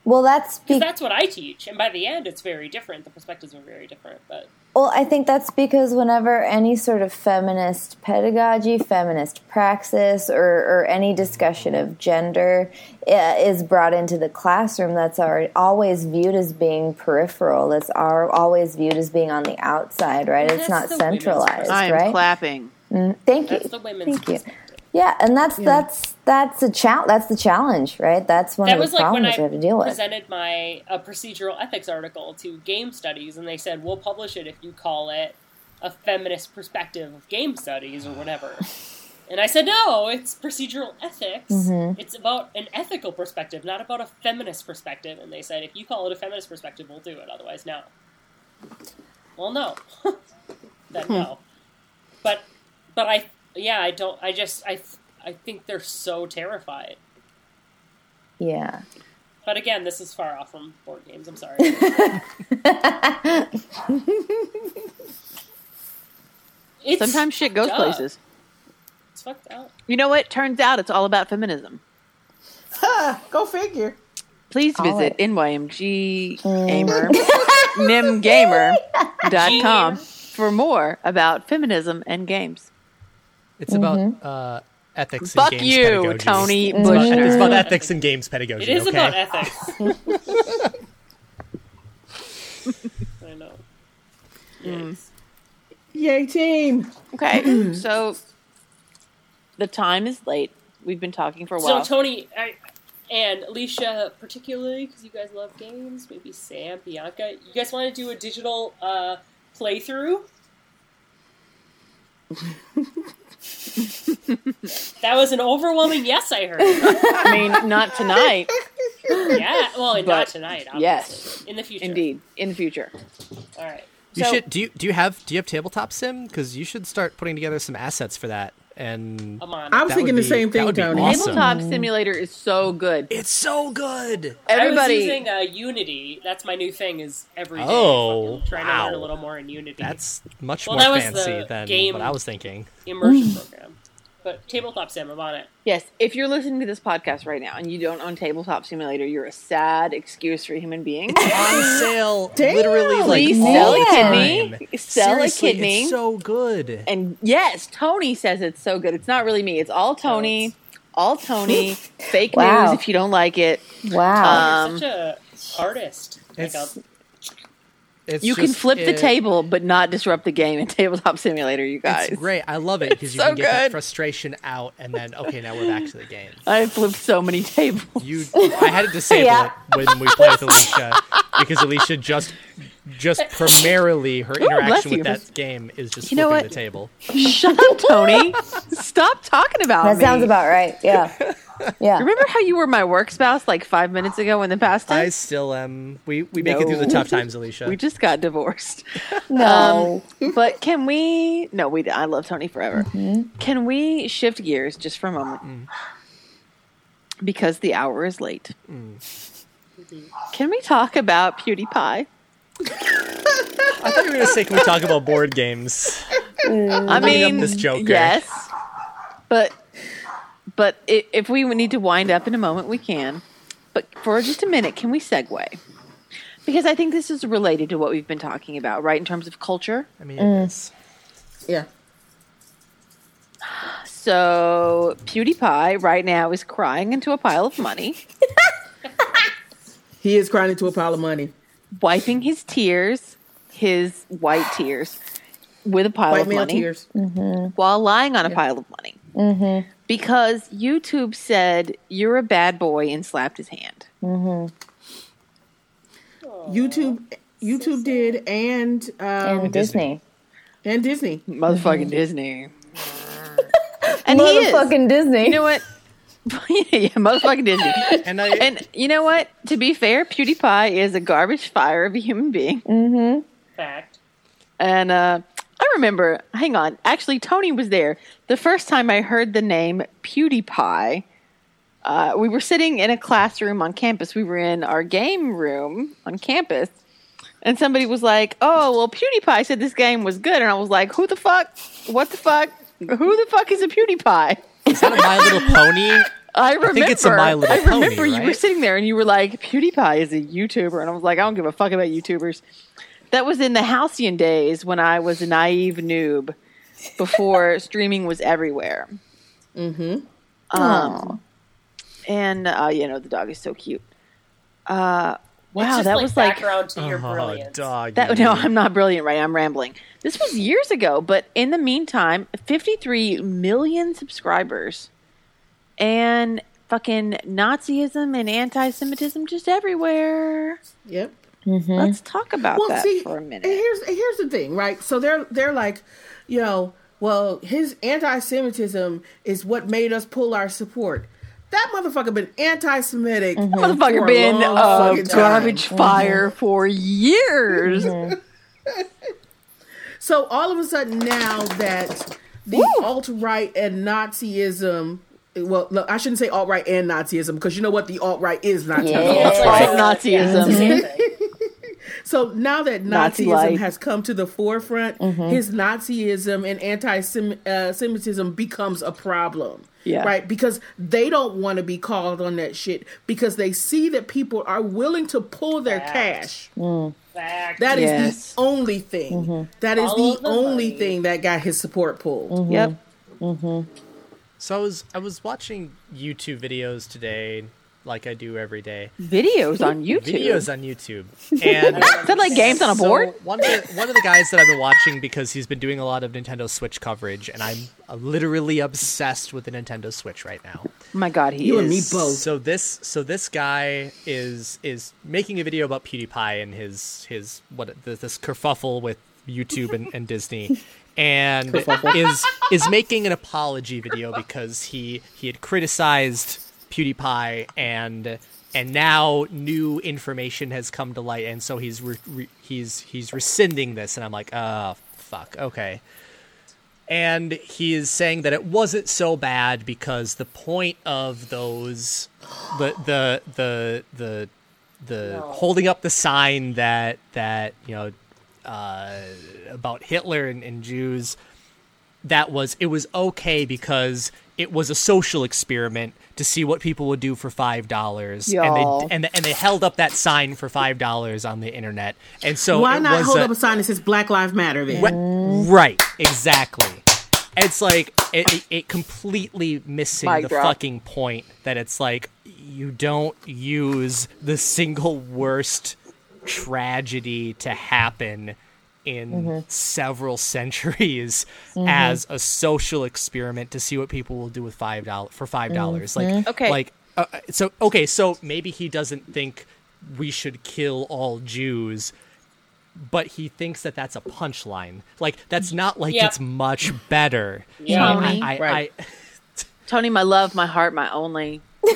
Speaker 5: Well, that's
Speaker 4: 'cause
Speaker 5: be-
Speaker 4: that's what I teach, and by the end, it's very different. The perspectives are very different, but
Speaker 5: well. I think that's because whenever any sort of feminist pedagogy, feminist praxis, or, or any discussion of gender uh, is brought into the classroom, that's always viewed as being peripheral. That's always viewed as being on the outside, right?
Speaker 4: Well,
Speaker 5: it's not
Speaker 4: the women's
Speaker 5: centralized,
Speaker 3: I am
Speaker 5: right?
Speaker 3: clapping.
Speaker 5: Thank you.
Speaker 4: that's the women's
Speaker 5: Thank you.
Speaker 4: Perspective.
Speaker 5: Yeah, and that's that's that's a chal- That's the challenge, right? That's one
Speaker 4: That
Speaker 5: of
Speaker 4: was
Speaker 5: the
Speaker 4: like when
Speaker 5: problems
Speaker 4: I
Speaker 5: we have to deal with.
Speaker 4: presented my a procedural ethics article to Game Studies, and they said we'll publish it if you call it a feminist perspective of game studies or whatever. And I said no, it's procedural ethics.
Speaker 5: Mm-hmm.
Speaker 4: It's about an ethical perspective, not about a feminist perspective. And they said if you call it a feminist perspective, we'll do it. Otherwise, no. Well, no. then no. But but I yeah I don't I just I I think they're so terrified.
Speaker 5: Yeah.
Speaker 4: But again, this is far off from board games. I'm sorry.
Speaker 3: Sometimes shit goes
Speaker 4: duh.
Speaker 3: places.
Speaker 4: It's fucked up.
Speaker 3: You know what? Turns out it's all about feminism.
Speaker 1: Go figure.
Speaker 3: Please
Speaker 5: Call
Speaker 3: visit
Speaker 5: it.
Speaker 3: NYMG mm. Gamer, nymgamer.com for more about feminism and games.
Speaker 2: It's about uh, ethics.
Speaker 3: Fuck
Speaker 2: and games
Speaker 3: you,
Speaker 2: pedagogy.
Speaker 3: Tony
Speaker 2: It's about, it's about ethics and games pedagogy.
Speaker 4: It is
Speaker 2: okay?
Speaker 4: about ethics. I know. Yes.
Speaker 1: Yay, team.
Speaker 3: Okay, so the time is late. We've been talking for a while. So.
Speaker 4: Tony I, and Alicia, particularly because you guys love games, maybe Sam, Bianca, you guys want to do a digital uh, playthrough? that was an overwhelming yes. I heard.
Speaker 3: I mean, not tonight.
Speaker 4: Yeah, well, not tonight. Obviously.
Speaker 3: yes.
Speaker 4: in the future.
Speaker 3: Indeed, in the future.
Speaker 4: All right.
Speaker 2: You
Speaker 3: So-
Speaker 2: should. Do you do you have do you have tabletop sim? Because you should start putting together some assets for that. And
Speaker 4: I'm
Speaker 1: was thinking
Speaker 2: would
Speaker 1: the same thing,
Speaker 2: would be
Speaker 1: Tony.
Speaker 2: awesome.
Speaker 3: Tabletop Simulator is so good.
Speaker 2: it's so good.
Speaker 3: Everybody,
Speaker 4: I was using uh, Unity. That's my new thing. Is every day
Speaker 2: Oh,
Speaker 4: fucking trying to
Speaker 2: wow.
Speaker 4: learn a little more in Unity.
Speaker 2: That's much
Speaker 4: Well,
Speaker 2: more
Speaker 4: that was
Speaker 2: fancy
Speaker 4: the
Speaker 2: than
Speaker 4: game-
Speaker 2: what I was thinking.
Speaker 4: immersion program. But tabletop sim, I'm on it.
Speaker 3: yes, if you're listening to this podcast right now and you don't own Tabletop Simulator, you're a sad excuse for a human beings.
Speaker 2: On sale,
Speaker 1: Damn.
Speaker 2: literally like
Speaker 3: Please
Speaker 2: all
Speaker 3: sell
Speaker 2: the
Speaker 3: a
Speaker 2: time.
Speaker 3: kidney. Sell
Speaker 2: Seriously,
Speaker 3: a kidney.
Speaker 2: It's so good.
Speaker 3: and yes, Tony says it's so good. It's not really me. It's all Tony. All Tony. Fake
Speaker 5: Wow.
Speaker 3: news if you don't like it.
Speaker 5: Wow.
Speaker 3: Um,
Speaker 4: You're such a artist. Like
Speaker 2: It's-
Speaker 4: a,
Speaker 2: It's
Speaker 3: You can
Speaker 2: just-
Speaker 3: flip the table, but not disrupt the game in Tabletop Simulator, you guys.
Speaker 2: It's great. I love it because you
Speaker 3: so
Speaker 2: can get that frustration out, and then okay, now we're back to the game.
Speaker 3: I flipped so many tables.
Speaker 2: You, I had to disable
Speaker 5: Yeah.
Speaker 2: it when we played with Alicia because Alicia just, just primarily her
Speaker 3: bless
Speaker 2: interaction
Speaker 3: you.
Speaker 2: with that game is just
Speaker 3: You know
Speaker 2: flipping
Speaker 3: what?
Speaker 2: the table.
Speaker 3: Shut up, Tony. Stop talking about
Speaker 5: That
Speaker 3: me.
Speaker 5: That sounds about right. Yeah. Yeah.
Speaker 3: Remember how you were my work spouse like five minutes ago in the past
Speaker 2: I still am. We we make it through the tough times, Alicia.
Speaker 3: We just got divorced.
Speaker 5: Um, no.
Speaker 3: but can we? No, we. I love Tony forever. Mm-hmm. Can we shift gears just for a moment? Mm. Because the hour is late. Mm. Can we talk about PewDiePie?
Speaker 2: I thought you were going to say, can we talk about board games? Mm. I
Speaker 3: mean,
Speaker 2: this Joker.
Speaker 3: yes, but but if we need to wind up in a moment, we can. But for just a minute, can we segue? Because I think this is related to what we've been talking about, right? In terms of culture.
Speaker 2: I mean, it is.
Speaker 1: Yeah.
Speaker 3: So PewDiePie right now is crying into a pile of money,
Speaker 1: He is crying into a pile of money.
Speaker 3: Wiping his tears, his white tears, with a pile
Speaker 1: White
Speaker 3: of
Speaker 1: male
Speaker 3: money,
Speaker 1: tears. Mm-hmm.
Speaker 3: while lying on a pile of money. Mm-hmm. Because YouTube said you're a bad boy and slapped his hand. Mm-hmm.
Speaker 1: YouTube, YouTube did, and um,
Speaker 5: and Disney.
Speaker 1: and Disney.
Speaker 3: Motherfucking Disney. and he is.
Speaker 5: Motherfucking Disney.
Speaker 3: You know what? yeah, motherfucking Disney.
Speaker 2: And I,
Speaker 3: And you know what? To be fair, PewDiePie is a garbage fire of a human being. Mm-hmm.
Speaker 4: Fact.
Speaker 3: And uh, I remember, hang on, actually, Tony was there. The first time I heard the name PewDiePie, uh, we were sitting in a classroom on campus. We were in our game room on campus. And somebody was like, oh, well, PewDiePie said this game was good. And I was like, who the fuck? What the fuck? Who the fuck is a PewDiePie?
Speaker 2: is that a My Little Pony?
Speaker 3: I remember.
Speaker 2: it's a My Little
Speaker 3: I remember
Speaker 2: Pony,
Speaker 3: you were sitting there and you were like, "PewDiePie is a YouTuber," and I was like, "I don't give a fuck about YouTubers." That was in the halcyon days when I was a naive noob, before streaming was everywhere. Mm-hmm. Um, and uh, you know the dog is so cute. Uh, wow,
Speaker 4: it's just
Speaker 3: that
Speaker 4: like
Speaker 3: was like
Speaker 4: background to your
Speaker 2: Oh,
Speaker 4: brilliance.
Speaker 2: dog.
Speaker 3: that. No, I'm not brilliant, right? I'm rambling. This was years ago, but in the meantime, 53 million subscribers, and fucking Nazism and anti-Semitism just everywhere.
Speaker 1: Yep. Mm-hmm.
Speaker 3: Let's talk about
Speaker 1: Well,
Speaker 3: that
Speaker 1: see,
Speaker 3: for a minute.
Speaker 1: here's here's the thing, right? So they're they're like, you know, well, his anti-Semitism is what made us pull our support. That motherfucker been anti-Semitic. Mm-hmm. for
Speaker 3: Motherfucker
Speaker 1: a
Speaker 3: been
Speaker 1: long
Speaker 3: a
Speaker 1: fucking time.
Speaker 3: garbage mm-hmm. fire for years.
Speaker 1: So all of a sudden now that the alt right and Nazism, well, no, I shouldn't say alt right and Nazism because you know what the alt right is Nazism.
Speaker 5: Yeah.
Speaker 4: It's
Speaker 3: Right, Nazism.
Speaker 4: yeah, it's the same thing.
Speaker 1: So now that
Speaker 3: Nazi
Speaker 1: Nazism
Speaker 3: light.
Speaker 1: has come to the forefront, his Nazism and anti-Semitism uh, becomes a problem.
Speaker 3: Yeah.
Speaker 1: Right? Because they don't want to be called on that shit because they see that people are willing to pull their
Speaker 4: Fact.
Speaker 1: cash.
Speaker 4: Fact.
Speaker 1: That is
Speaker 3: Yes.
Speaker 1: the only thing. That is
Speaker 4: Follow
Speaker 1: the
Speaker 4: the
Speaker 1: only thing that got his support pulled.
Speaker 3: Yep.
Speaker 2: So I was I was watching YouTube videos today, like I do every day.
Speaker 3: Videos on YouTube.
Speaker 2: Videos on YouTube, and
Speaker 3: Is that like games on a
Speaker 2: so
Speaker 3: board?
Speaker 2: one of the one of the guys that I've been watching because he's been doing a lot of Nintendo Switch coverage, and I'm uh, literally obsessed with the Nintendo Switch right now.
Speaker 3: My god, he
Speaker 1: You
Speaker 3: is.
Speaker 1: and me both.
Speaker 2: So this so this guy is is making a video about PewDiePie and his his what this, this kerfuffle with YouTube and, and Disney, and is is making an apology video because he he had criticized PewDiePie and and now new information has come to light and so he's re, re, he's he's rescinding this and I'm like oh fuck okay and he is saying that it wasn't so bad because the point of those the the the the the
Speaker 4: No.
Speaker 2: holding up the sign that that you know uh, about Hitler and, and Jews that was it was okay because it was a social experiment to see what people would do for five dollars and they and, and they held up that sign for five dollars on the internet and so
Speaker 1: Why
Speaker 2: it
Speaker 1: not
Speaker 2: was
Speaker 1: hold
Speaker 2: a-
Speaker 1: up a sign that says Black Lives Matter then?
Speaker 2: Right, right, exactly. It's like it, it, it completely missing
Speaker 3: Mic
Speaker 2: the
Speaker 3: drop.
Speaker 2: fucking point that it's like you don't use the single worst tragedy to happen in
Speaker 3: Mm-hmm.
Speaker 2: several centuries as a social experiment to see what people will do with five dollars for five dollars. Like,
Speaker 3: Mm-hmm. Okay.
Speaker 2: like uh, so okay, so maybe he doesn't think we should kill all Jews but he thinks that that's a punchline. Like that's not like
Speaker 4: Yep.
Speaker 2: it's much better.
Speaker 4: Yeah.
Speaker 3: Tony.
Speaker 2: I, I,
Speaker 1: Right.
Speaker 2: I,
Speaker 3: Tony, my love, my heart, my only.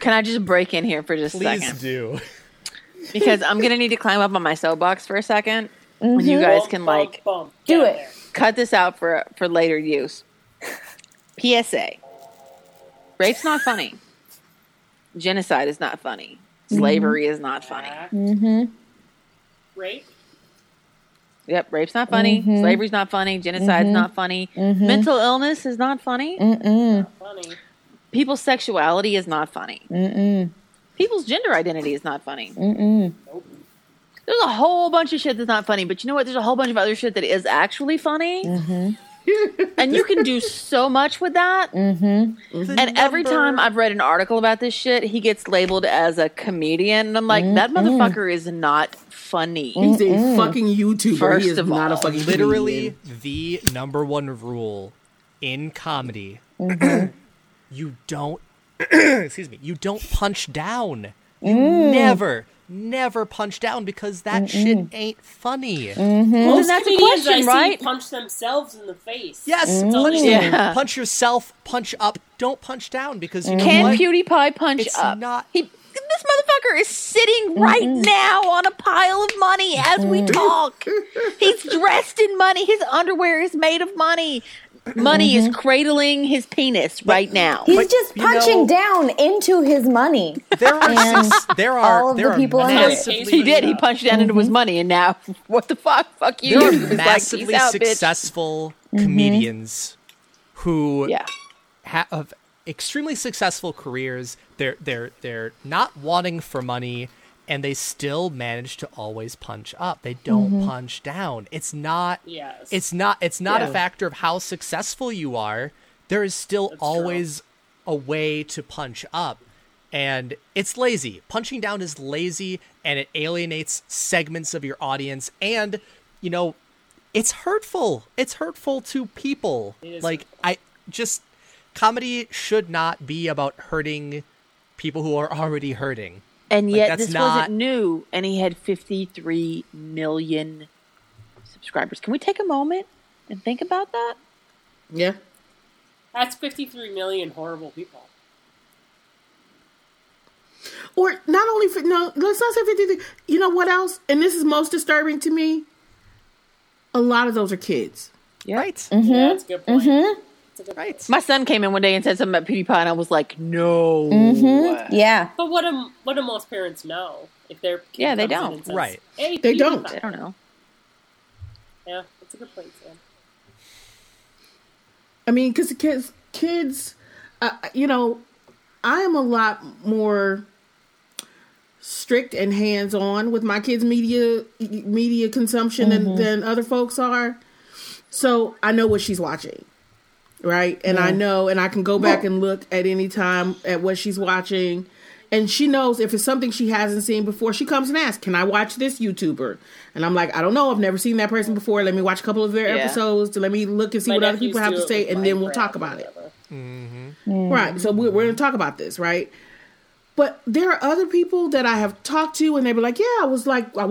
Speaker 3: Can I just break in here for just a second?
Speaker 2: Please
Speaker 3: second?
Speaker 2: do.
Speaker 3: Because I'm gonna need to climb up on my soapbox for a 2nd and you mm-hmm.
Speaker 4: guys
Speaker 3: can
Speaker 4: bump,
Speaker 3: like
Speaker 4: bump.
Speaker 5: Do it.
Speaker 4: there.
Speaker 3: cut this out for for later use. PSA: Rape's not funny. Genocide is not funny. Mm-hmm. Slavery is not funny.
Speaker 4: Back. Mm-hmm. Rape.
Speaker 3: Yep, rape's not funny. Slavery's not funny. Genocide's not funny. Mental illness is not funny.
Speaker 4: Funny.
Speaker 3: People's sexuality is not funny. People's gender identity is not funny.
Speaker 4: Nope.
Speaker 3: There's a whole bunch of shit that's not funny, but you know what? There's a whole bunch of other shit that is actually funny. and you can do so much with that. And every time I've read an article about this shit, he gets labeled as a comedian. And I'm like, that motherfucker is not funny.
Speaker 1: He's a fucking YouTuber.
Speaker 3: First
Speaker 1: he is
Speaker 3: of
Speaker 1: not a
Speaker 3: all,
Speaker 1: fucking
Speaker 2: Literally
Speaker 1: comedian.
Speaker 2: the number one rule in comedy. you don't excuse me, you don't punch down. You mm. never, never punch down because that shit ain't funny. Mm-hmm.
Speaker 4: Most
Speaker 3: that's a
Speaker 4: comedians I
Speaker 3: question,
Speaker 4: see
Speaker 3: right?
Speaker 4: punch themselves in the face.
Speaker 2: Yes, mm-hmm.
Speaker 4: all
Speaker 2: punch.
Speaker 3: Yeah.
Speaker 2: punch yourself, punch up. Don't punch down because you know
Speaker 3: Can
Speaker 2: what?
Speaker 3: PewDiePie punch
Speaker 2: It's
Speaker 3: up?
Speaker 2: not-
Speaker 3: He, this motherfucker is sitting right now on a pile of money as we talk. He's dressed in money. His underwear is made of money. Money is mm-hmm. cradling his penis right now.
Speaker 5: He's
Speaker 2: But,
Speaker 5: just punching
Speaker 2: know-
Speaker 5: down into his money.
Speaker 2: there are
Speaker 5: And
Speaker 2: sus- there are
Speaker 5: all of
Speaker 2: there
Speaker 5: the people under it.
Speaker 2: massively,
Speaker 3: he did. He punched down into his mm-hmm. money, and now what the fuck? Fuck you.
Speaker 2: There are
Speaker 3: was like,
Speaker 2: massively
Speaker 3: "Peace out, bitch."
Speaker 2: successful mm-hmm. comedians who
Speaker 3: Yeah.
Speaker 2: have extremely successful careers. They're they're they're not wanting for money, and they still manage to always punch up. They don't mm-hmm. punch down. It's not.
Speaker 4: Yes.
Speaker 2: It's not. It's not
Speaker 1: Yeah.
Speaker 2: a factor of how successful you are. There is still
Speaker 4: That's
Speaker 2: always a way to punch up. And it's lazy. Punching down is lazy and it alienates segments of your audience. And, you know, it's hurtful. It's hurtful to people.
Speaker 4: It is
Speaker 2: Like, I just, comedy should not be about hurting people who are already hurting.
Speaker 3: And yet
Speaker 2: that's
Speaker 3: this
Speaker 2: not-
Speaker 3: wasn't new, and he had 53 million subscribers. Can we take a moment and think about that?
Speaker 1: Yeah.
Speaker 4: That's 53 million horrible people.
Speaker 1: Or not only for no, let's not say fifty. You know what else? And this is most disturbing to me. A lot of those are kids.
Speaker 3: Yeah.
Speaker 2: Right. Mm-hmm.
Speaker 4: Yeah, that's a good point. That's a good
Speaker 2: Right.
Speaker 3: My son came in one day and said something about PewDiePie, and I was like, no.
Speaker 5: Yeah.
Speaker 4: But what do what do most parents know if they're
Speaker 3: Yeah, they don't.
Speaker 4: says,
Speaker 2: Right.
Speaker 4: Hey,
Speaker 1: They don't.
Speaker 4: PewDiePie."
Speaker 3: I don't know.
Speaker 4: Yeah, that's a good point, Sam.
Speaker 1: I mean, because kids, kids, uh, you know, I am a lot more strict and hands on with my kids' media media consumption than, than other folks are. So I know what she's watching, right? And I know, and I can go back and look at any time at what she's watching. And she knows if it's something she hasn't seen before, she comes and asks, "Can I watch this YouTuber?" And I'm like, "I don't know. I've never seen that person before. Let me watch a couple of their
Speaker 3: Yeah.
Speaker 1: episodes to let me look and see
Speaker 4: My
Speaker 1: what other people have to say, and then we'll talk about it."
Speaker 4: whatever. Mm-hmm.
Speaker 1: Right. So we're, we're going to talk about this, right? But there are other people that I have talked to, and they were like, "Yeah, I was like, I walked